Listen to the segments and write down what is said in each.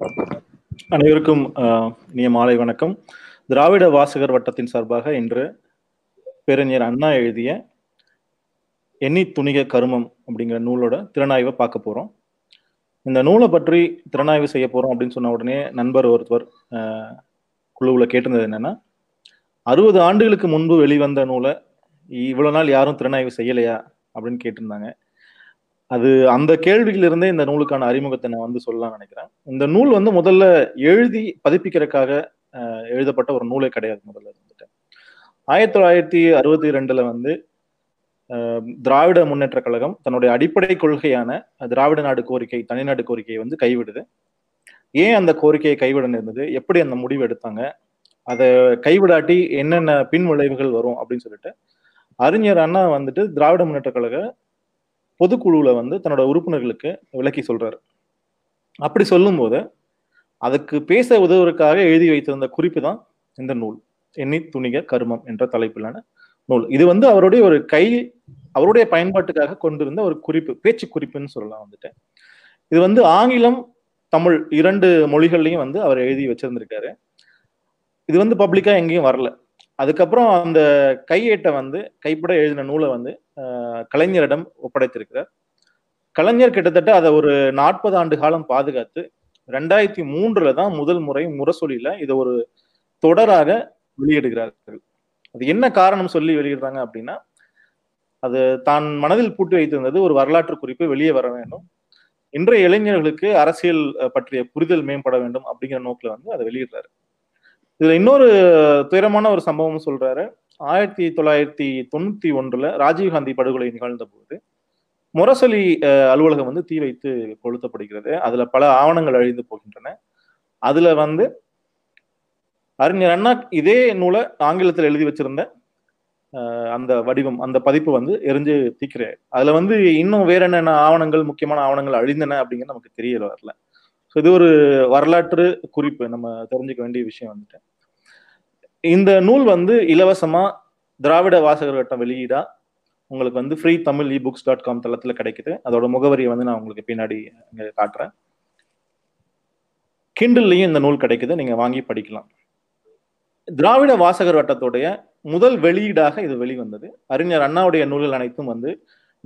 அனைவருக்கும் ஆஹ், இனிய மாலை வணக்கம். திராவிட வாசகர் வட்டத்தின் சார்பாக இன்று பேரறிஞர் அண்ணா எழுதிய எண்ணி துணிக கருமம் அப்படிங்கிற நூலோட திறனாய்வை பார்க்க போறோம். இந்த நூலை பற்றி திறனாய்வு செய்ய போறோம் அப்படின்னு சொன்ன உடனே நண்பர் ஒருத்தர் ஆஹ், குழுவுல கேட்டிருந்தது என்னன்னா அறுபது ஆண்டுகளுக்கு முன்பு வெளிவந்த நூலை இவ்வளவு நாள் யாரும் திறனாய்வு செய்யலையா அப்படின்னு கேட்டிருந்தாங்க. அது அந்த கேள்வியிலிருந்தே இந்த நூலுக்கான அறிமுகத்தை நான் வந்து சொல்லலாம் நினைக்கிறேன். இந்த நூல் வந்து முதல்ல எழுதி பதிப்பிக்கிறதுக்காக அஹ், எழுதப்பட்ட ஒரு நூலே கிடையாது முதல்ல வந்துட்டு ஆயிரத்தி தொள்ளாயிரத்தி அறுபத்தி ரெண்டுல வந்து திராவிட முன்னேற்ற கழகம் தன்னுடைய அடிப்படை கொள்கையான திராவிட நாடு கோரிக்கை தனிநாடு கோரிக்கையை வந்து கைவிடுது. ஏன் அந்த கோரிக்கையை கைவிட நேர்ந்தது? எப்படி அந்த முடிவு எடுத்தாங்க? அதை கைவிடாட்டி என்னென்ன பின் விளைவுகள் வரும் அப்படின்னு சொல்லிட்டு அறிஞர் அண்ணா வந்துட்டு திராவிட முன்னேற்ற கழக பொதுக்குழுவில் வந்து தன்னோட உறுப்பினர்களுக்கு விளக்கி சொல்றாரு. அப்படி சொல்லும்போது அதுக்கு பேச உதவுவதற்காக எழுதி வைத்திருந்த குறிப்பு தான் இந்த நூல். எண்ணி துணிக கருமம் என்ற தலைப்பிலான நூல். இது வந்து அவருடைய ஒரு கை அவருடைய பயன்பாட்டுக்காக கொண்டிருந்த ஒரு குறிப்பு பேச்சு குறிப்புன்னு சொல்லலாம் வந்துட்டு. இது வந்து ஆங்கிலம் தமிழ் இரண்டு மொழிகள்லையும் வந்து அவர் எழுதி வச்சிருந்திருக்காரு. இது வந்து பப்ளிக்கா எங்கேயும் வரல. அதுக்கப்புறம் அந்த கையேட்டை வந்து கைப்பட எழுதின நூலை வந்து ஆஹ், கலைஞரிடம் ஒப்படைத்திருக்கிறார். கலைஞர் கிட்டத்தட்ட அதை ஒரு நாற்பது ஆண்டு காலம் பாதுகாத்து ரெண்டாயிரத்தி மூன்றுல தான் முதல் முறை முரசொலியில இதை ஒரு தொடராக வெளியிடுகிறார்கள். அது என்ன காரணம் சொல்லி வெளியிடுறாங்க அப்படின்னா அது தான் மனதில் பூட்டி வைத்திருந்தது ஒரு வரலாற்று குறிப்பு வெளியே வர வேண்டும். இன்றைய இளைஞர்களுக்கு அரசியல் பற்றிய புரிதல் மேம்பட வேண்டும் அப்படிங்கிற நோக்கில் வந்து அதை வெளியிடுறாரு. இதுல இன்னொரு துயரமான ஒரு சம்பவம் சொல்றாரு. ஆயிரத்தி தொள்ளாயிரத்தி தொண்ணூத்தி ஒன்றுல ராஜீவ்காந்தி படுகொலை நிகழ்ந்த போது முரசொலி அலுவலகம் வந்து தீ வைத்து கொளுத்தப்படுகிறது. அதுல பல ஆவணங்கள் அழிந்து போகின்றன. அதுல வந்து அறிஞர் அண்ணா இதே நூலை ஆங்கிலத்தில் எழுதி வச்சிருந்த அஹ், அந்த வடிவம் அந்த பதிப்பு வந்து எரிஞ்சு தீக்கிறார் அதுல வந்து இன்னும் வேற என்னென்ன ஆவணங்கள் முக்கியமான ஆவணங்கள் அழிந்தன அப்படிங்கிறது நமக்கு தெரியல வரல. ஸோ இது ஒரு வரலாற்று குறிப்பு. நம்ம தெரிஞ்சுக்க வேண்டிய விஷயம் வந்துட்டு. இந்த நூல் வந்து இலவசமா திராவிட வாசகர் வட்டம் வெளியீடா. உங்களுக்கு வந்து free Tamil e books dot com தளத்துல கிடைக்குது. அதோட முகவரியை வந்து நான் உங்களுக்கு பின்னாடி இங்கே காட்டுறேன். கிண்டில்லையும் இந்த நூல் கிடைக்குது. நீங்க வாங்கி படிக்கலாம். திராவிட வாசகர் வட்டத்துடைய முதல் வெளியீடாக இது வெளிவந்தது. அறிஞர் அண்ணாவுடைய நூல்கள் அனைத்தும் வந்து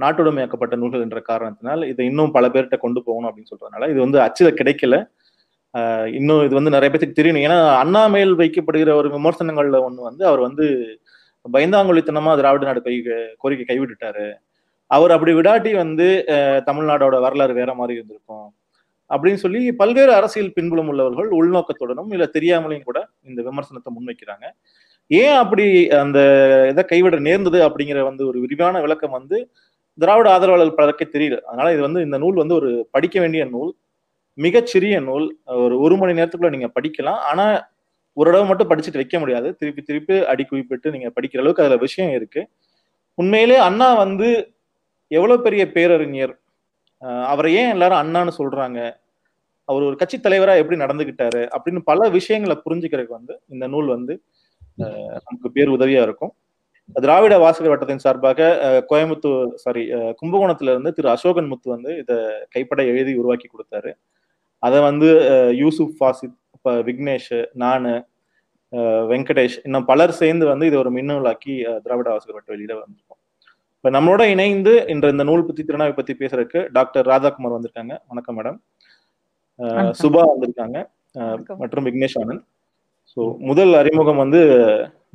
நாட்டுடைமையாக்கப்பட்ட நூல்கள் என்ற காரணத்தினால் இதை இன்னும் பல பேர்கிட்ட கொண்டு போகணும் அப்படின்னு சொல்றதுனால இது வந்து அச்சில கிடைக்கல. இன்னும் இது வந்து நிறைய பேருக்கு தெரியணும். ஏன்னா அண்ணா வைக்கப்படுகிற ஒரு விமர்சனங்கள்ல ஒண்ணு வந்து அவர் வந்து பயந்தாங்குழித்தனமா திராவிட நாடு கை கோரிக்கை கைவிட்டுட்டாரு. அவர் அப்படி விடாட்டி வந்து தமிழ்நாடோட வரலாறு வேற மாதிரி இருந்திருக்கும். அப்படின்னு சொல்லி பல்வேறு அரசியல் பின்புலம் உள்ளவர்கள் உள்நோக்கத்துடனும் இல்ல தெரியாமலையும் கூட இந்த விமர்சனத்தை முன்வைக்கிறாங்க. ஏன் அப்படி அந்த இதை கைவிட நேர்ந்தது அப்படிங்கிற வந்து ஒரு விரிவான விளக்கம் வந்து திராவிட ஆதரவாளர்கள் பலருக்கே தெரியல. அதனால இது வந்து இந்த நூல் வந்து ஒரு படிக்க வேண்டிய நூல். மிகச்சிறிய நூல். ஒரு ஒரு மணி நேரத்துக்குள்ள நீங்க படிக்கலாம். ஆனா ஒரு தடவை மட்டும் படிச்சுட்டு வைக்க முடியாது. திருப்பி திருப்பி அடி குறிப்பிட்டு நீங்க படிக்கிற அளவுக்கு அதுல விஷயம் இருக்கு. உண்மையிலே அண்ணா வந்து எவ்வளவு பெரிய பேரறிஞர்? அவரை ஏன் எல்லாரும் அண்ணான்னு சொல்றாங்க? அவர் ஒரு கட்சி தலைவரா எப்படி நடந்துகிட்டாரு? அப்படின்னு பல விஷயங்களை புரிஞ்சுக்கிறதுக்கு வந்து இந்த நூல் வந்து நமக்கு பேர் உதவியா இருக்கும். திராவிட வாசகர் வட்டத்தின் சார்பாக கோயம்புத்தூர் சாரி கும்பகோணத்துல இருந்து திரு அசோகன் முத்து வந்து இதை கைப்பட எழுதி உருவாக்கி கொடுத்தாரு. அதை வந்து யூசுப் ஃபாசித் விக்னேஷ் நானு வெங்கடேஷ் இன்னும் பலர் சேர்ந்து வந்து இதை ஒரு மின்னூலாக்கி திராவிட வாசகர் வட்ட வெளியிட வந்திருக்கோம். இப்ப நம்மளோட இணைந்து இன்று இந்த நூல் பத்தி திருநாவை பத்தி பேசுறதுக்கு டாக்டர் ராதாகுமார் வந்திருக்காங்க. வணக்கம் மேடம். சுபா வந்திருக்காங்க. மற்றும் விக்னேஷ் ஆனந்த். ஸோ முதல் அறிமுகம் வந்து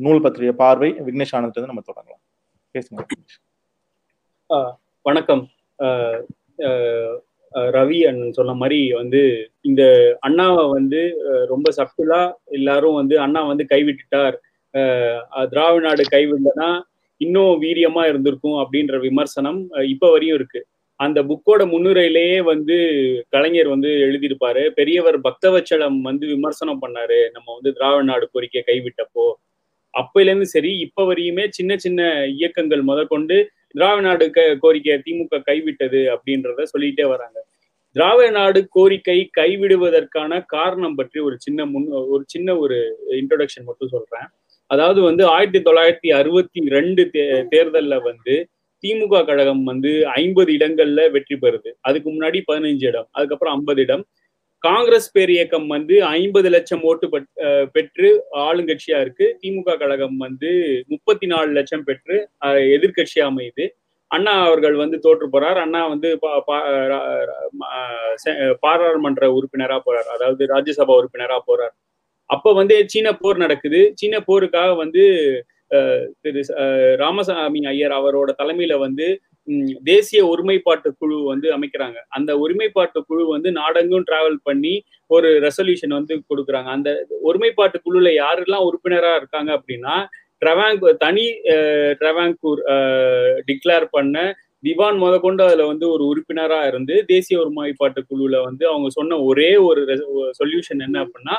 நூல் பற்றிய பார்வை விக்னேஷ் ஆனந்த் நம்ம தொடங்கலாம். பேசுங்க. வணக்கம். ரவி அண்ணன் சொன்ன மாதிரி வந்து இந்த அண்ணாவை வந்து ரொம்ப சப்டிலா எல்லாரும் வந்து அண்ணா வந்து கைவிட்டுட்டார். திராவிட நாடு கைவிடலனா இன்னும் வீரியமா இருந்திருக்கும் அப்படின்ற விமர்சனம் இப்ப வரையும் இருக்கு. அந்த புக்கோட முன்னுரையிலேயே வந்து கலைஞர் வந்து எழுதியிருப்பாரு. பெரியவர் பக்தவச்சலம் வந்து விமர்சனம் பண்ணாரு. நம்ம வந்து திராவிட நாடு கோரிக்கை கைவிட்டப்போ அப்பையில இருந்து சரி இப்ப வரையுமே சின்ன சின்ன இயக்கங்கள் முதற்கொண்டு திராவிட நாடு க கோரிக்கையை திமுக கைவிட்டது அப்படின்றத சொல்லிட்டே வராங்க. திராவிட நாடு கோரிக்கை கைவிடுவதற்கான காரணம் பற்றி ஒரு சின்ன முன் ஒரு சின்ன ஒரு இன்ட்ரோடக்ஷன் மட்டும் சொல்றேன். அதாவது வந்து ஆயிரத்தி தொள்ளாயிரத்தி அறுபத்தி ரெண்டு தே தேர்தல்ல வந்து திமுக கழகம் வந்து ஐம்பது இடங்கள்ல வெற்றி பெறுது. அதுக்கு முன்னாடி பதினஞ்சு இடம் அதுக்கப்புறம் ஐம்பது இடம் காங்கிரஸ் பேர் இயக்கம் வந்து ஐம்பது லட்சம் ஓட்டு பெற்று ஆளுங்கட்சியா இருக்கு. திமுக கழகம் வந்து முப்பத்தி நாலு லட்சம் பெற்று எதிர்கட்சியா அமையுது. அண்ணா அவர்கள் வந்து தோற்று போறார். அண்ணா வந்து பாராளுமன்ற உறுப்பினரா போறார். அதாவது ராஜ்யசபா உறுப்பினரா போறார். அப்ப வந்து சீன போர் நடக்குது. சீன போருக்காக வந்து திரு ராமசாமி ஐயர் அவரோட தலைமையில வந்து தேசிய ஒருமைப்பாட்டு குழு வந்து அமைக்கிறாங்க. அந்த ஒருமைப்பாட்டு குழு வந்து நாடெங்கும் டிராவல் பண்ணி ஒரு ரெசல்யூஷன் வந்து கொடுக்குறாங்க. அந்த ஒருமைப்பாட்டு குழுல யாரெல்லாம் உறுப்பினரா இருக்காங்க அப்படின்னா ட்ரவாங் தனி ட்ரவாங்கூர் டிக்ளேர் பண்ண திவான் முத கொண்டு அதுல வந்து ஒரு உறுப்பினரா இருந்து தேசிய ஒருமைப்பாட்டு குழுல வந்து அவங்க சொன்ன ஒரே ஒரு சொல்யூஷன் என்ன அப்படின்னா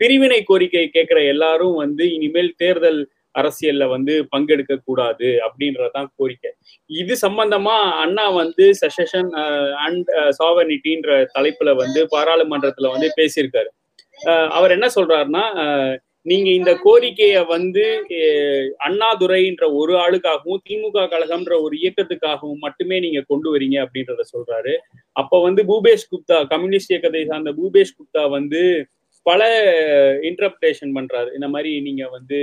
பிரிவினை கோரிக்கை கேட்கிற எல்லாரும் வந்து இனிமேல் தேர்தல் அரசியல்ல வந்து பங்கெடுக்க கூடாது அப்படின்றதான் கோரிக்கை. இது சம்பந்தமா அண்ணா வந்து செஷன் அண்ட் சாவர்னிட்டின்ற தலைப்புல வந்து பாராளுமன்றத்துல வந்து பேசியிருக்காரு. அவர் என்ன சொல்றாருன்னா நீங்க இந்த கோரிக்கைய வந்து அண்ணாதுரைன்ற ஒரு ஆளுக்காகவும் திமுக கழகம்ன்ற ஒரு இயக்கத்துக்காகவும் மட்டுமே நீங்க கொண்டு வரீங்க அப்படின்றத சொல்றாரு. அப்ப வந்து பூபேஷ் குப்தா கம்யூனிஸ்ட் இயக்கத்தை சார்ந்த பூபேஷ் குப்தா வந்து பல இன்டர்பிரேஷன் பண்றாரு. இந்த மாதிரி நீங்க வந்து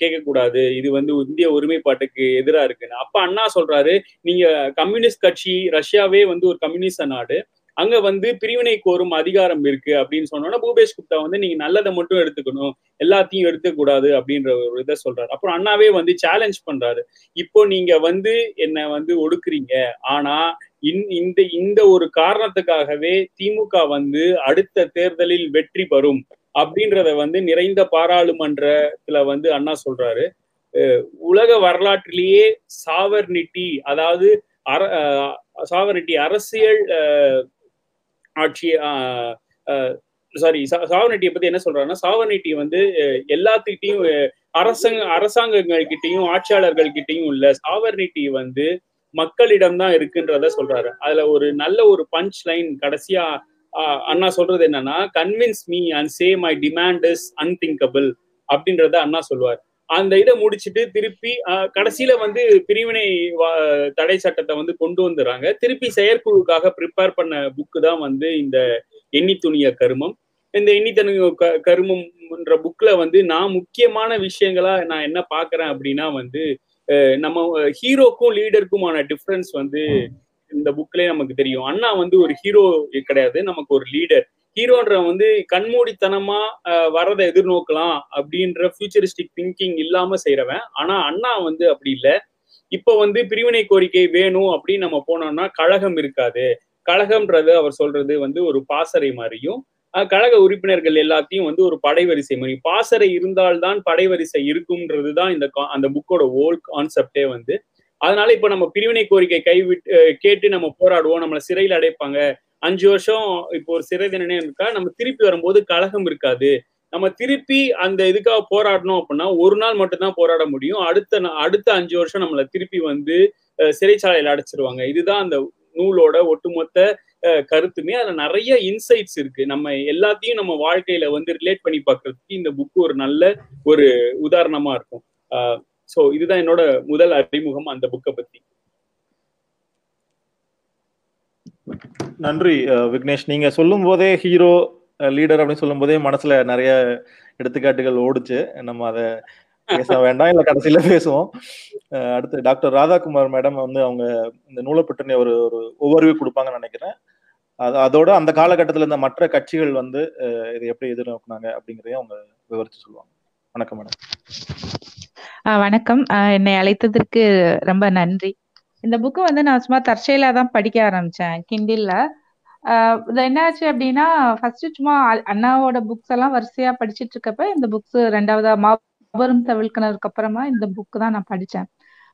கேட்கக்கூடாது. இது வந்து இந்திய ஒருமைப்பாட்டுக்கு எதிராக இருக்குன்னு. அப்ப அண்ணா சொல்றாரு நீங்க கம்யூனிஸ்ட் கட்சி ரஷ்யாவே வந்து ஒரு கம்யூனிஸ்ட நாடு. அங்க வந்து பிரிவினை கோரும் அதிகாரம் இருக்கு. அப்படின்னு சொன்னோன்னா பூபேஷ் குப்தா வந்து நீங்க நல்லதை மட்டும் எடுத்துக்கணும். எல்லாத்தையும் எடுத்துக்கூடாது அப்படின்ற ஒரு இதை சொல்றாரு. அப்புறம் அண்ணாவே வந்து சேலஞ்ச் பண்றாரு. இப்போ நீங்க வந்து என்ன வந்து ஒடுக்குறீங்க. ஆனா இந்த இந்த ஒரு காரணத்துக்காகவே திமுக வந்து அடுத்த தேர்தலில் வெற்றி பெறும் அப்படின்றத வந்து நிறைந்த பாராளுமன்றத்துல வந்து அண்ணா சொல்றாரு. உலக வரலாற்றிலேயே சாவர்னிட்டி அதாவது அர சாவர்னிட்டி அரசியல் ஆட்சி சாரி சாவர்னிட்டியை பத்தி என்ன சொல்றாருன்னா சாவர்னிட்டி வந்து எல்லாத்துக்கிட்டையும் அரசாங்க அரசாங்கங்கள் கிட்டையும் ஆட்சியாளர்கள் கிட்டையும் உள்ள சாவர்னிட்டி வந்து மக்களிடம் தான் இருக்குன்றத சொல்றாரு. அதுல ஒரு நல்ல ஒரு பஞ்ச் லைன் கடைசியா அண்ணா சொல்றது என்னன்னா convince me and say my demand is unthinkable அப்படின்றத அண்ணா சொல்லுவார். அந்த இதை முடிச்சுட்டு திருப்பி கடைசியில வந்து பிரிவினை தடை சட்டத்தை வந்து கொண்டு வந்துடுறாங்க. திருப்பி செயற்குழுக்காக ப்ரிப்பேர் பண்ண புக்கு தான் வந்து இந்த எண்ணி துணிய கருமம். இந்த எண்ணி க கருமம்ன்ற புக்ல வந்து நான் முக்கியமான விஷயங்களா நான் என்ன பாக்குறேன் அப்படின்னா வந்து நம்ம ஹீரோக்கும் லீடருக்குமான டிஃப்ரென்ஸ் வந்து இந்த புக்லயே நமக்கு தெரியும். அண்ணா வந்து ஒரு ஹீரோ கிடையாது நமக்கு ஒரு லீடர் ஹீரோன்ற வந்து கண்மூடித்தனமா வரதை எதிர்நோக்கலாம் அப்படின்ற ஃபியூச்சரிஸ்டிக் திங்கிங் இல்லாம செய்யறவன் ஆனா அண்ணா வந்து அப்படி இல்லை. இப்ப வந்து பிரிவினை கோரிக்கை வேணும் அப்படின்னு நம்ம போனோம்னா கழகம் இருக்காது. கழகம்ன்றது அவர் சொல்றது வந்து ஒரு பாசறை மாதிரியும் கழக உறுப்பினர்கள் எல்லாத்தையும் வந்து ஒரு படைவரிசை மாதிரி பாசறை இருந்தால்தான் படைவரிசை இருக்கும்ன்றது தான் இந்த அந்த புக்கோட ஓல் கான்செப்டே வந்து. அதனால இப்ப நம்ம பிரிவினை கோரிக்கை கைவிட்டு கேட்டு நம்ம போராடுவோம் நம்மளை சிறையில் அடைப்பாங்க. அஞ்சு வருஷம் இப்போ ஒரு சிறை தண்டனை இருக்கா நம்ம திருப்பி வரும்போது கழகம் இருக்காது. நம்ம திருப்பி அந்த இதுக்காக போராடணும் அப்படின்னா ஒரு நாள் மட்டும்தான் போராட முடியும். அடுத்த அடுத்த அஞ்சு வருஷம் நம்மளை திருப்பி வந்து சிறைச்சாலையில் அடைச்சிருவாங்க. இதுதான் அந்த நூலோட ஒட்டுமொத்த கருத்துமே அதுல நிறைய இன்சைட்ஸ் இருக்கு. நம்ம எல்லாத்தையும் நம்ம வாழ்க்கையில வந்து ரிலேட் பண்ணி பார்க்கறதுக்கு இந்த புக் ஒரு நல்ல ஒரு உதாரணமா இருக்கும். ஸோ இதுதான் என்னோட முதல் அறிமுகம் அந்த புக்கை பத்தி. நன்றி விக்னேஷ். நீங்க சொல்லும் போதே ஹீரோ லீடர் அப்படின்னு சொல்லும் போதே மனசுல நிறைய எடுத்துக்காட்டுகள் ஓடுச்சு. நம்ம அதை பேச வேண்டாம். இல்ல கடைசியில பேசுவோம். அடுத்து டாக்டர் ராதாகுமார் மேடம் வந்து அவங்க இந்த நூலை பற்றின ஒரு ஒரு ஓவர்வியூ கொடுப்பாங்கன்னு நினைக்கிறேன். அதோட அந்த காலகட்டத்தில் இருந்த மற்ற கட்சிகள் வந்து இதை எப்படி எதிர்நோக்குனாங்க அப்படிங்கிறதையும் அவங்க விவரித்து சொல்லுவாங்க. வணக்கம் மேடம். வணக்கம். என்னை அழைத்ததற்கு ரொம்ப நன்றி. இந்த புக்கு வந்து நான் சும்மா தற்செயலா தான் படிக்க ஆரம்பிச்சேன் கிண்டில்ல. இது என்னாச்சு அப்படின்னா ஃபர்ஸ்ட் சும்மா அண்ணாவோட புக்ஸ் எல்லாம் வரிசையா படிச்சுட்டு இருக்கப்ப இந்த புக்ஸ் ரெண்டாவதா மாபெரும் தவிழ்க்கினருக்கு அப்புறமா இந்த புக் தான் நான் படிச்சேன்.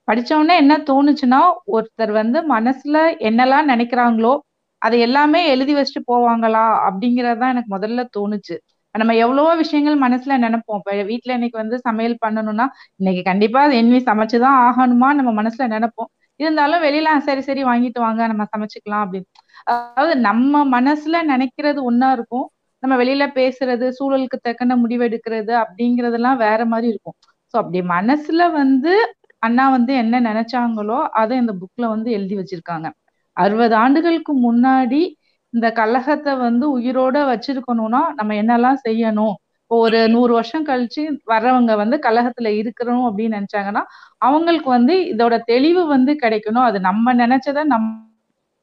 படிச்ச உடனே என்ன தோணுச்சுன்னா ஒருத்தர் வந்து மனசுல என்னெல்லாம் நினைக்கிறாங்களோ அதை எல்லாமே எழுதி வச்சுட்டு போவாங்களா? அப்படிங்கறதுதான் எனக்கு முதல்ல தோணுச்சு. நம்ம எவ்வளவோ விஷயங்கள் மனசுல நினைப்போம். இப்ப வீட்டுல இன்னைக்கு வந்து சமையல் பண்ணணும்னா இன்னைக்கு கண்டிப்பா என்வி சமைச்சுதான் ஆகணுமா நம்ம மனசுல நினைப்போம். இருந்தாலும் வெளியில சரி சரி வாங்கிட்டு வாங்க நம்ம சமைச்சுக்கலாம் அப்படின்னு. அதாவது நம்ம மனசுல நினைக்கிறது ஒன்னா இருக்கும். நம்ம வெளியில பேசுறது சூழலுக்கு தக்கன முடிவெடுக்கிறது அப்படிங்கறதெல்லாம் வேற மாதிரி இருக்கும். சோ அப்படி மனசுல வந்து அண்ணா வந்து என்ன நினைச்சாங்களோ அதை இந்த புக்ல வந்து எழுதி வச்சிருக்காங்க. அறுபது ஆண்டுகளுக்கு முன்னாடி இந்த கழகத்தை வந்து உயிரோட வச்சிருக்கணும்னா நம்ம என்னெல்லாம் செய்யணும்? இப்போ ஒரு நூறு வருஷம் கழிச்சு வர்றவங்க வந்து கழகத்துல இருக்கிறோம் அப்படின்னு நினைச்சாங்கன்னா அவங்களுக்கு வந்து இதோட தெளிவு வந்து கிடைக்கணும். அது நம்ம நினைச்சத நம்ம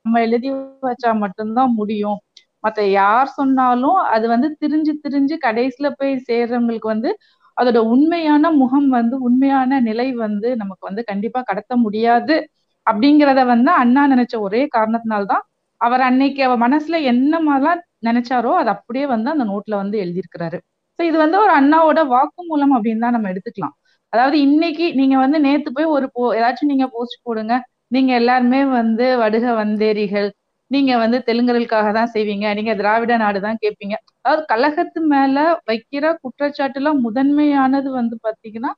நம்ம எழுதி வச்சா மட்டும்தான் முடியும். மத்த யார் சொன்னாலும் அது வந்து திரிஞ்சு திரிஞ்சு கடைசியில போய் சேர்றவங்களுக்கு வந்து அதோட உண்மையான முகம் வந்து உண்மையான நிலை வந்து நமக்கு வந்து கண்டிப்பா கடத்த முடியாது. அப்படிங்கிறத வந்து அண்ணா நினைச்ச ஒரே காரணத்தினால்தான் அவர் அன்னைக்கு அவ மனசுல என்ன மாதிரிலாம் நினைச்சாரோ அது அப்படியே வந்து அந்த நோட்ல வந்து எழுதியிருக்கிறாரு. சோ இது வந்து ஒரு அண்ணாவோட வாக்குமூலம் அப்படின்னு தான் நம்ம எடுத்துக்கலாம். அதாவது இன்னைக்கு நீங்க வந்து நேத்து போய் ஒரு போ ஏதாச்சும் நீங்க போஸ்ட் போடுங்க. நீங்க எல்லாருமே வந்து வடுக வந்தேரிகள். நீங்க வந்து தெலுங்கர்களுக்காக தான் செய்வீங்க. நீங்க திராவிட நாடு தான் கேட்பீங்க. அதாவது கழகத்து மேல வைக்கிற குற்றச்சாட்டுல முதன்மையானது வந்து பாத்தீங்கன்னா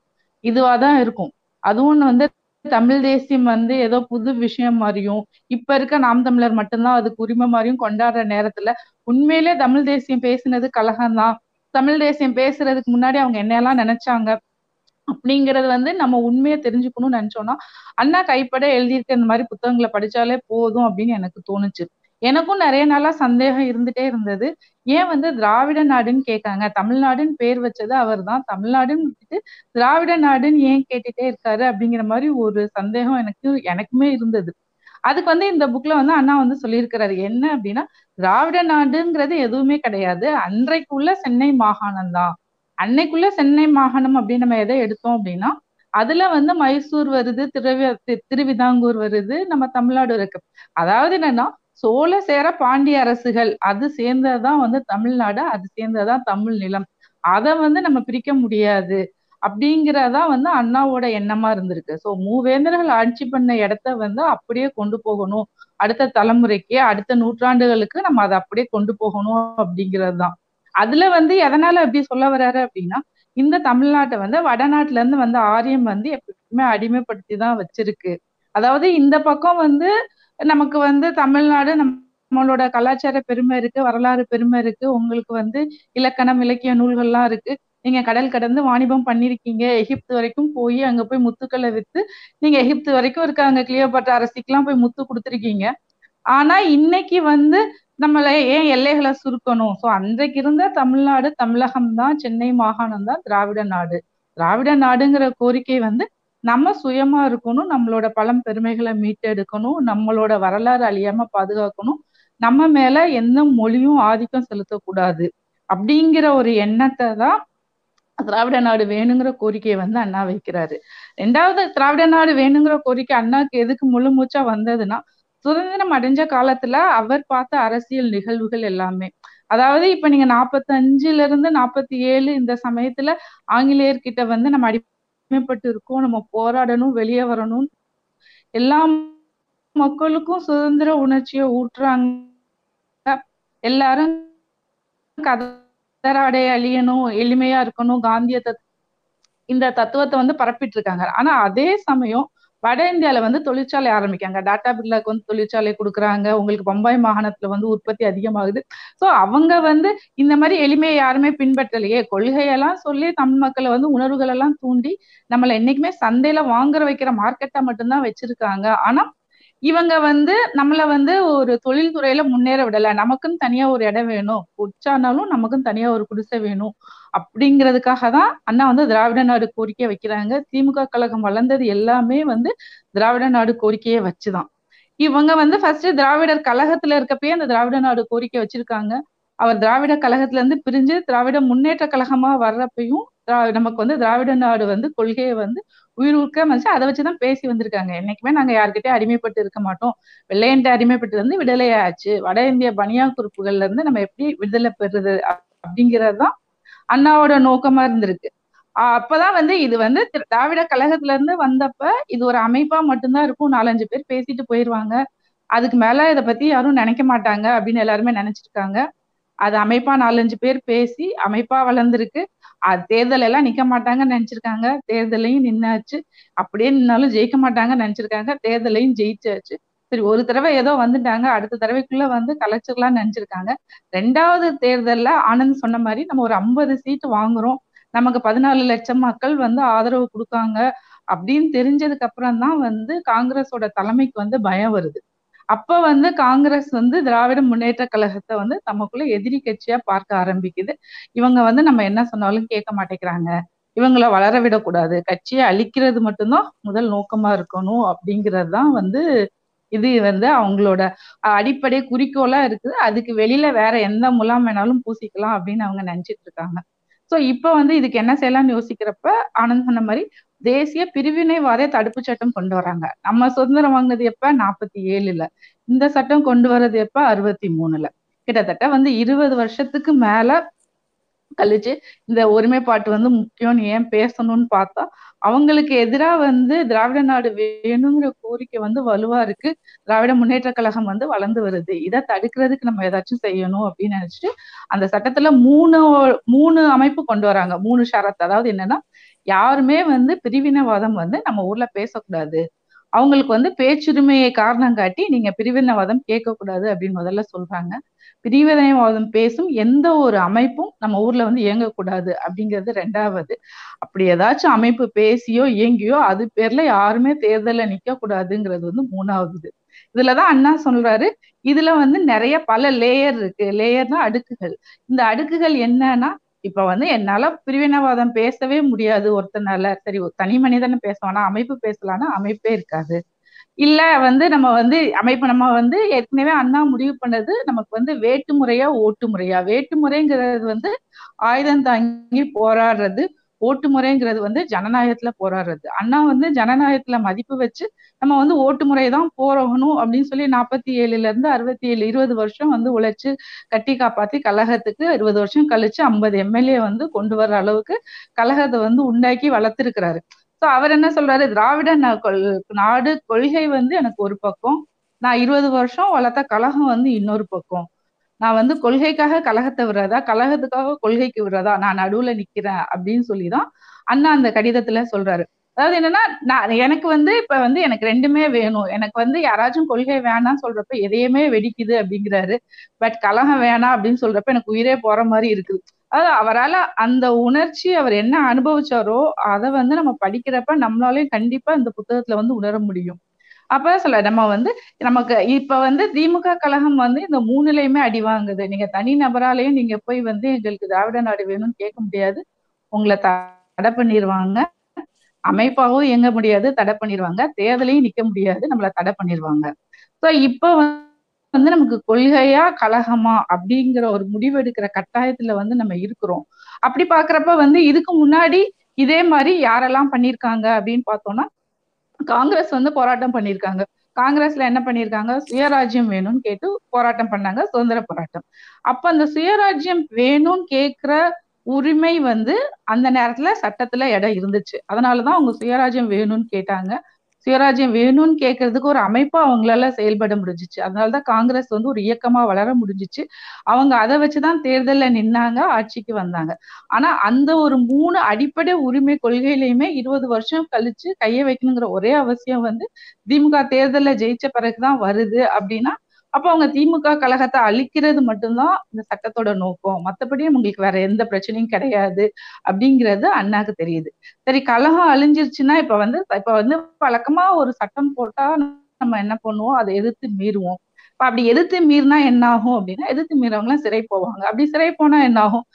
இதுவாதான் இருக்கும். அதுவும் வந்து தமிழ் தேசியம் வந்து ஏதோ புது விஷயம் மாதிரியும் இப்ப இருக்க நாம் தமிழர் மட்டும்தான் அதுக்கு உரிமை மாதிரியும் கொண்டாடுற நேரத்துல உண்மையிலே தமிழ் தேசியம் பேசினது கழகம்தான். தமிழ் தேசியம் பேசுறதுக்கு முன்னாடி அவங்க என்னெல்லாம் நினைச்சாங்க? அப்படிங்கறது வந்து நம்ம உண்மையை தெரிஞ்சுக்கணும்னு நினைச்சோம்னா அண்ணா கைப்பட எழுதியிருக்க இந்த மாதிரி புத்தகங்களை படிச்சாலே போதும் அப்படின்னு எனக்கு தோணுச்சு. எனக்கும் நிறைய நாளா சந்தேகம் இருந்துட்டே இருந்தது. ஏன் வந்து திராவிட நாடுன்னு கேட்காங்க தமிழ்நாடுன்னு பேர் வச்சது அவர் தான் தமிழ்நாடுன்னு விட்டுட்டு திராவிட நாடுன்னு ஏன் கேட்டுட்டே இருக்காரு? அப்படிங்கிற மாதிரி ஒரு சந்தேகம் எனக்கு எனக்குமே இருந்தது. அதுக்கு வந்து இந்த புக்ல வந்து அண்ணா வந்து சொல்லியிருக்கிறாரு. என்ன அப்படின்னா திராவிட நாடுங்கிறது எதுவுமே கிடையாது. அன்றைக்குள்ள சென்னை மாகாணம் தான். அன்னைக்குள்ள சென்னை மாகாணம் அப்படின்னு நம்ம எதை எடுத்தோம் அப்படின்னா அதுல வந்து மைசூர் வருது திருவி திருவிதாங்கூர் வருது நம்ம தமிழ்நாடு இருக்கு. அதாவது என்னன்னா சோழ சேர பாண்டிய அரசுகள் அது சேர்ந்ததுதான் வந்து தமிழ்நாடு அது சேர்ந்ததுதான் தமிழ் நிலம். அதை வந்து நம்ம பிரிக்க முடியாது. அப்படிங்கிறதா வந்து அண்ணாவோட எண்ணமா இருந்திருக்கு. சோ மூவேந்தர்கள் ஆட்சி பண்ண இடத்த வந்து அப்படியே கொண்டு போகணும். அடுத்த தலைமுறைக்கு அடுத்த நூற்றாண்டுகளுக்கு நம்ம அதை அப்படியே கொண்டு போகணும் அப்படிங்கிறது தான் அதுல வந்து எதனால அப்படி சொல்ல வர்றாரு அப்படின்னா இந்த தமிழ்நாட்டை வந்து வடநாட்டுல இருந்து வந்து ஆரியம் வந்து எப்பவுமே அடிமைப்படுத்தி தான் வச்சிருக்கு. அதாவது இந்த பக்கம் வந்து நமக்கு வந்து தமிழ்நாடு நம்மளோட கலாச்சார பெருமை இருக்கு வரலாறு பெருமை இருக்கு. உங்களுக்கு வந்து இலக்கணம் இலக்கிய நூல்கள்லாம் இருக்கு. நீங்க கடல் கடந்து வாணிபம் பண்ணிருக்கீங்க. எகிப்து வரைக்கும் போய் அங்க போய் முத்துக்களை வித்து நீங்க எகிப்து வரைக்கும் இருக்க அங்க கிளியோபட்ட அரசிக்கெல்லாம் போய் முத்து கொடுத்துருக்கீங்க. ஆனா இன்னைக்கு வந்து நம்மள ஏன் எல்லைகளை சுருக்கணும்? சோ அன்றைக்கு இருந்த தமிழ்நாடு தமிழகம் தான் சென்னை மாகாணம் தான் திராவிட நாடு. திராவிட நாடுங்கிற கோரிக்கை வந்து நம்ம சுயமா இருக்கணும் நம்மளோட பழம் பெருமைகளை மீட்டெடுக்கணும் நம்மளோட வரலாறு அழியாம பாதுகாக்கணும் நம்ம மேல எந்த மொழியும் ஆதிக்கம் செலுத்தக்கூடாது அப்படிங்கிற ஒரு எண்ணத்தை தான் திராவிட நாடு வேணுங்கிற கோரிக்கையை வந்து அண்ணா வைக்கிறாரு. ரெண்டாவது திராவிட நாடு வேணுங்கிற கோரிக்கை அண்ணாக்கு எதுக்கு முழு மூச்சா வந்ததுன்னா சுதந்திரம் அடைஞ்ச காலத்துல அவர் பார்த்த அரசியல் நிகழ்வுகள் எல்லாமே. அதாவது இப்ப நீங்க நாற்பத்தி அஞ்சுல இருந்து நாற்பத்தி ஏழு இந்த சமயத்துல ஆங்கிலேயர்கிட்ட வந்து நம்ம அடி அடிமைப்பட்டு இருக்கோம். நம்ம போராடணும் வெளியே வரணும். எல்லா மக்களுக்கும் சுதந்திர உணர்ச்சியை ஊற்றுறாங்க எல்லாரும் கதராடை அழியணும் எளிமையா இருக்கணும். காந்திய தத் இந்த தத்துவத்தை வந்து பரப்பிட்டு இருக்காங்க. ஆனா அதே சமயம் வட இந்தியாவில் வந்து தொழிற்சாலை ஆரம்பிக்காங்க டாடா பிர்லாக்கு வந்து தொழிற்சாலை கொடுக்குறாங்க. உங்களுக்கு பம்பாய் மாகாணத்துல வந்து உற்பத்தி அதிகமாகுது. சோ அவங்க வந்து இந்த மாதிரி எளிமையை யாருமே பின்பற்றலையே. கொள்கையெல்லாம் சொல்லி தமிழ் மக்களை வந்து உணர்வுகள் எல்லாம் தூண்டி நம்மளை என்னைக்குமே சந்தையில வாங்குற வைக்கிற மார்க்கெட்டை மட்டும்தான் வச்சிருக்காங்க. ஆனா இவங்க வந்து நம்மள வந்து ஒரு தொழில்துறையில முன்னேற விடல. நமக்குன்னு தனியா ஒரு இடம் வேணும். உச்சானாலும் நமக்கும் தனியா ஒரு குடிசை வேணும். அப்படிங்கிறதுக்காக தான் அண்ணா வந்து திராவிட நாடு கோரிக்கையை வைக்கிறாங்க. திமுக கழகம் வளர்ந்தது எல்லாமே வந்து திராவிட நாடு கோரிக்கையை வச்சுதான். இவங்க வந்து ஃபர்ஸ்ட் திராவிடர் கழகத்துல இருக்கப்பயே அந்த திராவிட நாடு கோரிக்கை வச்சிருக்காங்க. அவர் திராவிட கழகத்துல இருந்து பிரிஞ்சு திராவிட முன்னேற்ற கழகமா வர்றப்பையும் நமக்கு வந்து திராவிட நாடு வந்து கொள்கையை வந்து உயிர் உருக்க மதிச்சு அதை வச்சுதான் பேசி வந்திருக்காங்க. என்னைக்குமே நாங்க யாருக்கிட்டே அடிமைப்பட்டு இருக்க மாட்டோம். வெள்ளையன்ட்டு அடிமைப்பட்டு வந்து விடுதலை ஆச்சு. வட இந்திய பனியா குறிப்புகள்ல இருந்து நம்ம எப்படி விடுதலை பெறுறது அப்படிங்கறதுதான் அண்ணாவோட நோக்கமா இருந்திருக்கு. அப்பதான் வந்து இது வந்து திராவிட கழகத்துல இருந்து வந்தப்ப இது ஒரு அமைப்பா மட்டும்தான் இருக்கும். நாலஞ்சு பேர் பேசிட்டு போயிருவாங்க. அதுக்கு மேல இதை பத்தி யாரும் நினைக்க மாட்டாங்க அப்படின்னு எல்லாருமே நினைச்சிருக்காங்க. அது அமைப்பா நாலஞ்சு பேர் பேசி அமைப்பா வளர்ந்துருக்கு. தேர்தல் எல்லாம் நிக்க மாட்டாங்கன்னு நினைச்சிருக்காங்க. தேர்தலையும் நின்னாச்சு. அப்படியே நின்னாலும் ஜெயிக்க மாட்டாங்கன்னு நினைச்சிருக்காங்க. தேர்தலையும் ஜெயிச்சாச்சு. சரி ஒரு தடவை ஏதோ வந்துட்டாங்க. அடுத்த தடவைக்குள்ள வந்து கலைச்சிடலாம்னு நினைச்சிருக்காங்க. ரெண்டாவது தேர்தல்ல ஆனந்த் சொன்ன மாதிரி நம்ம ஒரு ஐம்பது சீட்டு வாங்குறோம். நமக்கு பதினாலு லட்சம் மக்கள் வந்து ஆதரவு கொடுக்காங்க. அப்படின்னு தெரிஞ்சதுக்கு அப்புறம் தான் வந்து காங்கிரஸோட தலைமைக்கு வந்து பயம் வருது. அப்ப வந்து காங்கிரஸ் வந்து திராவிட முன்னேற்ற கழகத்தை வந்து தமக்குள்ள எதிரி கட்சியா பார்க்க ஆரம்பிக்குது. இவங்க வந்து நம்ம என்ன சொன்னாலும் கேட்க மாட்டேங்கிறாங்க. இவங்களை வளர விடக்கூடாது. கட்சியை அழிக்கிறது மட்டும்தான் முதல் நோக்கமா இருக்கணும் அப்படிங்கிறது தான் வந்து இது வந்து அவங்களோட அடிப்படை குறிக்கோளா இருக்குது. அதுக்கு வெளியில வேற எந்த முலாம் வேணாலும் பூசிக்கலாம் அப்படின்னு அவங்க நினைச்சிட்டு இருக்காங்க. சோ இப்ப வந்து இதுக்கு என்ன செய்யலாம்னு யோசிக்கிறப்ப ஆனந்த் சொன்ன மாதிரி தேசிய பிரிவினைவாத தடுப்பு சட்டம் கொண்டு வராங்க. நம்ம சுதந்திரம் வாங்கினது எப்ப? நாற்பத்தி ஏழுல. இந்த சட்டம் கொண்டு வர்றது எப்ப? அறுபத்தி மூணுல. கிட்டத்தட்ட வந்து இருபது வருஷத்துக்கு மேல கழிச்சு இந்த ஒருமைப்பாட்டு வந்து முக்கியம்னு ஏன் பேசணும்னு பார்த்தா அவங்களுக்கு எதிரா வந்து திராவிட நாடு வேணுங்கிற கோரிக்கை வந்து வலுவா இருக்கு. திராவிட முன்னேற்ற கழகம் வந்து வளர்ந்து வருது. இதை தடுக்கிறதுக்கு நம்ம ஏதாச்சும் செய்யணும் அப்படின்னு நினைச்சிட்டு அந்த சட்டத்துல மூணு மூணு அமைப்பு கொண்டு வராங்க. மூணு ஷரத் அதாவது என்னன்னா யாருமே வந்து பிரிவினவாதம் வந்து நம்ம ஊர்ல பேசக்கூடாது. அவங்களுக்கு வந்து பேச்சுரிமையை காரணம் காட்டி நீங்க பிரிவினவாதம் கேட்கக்கூடாது அப்படின்னு முதல்ல சொல்றாங்க. பிரிவினைவாதம் பேசும் எந்த ஒரு அமைப்பும் நம்ம ஊர்ல வந்து இயங்கக்கூடாது அப்படிங்கிறது ரெண்டாவது. அப்படி ஏதாச்சும் அமைப்பு பேசியோ இயங்கியோ அது பேர்ல யாருமே தேர்தலில் நிக்க கூடாதுங்கிறது வந்து மூணாவது. இதுலதான் அண்ணா சொல்றாரு. இதுல வந்து நிறைய பல லேயர் இருக்கு. லேயர்னா அடுக்குகள். இந்த அடுக்குகள் என்னன்னா இப்ப வந்து என்னால பிரிவினவாதம் பேசவே முடியாது ஒருத்தனால. சரி தனி மனிதன் பேசுவானா அமைப்பு பேசலாம்னா அமைப்பே இருக்காது. இல்ல வந்து நம்ம வந்து அமைப்பு நம்ம வந்து ஏற்கனவே அண்ணா முடிவு பண்ணது நமக்கு வந்து வேட்டு முறையா ஓட்டு முறையா. வேட்டு முறைங்கிறது வந்து ஆயுதம் தாங்கி போராடுறது ஓட்டு முறைங்கிறது வந்து ஜனநாயகத்துல போராடுறது. அண்ணா வந்து ஜனநாயகத்துல மதிப்பு வச்சு நம்ம வந்து ஓட்டு முறை தான் போறணும் அப்படின்னு சொல்லி நாற்பத்தி ஏழுல இருந்து அறுபத்தி ஏழு இருபது வருஷம் வந்து உழைச்சு கட்டி காப்பாத்தி கழகத்துக்கு இருபது வருஷம் கழிச்சு ஐம்பது எம்எல்ஏ வந்து கொண்டு வர்ற அளவுக்கு கழகத்தை வந்து உண்டாக்கி வளர்த்திருக்கிறாரு. சோ அவர் என்ன சொல்றாரு? திராவிட நாடு கொள்கை வந்து எனக்கு ஒரு பக்கம். நான் இருபது வருஷம் வளர்த்த கழகம் வந்து இன்னொரு பக்கம். நான் வந்து கொள்கைக்காக கழகத்தை விடுறதா? கழகத்துக்காக கொள்கைக்கு விடுறதா? நான் நடுவுல நிக்கிறேன் அப்படின்னு சொல்லிதான் அண்ணா அந்த கடிதத்துல சொல்றாரு. அதாவது என்னன்னா நான் எனக்கு வந்து இப்ப வந்து எனக்கு ரெண்டுமே வேணும். எனக்கு வந்து யாராச்சும் கொள்கை வேணாம்னு சொல்றப்ப எதையுமே வெடிக்குது அப்படிங்கிறாரு. பட் கலகம் வேணாம் அப்படின்னு சொல்றப்ப எனக்கு உயிரே போற மாதிரி இருக்குது. அதாவது அவரால் அந்த உணர்ச்சி அவர் என்ன அனுபவிச்சாரோ அதை வந்து நம்ம படிக்கிறப்ப நம்மளாலையும் கண்டிப்பா இந்த புத்தகத்துல வந்து உணர முடியும். அப்ப சொல்ல நம்ம வந்து நமக்கு இப்ப வந்து திமுக கழகம் வந்து இந்த மூணுலயுமே அடி வாங்குது. நீங்க தனி நபராலையும் நீங்க போய் வந்து எங்களுக்கு திராவிட நாடு வேணும்னு கேட்க முடியாது. உங்களை தடை பண்ணிடுவாங்க அமைப்பாகவும் இயங்க முடியாது தடை பண்ணிடுவாங்க தேர்தலையும் நிக்க முடியாது நம்மள தடை பண்ணிடுவாங்க ஸோ இப்ப வந்து நமக்கு கொள்கையா கழகமா அப்படிங்கிற ஒரு முடிவு எடுக்கிற கட்டாயத்துல வந்து நம்ம இருக்கிறோம். அப்படி பாக்குறப்ப வந்து இதுக்கு முன்னாடி இதே மாதிரி யாரெல்லாம் பண்ணிருக்காங்க அப்படின்னு பார்த்தோம்னா காங்கிரஸ் வந்து போராட்டம் பண்ணியிருக்காங்க. காங்கிரஸ்ல என்ன பண்ணிருக்காங்க சுயராஜ்யம் வேணும்னு கேட்டு போராட்டம் பண்ணாங்க. சுதந்திர போராட்டம். அப்ப அந்த சுயராஜ்யம் வேணும்னு கேட்கிற உரிமை வந்து அந்த நேரத்துல சட்டத்துல இடம் இருந்துச்சு. அதனாலதான் அவங்க சுயராஜ்யம் வேணும்னு கேட்டாங்க. சுயராஜ்யம் வேணும்னு கேட்கறதுக்கு ஒரு அமைப்பா அவங்களால செயல்பட முடிஞ்சிச்சு. அதனாலதான் காங்கிரஸ் வந்து ஒரு இயக்கமா வளர முடிஞ்சிச்சு. அவங்க அதை வச்சுதான் தேர்தல்ல நின்னாங்க ஆட்சிக்கு வந்தாங்க. ஆனா அந்த ஒரு மூணு அடிப்படை உரிமை கொள்கையிலையுமே இருபது வருஷம் கழிச்சு கைய வைக்கணுங்கிற ஒரே அவசியம் வந்து திமுக தேர்தல்ல ஜெயிச்ச பிறகுதான் வருது அப்படின்னா அப்ப அவங்க திமுக கழகத்தை அழிக்கிறது மட்டும்தான் இந்த சட்டத்தோட நோக்கம். மத்தபடி உங்களுக்கு வேற எந்த பிரச்சனையும் கிடையாது அப்படிங்கிறது அண்ணாக்கு தெரியுது. சரி கழகம் அழிஞ்சிருச்சுன்னா இப்ப வந்து இப்ப வந்து வழக்கமா ஒரு சட்டம் போட்டா நம்ம என்ன பண்ணுவோம்? அதை எதிர்த்து மீறுவோம். இப்ப அப்படி எதிர்த்து மீறினா என்ன ஆகும் அப்படின்னா எதிர்த்து மீறவங்க எல்லாம் சிறை போவாங்க. அப்படி சிறை போனா என்ன ஆகும்?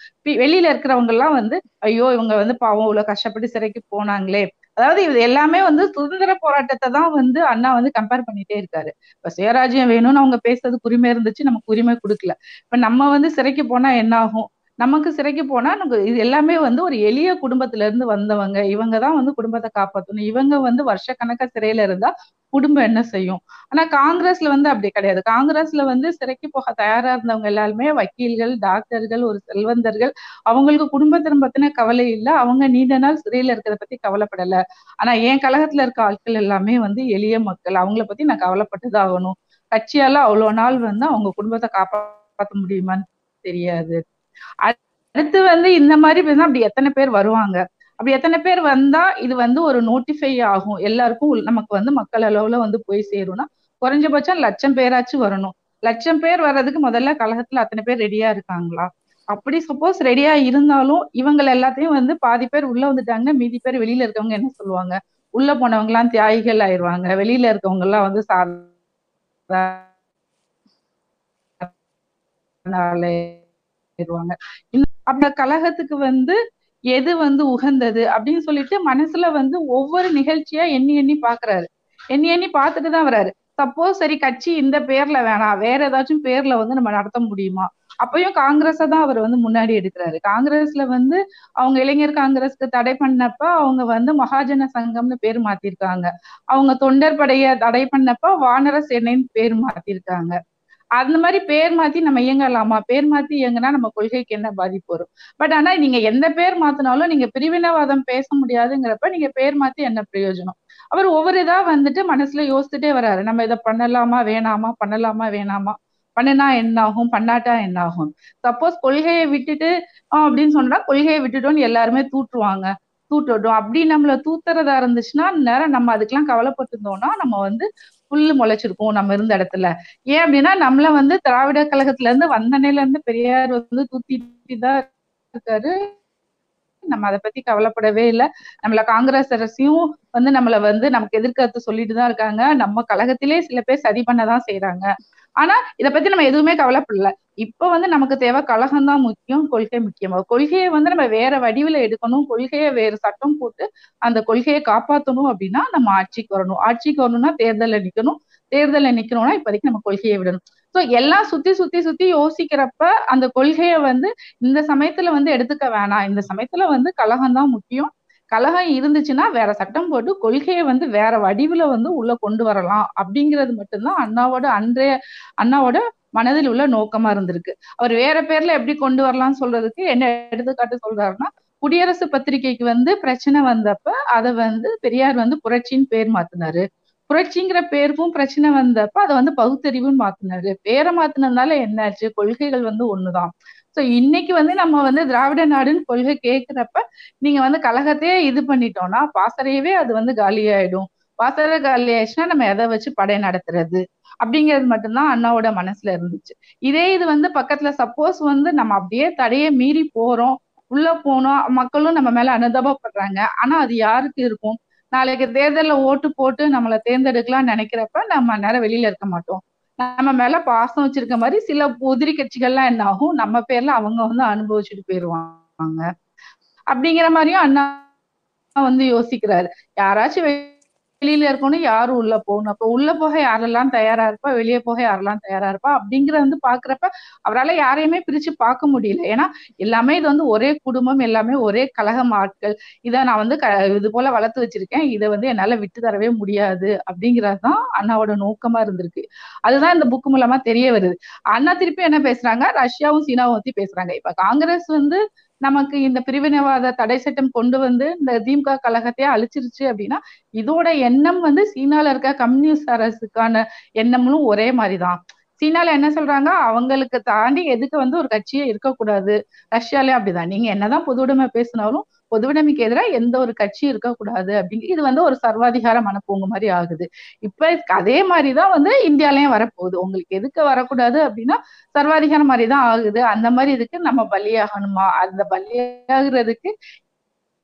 வெளியில இருக்கிறவங்க எல்லாம் வந்து ஐயோ இவங்க வந்து பாவம் இவ்வளவு கஷ்டப்பட்டு சிறைக்கு போனாங்களே. அதாவது இது எல்லாமே வந்து சுதந்திர போராட்டத்தை தான் வந்து அண்ணா வந்து கம்பேர் பண்ணிட்டே இருக்காரு. இப்ப சுயராஜ்யம் வேணும்னு அவங்க பேசுறதுக்கு உரிமை இருந்துச்சு நமக்கு உரிமை கொடுக்கல. இப்ப நம்ம வந்து சிறைக்கு போனா என்ன ஆகும்? நமக்கு சிறைக்கு போனா நமக்கு இது எல்லாமே வந்து ஒரு எளிய குடும்பத்துல இருந்து வந்தவங்க. இவங்க தான் வந்து குடும்பத்தை காப்பாற்றணும் இவங்க வந்து வருஷக்கணக்கா சிறையில இருந்தா குடும்பம் என்ன செய்யும்? ஆனா காங்கிரஸ்ல வந்து அப்படி கிடையாது. காங்கிரஸ்ல வந்து சிறைக்கு போக தயாரா இருந்தவங்க எல்லாருமே வக்கீல்கள் டாக்டர்கள் ஒரு செல்வந்தர்கள். அவங்களுக்கு குடும்பத்தின பத்தின கவலை இல்லை. அவங்க நீண்ட நாள் சிறையில இருக்கிறத பத்தி கவலைப்படல. ஆனா என் கழகத்துல இருக்க ஆட்கள் எல்லாமே வந்து எளிய மக்கள். அவங்கள பத்தி நான் கவலைப்பட்டுதான் ஆகணும். கட்சியால அவ்வளவு நாள் வந்து அவங்க குடும்பத்தை காப்பாற்ற முடியுமான்னு தெரியாது. அடுத்து வந்து இந்த மாதிரி பேசினா அப்படி எத்தனை பேர் வருவாங்க? அப்படி எத்தனை பேர் வந்தா இது வந்து ஒரு நோட்டிஃபை ஆகும்? எல்லாருக்கும் நமக்கு வந்து மக்கள் அளவுல வந்து போய் சேரும்னா குறைஞ்சபட்சம் லட்சம் பேராச்சும் வரணும். லட்சம் பேர் வர்றதுக்கு முதல்ல கழகத்துல அத்தனை பேர் ரெடியா இருக்காங்களா? அப்படி சப்போஸ் ரெடியா இருந்தாலும் இவங்க எல்லாத்தையும் வந்து பாதி பேர் உள்ள வந்துட்டாங்கன்னா மீதி பேர் வெளியில இருக்கவங்க என்ன சொல்லுவாங்க? உள்ள போனவங்க எல்லாம் தியாகிகள் ஆயிடுவாங்க வெளியில இருக்கவங்க எல்லாம் வந்து அந்த கழகத்துக்கு வந்து எது வந்து உகந்தது அப்படின்னு சொல்லிட்டு மனசுல வந்து ஒவ்வொரு நிகழ்ச்சியா எண்ணி எண்ணி பாக்குறாரு. எண்ணி எண்ணி பார்த்துட்டு தான் வராரு சப்போஸ் சரி கட்சி இந்த பேர்ல வேணாம் வேற ஏதாச்சும் பேர்ல வந்து நம்ம நடத்த முடியுமா? அப்பயும் காங்கிரஸ தான் அவர் வந்து முன்னாடி எடுக்கிறாரு. காங்கிரஸ்ல வந்து அவங்க இளைஞர் காங்கிரஸ்க்கு தடை பண்ணப்ப அவங்க வந்து மகாஜன சங்கம்னு பேர் மாத்திருக்காங்க. அவங்க தொண்டர் படைய தடை பண்ணப்ப வானர சேனைன்னு பேர் மாத்திருக்காங்க. அந்த மாதிரி பேர் மாத்தி நம்ம இயங்கலாமா? பேர் மாத்தி இயங்கினா நம்ம கொள்கைக்கு என்ன பாதிப்பு வரும்? பட் ஆனா நீங்க எந்த பேர் மாத்தினாலும் நீங்க பிரிவினவாதம் பேச முடியாதுங்கிறப்ப நீங்க பேர் மாத்தி என்ன பிரயோஜனம்? அவர் ஒவ்வொரு இதா வந்துட்டு மனசுல யோசிச்சுட்டே வராரு. நம்ம இதை பண்ணலாமா வேணாமா? பண்ணலாமா வேணாமா? பண்ணுனா என்ன ஆகும் பண்ணாட்டா என்ன ஆகும் சப்போஸ் கொள்கையை விட்டுட்டு அப்படின்னு சொன்னா கொள்கையை விட்டுட்டோம்னு எல்லாருமே தூற்றுவாங்க. தூட்டுட்டோம் அப்படி நம்மள தூத்துறதா இருந்துச்சுன்னா நேரம் நம்ம அதுக்கெல்லாம் கவலைப்பட்டு இருந்தோம்னா நம்ம வந்து புல்லு முளைச்சிருக்கும் நம்ம இருந்த இடத்துல. ஏன் அப்படின்னா நம்மள வந்து திராவிட கழகத்துல இருந்து வந்தனையில இருந்து பெரியார் வந்து தூத்திட்டு தான் இருக்காரு. நம்ம அதை பத்தி கவலைப்படவே இல்லை. நம்மள காங்கிரஸ் அரசையும் வந்து நம்மள வந்து நமக்கு எதிர்கருத்து சொல்லிட்டு தான் இருக்காங்க. நம்ம கழகத்திலே சில பேர் சரி பண்ணதான் செய்யறாங்க ஆனா இத பத்தி நம்ம எதுவுமே கவலைப்படல. இப்ப வந்து நமக்கு தேவை கழகம் தான் முக்கியம் கொள்கை முக்கியமாக கொள்கையை வந்து நம்ம வேற வடிவில் எடுக்கணும் கொள்கையை வேற சட்டம் போட்டு அந்த கொள்கையை காப்பாத்தணும் அப்படின்னா நம்ம ஆட்சிக்கு வரணும். ஆட்சிக்கு வரணும்னா தேர்தல்ல நிக்கணும். தேர்தல்ல நிக்கணும்னா இப்போதைக்கு நம்ம கொள்கையை விடணும். ஸோ எல்லாம் சுத்தி சுத்தி சுத்தி யோசிக்கிறப்ப அந்த கொள்கையை வந்து இந்த சமயத்துல வந்து எடுத்துக்க வேணாம். இந்த சமயத்துல வந்து கழகம் தான் முக்கியம். கழகம் இருந்துச்சுன்னா வேற சட்டம் போட்டு கொள்கையை வந்து வேற வடிவுல வந்து உள்ள கொண்டு வரலாம். அப்படிங்கிறது மட்டும்தான் அண்ணாவோட அன்றைய அண்ணாவோட மனதில் உள்ள நோக்கமா இருந்திருக்கு. அவர் வேற பேர்ல எப்படி கொண்டு வரலாம்னு சொல்றதுக்கு என்ன எடுத்துக்காட்டு சொல்றாருன்னா குடியரசு பத்திரிகைக்கு வந்து பிரச்சனை வந்தப்ப அதை வந்து பெரியார் வந்து புரட்சின்னு பேர் மாத்தினாரு. புரட்சிங்கிற பேருக்கும் பிரச்சனை வந்தப்ப அதை வந்து பகுத்தறிவுன்னு மாத்தினாரு. பேரை மாத்தினதுனால என்னாச்சு? கொள்கைகள் வந்து ஒண்ணுதான். சோ இன்னைக்கு வந்து நம்ம வந்து திராவிட நாடுன்னு கொள்கை கேட்கிறப்ப நீங்க வந்து கழகத்தையே இது பண்ணிட்டோம்னா பாசறையவே அது வந்து காலியாயிடும். பாசறை காலி ஆயிடுச்சுன்னா நம்ம எதை வச்சு படை நடத்துறது? அப்படிங்கிறது மட்டும்தான் அண்ணாவோட மனசுல இருந்துச்சு. இதே இது வந்து பக்கத்துல சப்போஸ் வந்து நம்ம அப்படியே தடையை மீறி போறோம். உள்ள போனோம். மக்களும் நம்ம மேல அனுதாபப்படுறாங்க. ஆனா அது யாருக்கு இருக்கும்? நாளைக்கு தேர்தலில் ஓட்டு போட்டு நம்மளை தேர்ந்தெடுக்கலாம்னு நினைக்கிறப்ப நம்ம நேரம் வெளியில இருக்க மாட்டோம். நம்ம மேல பாசம் வச்சிருக்க மாதிரி சில உதிரி கட்சிகள்லாம் என்ன ஆகும்? நம்ம பேர்ல அவங்க வந்து அனுபவிச்சுட்டு போயிருவாங்க. அப்படிங்கிற மாதிரியும் அண்ணா வந்து யோசிக்கிறாரு. யாராச்சும் வெளியில இருக்கணும் யாரும் உள்ள போகணும்? அப்ப உள்ள போக யாரெல்லாம் தயாரா இருப்பா? வெளியே போக யாரெல்லாம் தயாரா இருப்பா? அப்படிங்கிற வந்து பாக்குறப்ப அவரால் யாரையுமே பிரிச்சு பார்க்க முடியல. ஏன்னா எல்லாமே இது வந்து ஒரே குடும்பம் எல்லாமே ஒரே கழகம் ஆட்கள். இதை நான் வந்து இது போல வளர்த்து வச்சிருக்கேன். இதை வந்து என்னால விட்டு தரவே முடியாது. அப்படிங்கறதுதான் அண்ணாவோட நோக்கமா இருந்திருக்கு. அதுதான் இந்த புக் மூலமா தெரிய வருது. அண்ணா திருப்பி என்ன பேசுறாங்க? ரஷ்யாவும் சீனாவும் பத்தி பேசுறாங்க. இப்ப காங்கிரஸ் வந்து நமக்கு இந்த பிரிவினைவாத தடை சட்டம் கொண்டு வந்து இந்த திமுக கழகத்தையே அழிச்சிருச்சு அப்படின்னா இதோட எண்ணம் வந்து சீனால இருக்க கம்யூனிஸ்ட் அரசுக்கான எண்ணமும் ஒரே மாதிரிதான். சீனால என்ன சொல்றாங்க? அவங்களுக்கு தாண்டி எதுக்கு வந்து ஒரு கட்சியே இருக்கக்கூடாது. ரஷ்யாலே அப்படிதான். நீங்க என்னதான் பொது உடைமை பேசினாலும் பொது உடைமைக்கு எதிராக எந்த ஒரு கட்சியும் இருக்கக்கூடாது அப்படின்னு. இது வந்து ஒரு சர்வாதிகார மனப்போங்கு மாதிரி ஆகுது. இப்ப அதே மாதிரிதான் வந்து இந்தியாலயும் வரப்போகுது. உங்களுக்கு எதுக்கு வரக்கூடாது அப்படின்னா சர்வாதிகாரம் மாதிரிதான் ஆகுது. அந்த மாதிரி இதுக்கு நம்ம பலியாகணுமா? அந்த பலியாகிறதுக்கு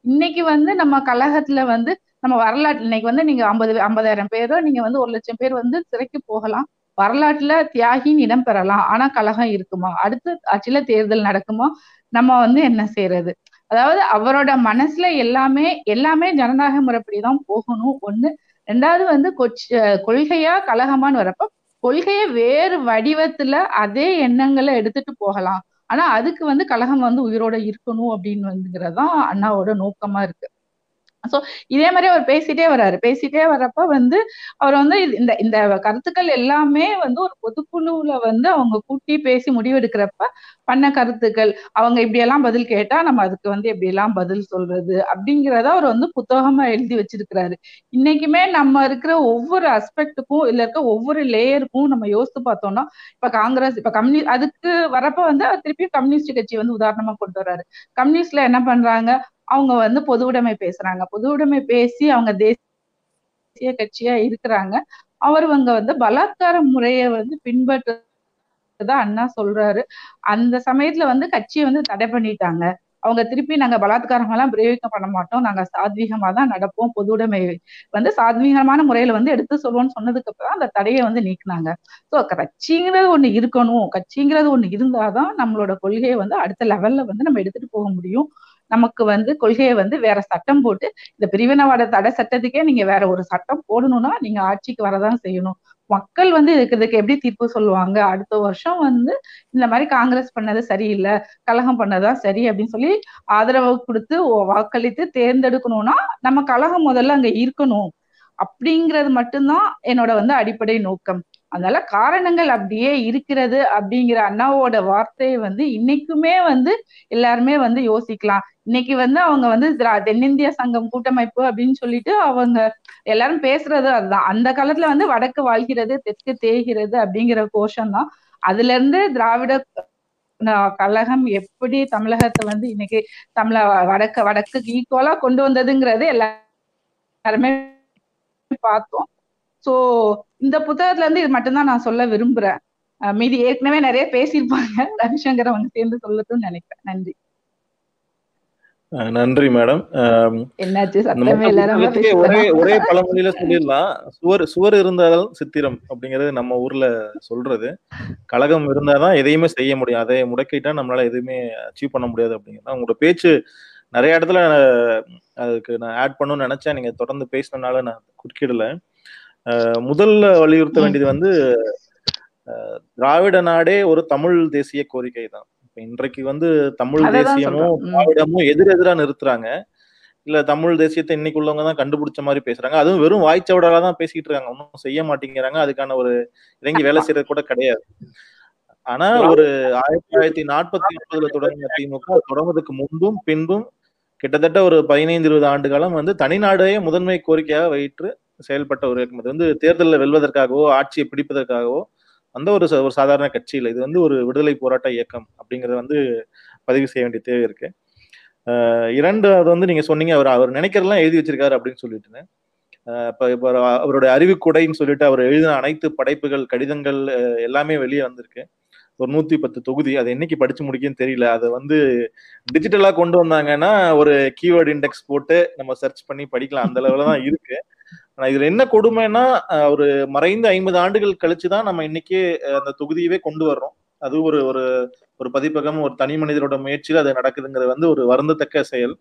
இன்னைக்கு வந்து நம்ம கழகத்துல வந்து நம்ம வரலாற்று இன்னைக்கு வந்து நீங்க ஐம்பது ஐம்பதாயிரம் பேரோ நீங்க வந்து ஒரு லட்சம் பேர் வந்து சிறைக்கு போகலாம். வரலாற்றுல தியாகின்னு இடம் பெறலாம் ஆனா கழகம் இருக்குமா? அடுத்து ஆட்சியில தேர்தல் நடக்குமா? நம்ம வந்து என்ன செய்யறது அதாவது அவரோட மனசுல எல்லாமே எல்லாமே ஜனநாயக முறைப்படிதான் போகணும். ஒண்ணு. ரெண்டாவது வந்து கொள்கையா கழகமான்னு வரப்ப கொள்கையை வேறு வடிவத்துல அதே எண்ணங்களை எடுத்துட்டு போகலாம். ஆனா அதுக்கு வந்து கழகம் வந்து உயிரோட இருக்கணும் அப்படின்னு வந்துங்கிறதான் அண்ணாவோட நோக்கமா இருக்கு. சோ இதே மாதிரி அவர் பேசிட்டே வர்றாரு. பேசிட்டே வர்றப்ப வந்து அவர் வந்து இந்த இந்த கருத்துக்கள் எல்லாமே வந்து ஒரு பொதுக்குழுவுல வந்து அவங்க கூட்டி பேசி முடிவெடுக்கிறப்ப பண்ண கருத்துக்கள் அவங்க இப்படி எல்லாம் பதில் கேட்டா நம்ம அதுக்கு வந்து எப்படி எல்லாம் பதில் சொல்றது அப்படிங்கிறத அவர் வந்து புத்தகமா எழுதி வச்சிருக்கிறாரு. இன்னைக்குமே நம்ம இருக்கிற ஒவ்வொரு அஸ்பெக்டுக்கும் இல்ல இருக்க ஒவ்வொரு லேயருக்கும் நம்ம யோசித்து பார்த்தோம்னா இப்ப காங்கிரஸ் இப்ப கம்யூனி அதுக்கு வரப்ப வந்து திருப்பி கம்யூனிஸ்ட் கட்சி வந்து உதாரணமா கொண்டு வர்றாரு. கம்யூனிஸ்ட்ல என்ன பண்றாங்க? அவங்க வந்து பொது உடைமை பேசுறாங்க. பொது உடைமை பேசி அவங்க தேசிய கட்சியா இருக்கிறாங்க. அவர் அவங்க வந்து பலாத்கார முறையை வந்து பின்பற்றுதான் அண்ணா சொல்றாரு. அந்த சமயத்துல வந்து கட்சியை வந்து தடை பண்ணிட்டாங்க. அவங்க திருப்பி நாங்க பலாத்காரம் எல்லாம் பிரயோகம் பண்ண மாட்டோம். நாங்க சாத்வீகமா தான் நடப்போம். பொது உடைமை வந்து சாத்வீகமான முறையில வந்து எடுத்து சொல்லுவோம்னு சொன்னதுக்கு அப்புறம் அந்த தடையை வந்து நீக்குனாங்க. ஸோ கட்சிங்கிறது ஒண்ணு இருக்கணும். கட்சிங்கிறது ஒண்ணு இருந்தாதான் நம்மளோட கொள்கையை வந்து அடுத்த லெவல்ல வந்து நம்ம எடுத்துட்டு போக முடியும். நமக்கு வந்து கொள்கையை வந்து வேற சட்டம் போட்டு இந்த பிரிவினவாத தடை சட்டத்துக்கே நீங்க வேற ஒரு சட்டம் போடணும்னா நீங்க ஆட்சிக்கு வரதான் செய்யணும். மக்கள் வந்து இருக்கிறதுக்கு எப்படி தீர்ப்பு சொல்லுவாங்க? அடுத்த வருஷம் வந்து இந்த மாதிரி காங்கிரஸ் பண்ணது சரியில்லை கழகம் பண்ணதான் சரி அப்படின்னு சொல்லி ஆதரவு கொடுத்து வாக்களித்து தேர்ந்தெடுக்கணும்னா நம்ம கழகம் முதல்ல அங்க இருக்கணும். அப்படிங்கிறது மட்டும்தான் என்னோட வந்து அடிப்படை நோக்கம். அதனால காரணங்கள் அப்படியே இருக்கிறது அப்படிங்கிற அண்ணாவோட வார்த்தையை வந்து இன்னைக்குமே வந்து எல்லாருமே வந்து யோசிக்கலாம். இன்னைக்கு வந்து அவங்க வந்து தென்னிந்திய சங்கம் கூட்டமைப்பு அப்படின்னு சொல்லிட்டு அவங்க எல்லாரும் பேசுறது அதுதான். அந்த காலத்துல வந்து வடக்கு வாழ்கிறது தெற்கு தேய்கிறது அப்படிங்கிற கோஷம் தான். அதுல இருந்து திராவிட கழகம் எப்படி தமிழகத்தை வந்து இன்னைக்கு தமிழ வடக்கு வடக்கு ஈக்குவலா கொண்டு வந்ததுங்கிறது எல்லாருமே பார்த்தோம். சோ இந்த புத்தகத்துல இருந்து இது மட்டும்தான் நான் சொல்ல விரும்புறேன். மீதி ஏற்கனவே நிறைய பேசியிருப்பாங்க. ரவிசங்கர் அவங்க சேர்ந்து சொல்லட்டும்னு நினைக்கிறேன். நன்றி. நன்றி மேடம். ஒரே ஒரே பழமொழியில சொல்லிடலாம். சுவர் சுவர் இருந்தால் சித்திரம் அப்படிங்கிறது நம்ம ஊர்ல சொல்றது. கழகம் இருந்தாதான் எதையுமே செய்ய முடியும். அதை முடக்கிட்டா நம்மளால எதுவுமே அச்சீவ் பண்ண முடியாது அப்படிங்கிறது உங்களோட பேச்சு நிறைய இடத்துல அதுக்கு நான் ஆட் பண்ணணும்னு நினைச்சேன். நீங்க தொடர்ந்து பேசினனால நான் குறுக்கிடல. முதல்ல வலியுறுத்த வேண்டியது வந்து திராவிட நாடே ஒரு தமிழ் தேசிய கோரிக்கை தான். இன்றைக்கு வந்து தமிழ் தேசியமும் திராவிடமும் எதிரெதிரா நிறுத்துறாங்க. இல்ல தமிழ் தேசியத்தை இன்னைக்கு உள்ளவங்க தான் கண்டுபிடிச்ச மாதிரி பேசுறாங்க. அதுவும் வெறும் வாய்ச்சவடால தான் பேசிட்டு இருக்காங்க. ஒன்றும் செய்ய மாட்டேங்கிறாங்க. அதுக்கான ஒரு இறங்கி வேலை செய்யறது கூட கிடையாது. ஆனா ஒரு ஆயிரத்தி தொள்ளாயிரத்தி நாற்பத்தி ஒன்பதுல தொடங்கிய திமுக தொடங்குறதுக்கு முன்பும் பின்பும் கிட்டத்தட்ட ஒரு பதினைந்து இருபது ஆண்டு காலம் வந்து தனிநாடையே முதன்மை கோரிக்கையாக வைத்து செயல்பட்ட ஒரு இயக்கம். அது வந்து தேர்தலில் வெல்வதற்காகவோ ஆட்சியை பிடிப்பதற்காகவோ அந்த ஒரு ஒரு சாதாரண கட்சி இல்லை. இது வந்து ஒரு விடுதலை போராட்ட இயக்கம் அப்படிங்கிறத வந்து பதிவு செய்ய வேண்டிய தேவை இருக்கு. இரண்டு அது வந்து நீங்க சொன்னீங்க அவர் அவர் நினைக்கிறதெல்லாம் எழுதி வச்சிருக்காரு அப்படின்னு சொல்லிட்டு இப்போ இப்போ அவருடைய அறிவுக்குடைன்னு சொல்லிட்டு அவர் எழுதின அனைத்து படைப்புகள் கடிதங்கள் எல்லாமே வெளியே வந்திருக்கு. ஒரு நூத்தி பத்து தொகுதி. அதை என்னைக்கு படிச்சு முடிக்குன்னு தெரியல. அதை வந்து டிஜிட்டலா கொண்டு வந்தாங்கன்னா ஒரு கீவேர்டு இண்டெக்ஸ் போட்டு நம்ம சர்ச் பண்ணி படிக்கலாம். அந்த லெவலில் தான் இருக்கு. ஆனா இதுல என்ன கொடுமைன்னா ஒரு மறைந்த ஐம்பது ஆண்டுகள் கழிச்சுதான் நம்ம இன்னைக்கு அந்த தொகுதியவே கொண்டு வர்றோம். அது ஒரு ஒரு ஒரு பதிப்பகம் ஒரு தனி மனிதரோட முயற்சியில் அது நடக்குதுங்கிறது வந்து ஒரு வருந்தத்தக்க செயல்.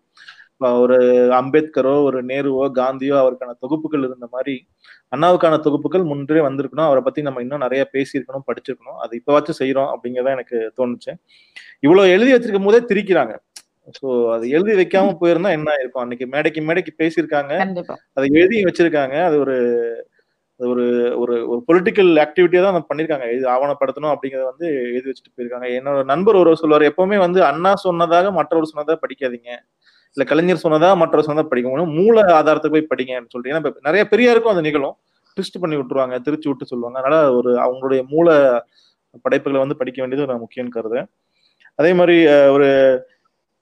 ஒரு அம்பேத்கரோ ஒரு நேருவோ காந்தியோ அவருக்கான தொகுப்புகள் இருந்த மாதிரி அண்ணாவுக்கான தொகுப்புகள் முன்றே வந்திருக்கணும். அவரை பத்தி நம்ம இன்னும் நிறைய பேசியிருக்கணும் படிச்சிருக்கணும். அது இப்பவாச்சும் செய்யறோம் அப்படிங்கிறத எனக்கு தோணுச்சு. இவ்வளவு எழுதி வச்சிருக்கும் போதே திரிக்கிறாங்க. சோ அது எழுதி வைக்காம போயிருந்தா என்ன இருக்கும் அன்னைக்கு மேடைக்கு மேடைக்கு பேசியிருக்காங்க. அதை எழுதி வச்சிருக்காங்க. அது ஒரு ஒரு ஒரு ஒரு பொலிட்டிக்கல் ஆக்டிவிட்டியா தான் பண்ணிருக்காங்க இது ஆவணப்படுத்தணும் அப்படிங்கறத வந்து எழுதி வச்சுட்டு போயிருக்காங்க. என்னோட நண்பர் ஒரு சொல்லுவார் எப்பவுமே வந்து அண்ணா சொன்னதாக மற்றவர் சொன்னதா படிக்காதீங்க. இல்ல கலைஞர் சொன்னதா மற்றவர் சொன்னதா படிக்க மூல ஆதாரத்தை போய் படிங்கன்னு சொல்லிட்டு ஏன்னா நிறைய பெரியாருக்கும் அது நிகழும். ட்விஸ்ட் பண்ணி விட்டுருவாங்க திருச்சி விட்டு சொல்லுவாங்க. அதனால ஒரு அவங்களுடைய மூல படைப்புகளை வந்து படிக்க வேண்டியது நான் முக்கியம் கருதுறேன். அதே மாதிரி ஒரு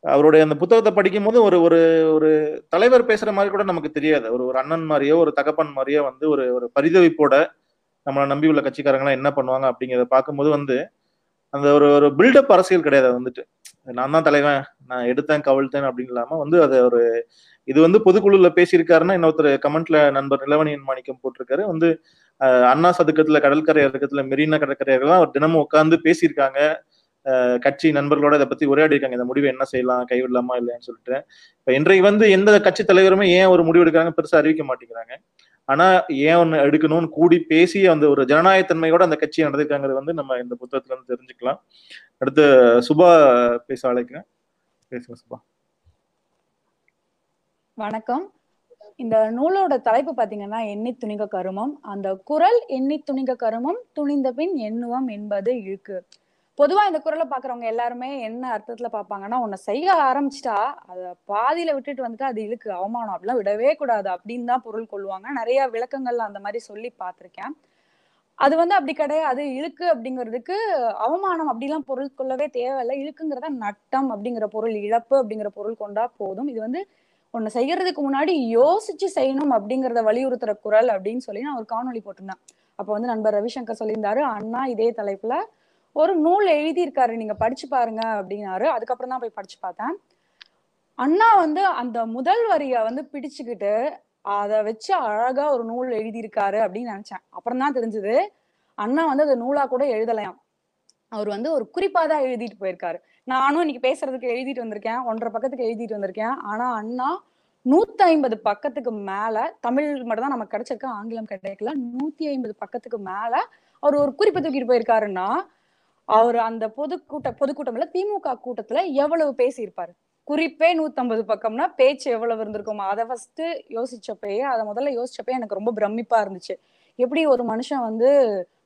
அவருடைய அந்த புத்தகத்தை படிக்கும் போது ஒரு ஒரு ஒரு தலைவர் பேசுற மாதிரி கூட நமக்கு தெரியாது. ஒரு ஒரு அண்ணன் மாதிரியோ ஒரு தகப்பன் மாதிரியோ வந்து ஒரு ஒரு பரிதவிப்போட நம்மளை நம்பி உள்ள கட்சிக்காரங்களாம் என்ன பண்ணுவாங்க அப்படிங்கிறத பார்க்கும்போது வந்து அந்த ஒரு ஒரு பில்டப் அரசியல் கிடையாது வந்துட்டு. நான் தான் தலைவன் நான் எடுத்தேன் கவிழ்த்தேன் அப்படின்னு இல்லாம வந்து அதை ஒரு இது வந்து பொதுக்குழுல பேசியிருக்காருன்னா இன்னொருத்தர் கமெண்ட்ல நண்பர் நிலவணியின் மாணிக்கம் போட்டிருக்காரு. வந்து அண்ணா சதுக்கத்துல கடற்கரை இறக்கத்துல மெரினா கடற்கரையெல்லாம் அவர் தினமும் உட்காந்து பேசியிருக்காங்க. கட்சி நண்பர்களோட இதை பத்தி உரையாடி இருக்காங்க இந்த முடிவை என்ன செய்யலாம் கைவிடலாமா இல்லையான்னு சொல்லிட்டு. இப்ப இன்றைக்கு வந்து எந்த கட்சி தலைவருமே ஏன் ஒரு முடிவு எடுக்கிறாங்க பெருசா அறிவிக்க மாட்டேங்கிறாங்க. ஆனா ஏன் ஒண்ணு எடுக்கணும்னு கூடி பேசி அந்த ஒரு ஜனநாயகத்தன்மையோட அந்த கட்சி நடந்திருக்காங்கிறது வந்து நம்ம இந்த புத்தகத்துல இருந்து தெரிஞ்சுக்கலாம். அடுத்து சுபா பேச அழைக்கிறேன். பேசுங்க சுபா. வணக்கம். இந்த நூலோட தலைப்பு பாத்தீங்கன்னா எண்ணி துணிக கருமம். அந்த குரல் எண்ணி துணிக கருமம் துணிந்த பின் எண்ணுவம் என்பது இழுக்கு. பொதுவா இந்த குரலை பாக்குறவங்க எல்லாருமே என்ன அர்த்தத்துல பாப்பாங்கன்னா உன்னை செய்ய ஆரம்பிச்சிட்டா அத பாதியில விட்டுட்டு வந்துட்டு அது இழுக்கு அவமானம் அப்படிலாம் விடவே கூடாது அப்படின்னு தான் பொருள் கொள்வாங்க. நிறைய விளக்கங்கள்ல அந்த மாதிரி சொல்லி பார்த்திருக்கேன் அது வந்து அப்படி கிடையாது. இழுக்கு அப்படிங்கிறதுக்கு அவமானம் அப்படிலாம் பொருள் கொள்ளவே தேவையில்லை. இழுக்குங்கிறத நட்டம் அப்படிங்கிற பொருள் இழப்பு அப்படிங்கிற பொருள் கொண்டா போதும். இது வந்து ஒன்னு செய்யறதுக்கு முன்னாடி யோசிச்சு செய்யணும் அப்படிங்கறத வலியுறுத்துற குரல் அப்படின்னு சொல்லி நான் ஒரு காணொலி போட்டிருந்தேன். அப்ப வந்து நண்பர் ரவிசங்கர் சொல்லியிருந்தாரு அண்ணா இதே தலைப்புல ஒரு நூல் எழுதியிருக்காரு நீங்க படிச்சு பாருங்க அப்படின்னாரு. அதுக்கப்புறம் தான் போய் படிச்சு பார்த்தேன். அண்ணா வந்து அந்த முதல் வரிய வந்து பிடிச்சுக்கிட்டு அதை வச்சு அழகா ஒரு நூல் எழுதியிருக்காரு அப்படின்னு நினைச்சேன். அப்புறம் தான் தெரிஞ்சது அண்ணா வந்து அதை நூலா கூட எழுதலையாம். அவர் வந்து ஒரு குறிப்பா தான் எழுதிட்டு போயிருக்காரு. நானும் இன்னைக்கு பேசுறதுக்கு எழுதிட்டு வந்திருக்கேன் ஒன்றரை பக்கத்துக்கு எழுதிட்டு வந்திருக்கேன். ஆனா அண்ணா நூத்தி ஐம்பது பக்கத்துக்கு மேல தமிழ் மட்டும் தான் நமக்கு கிடைச்சிருக்கு ஆங்கிலம் கிடைக்கல. நூத்தி ஐம்பது பக்கத்துக்கு மேல அவர் ஒரு குறிப்பை தூக்கிட்டு போயிருக்காருன்னா அவர் அந்த பொதுக்கூட்ட பொதுக்கூட்டம்ல திமுக கூட்டத்துல எவ்வளவு பேசியிருப்பாரு? குறிப்பே நூத்தம்பது பக்கம்னா பேச்சு எவ்வளவு இருந்திருக்குமா? அதை ஃபர்ஸ்ட் யோசிச்சப்பயே அதை முதல்ல யோசிச்சப்பயே எனக்கு ரொம்ப பிரமிப்பா இருந்துச்சு. எப்படி ஒரு மனுஷன் வந்து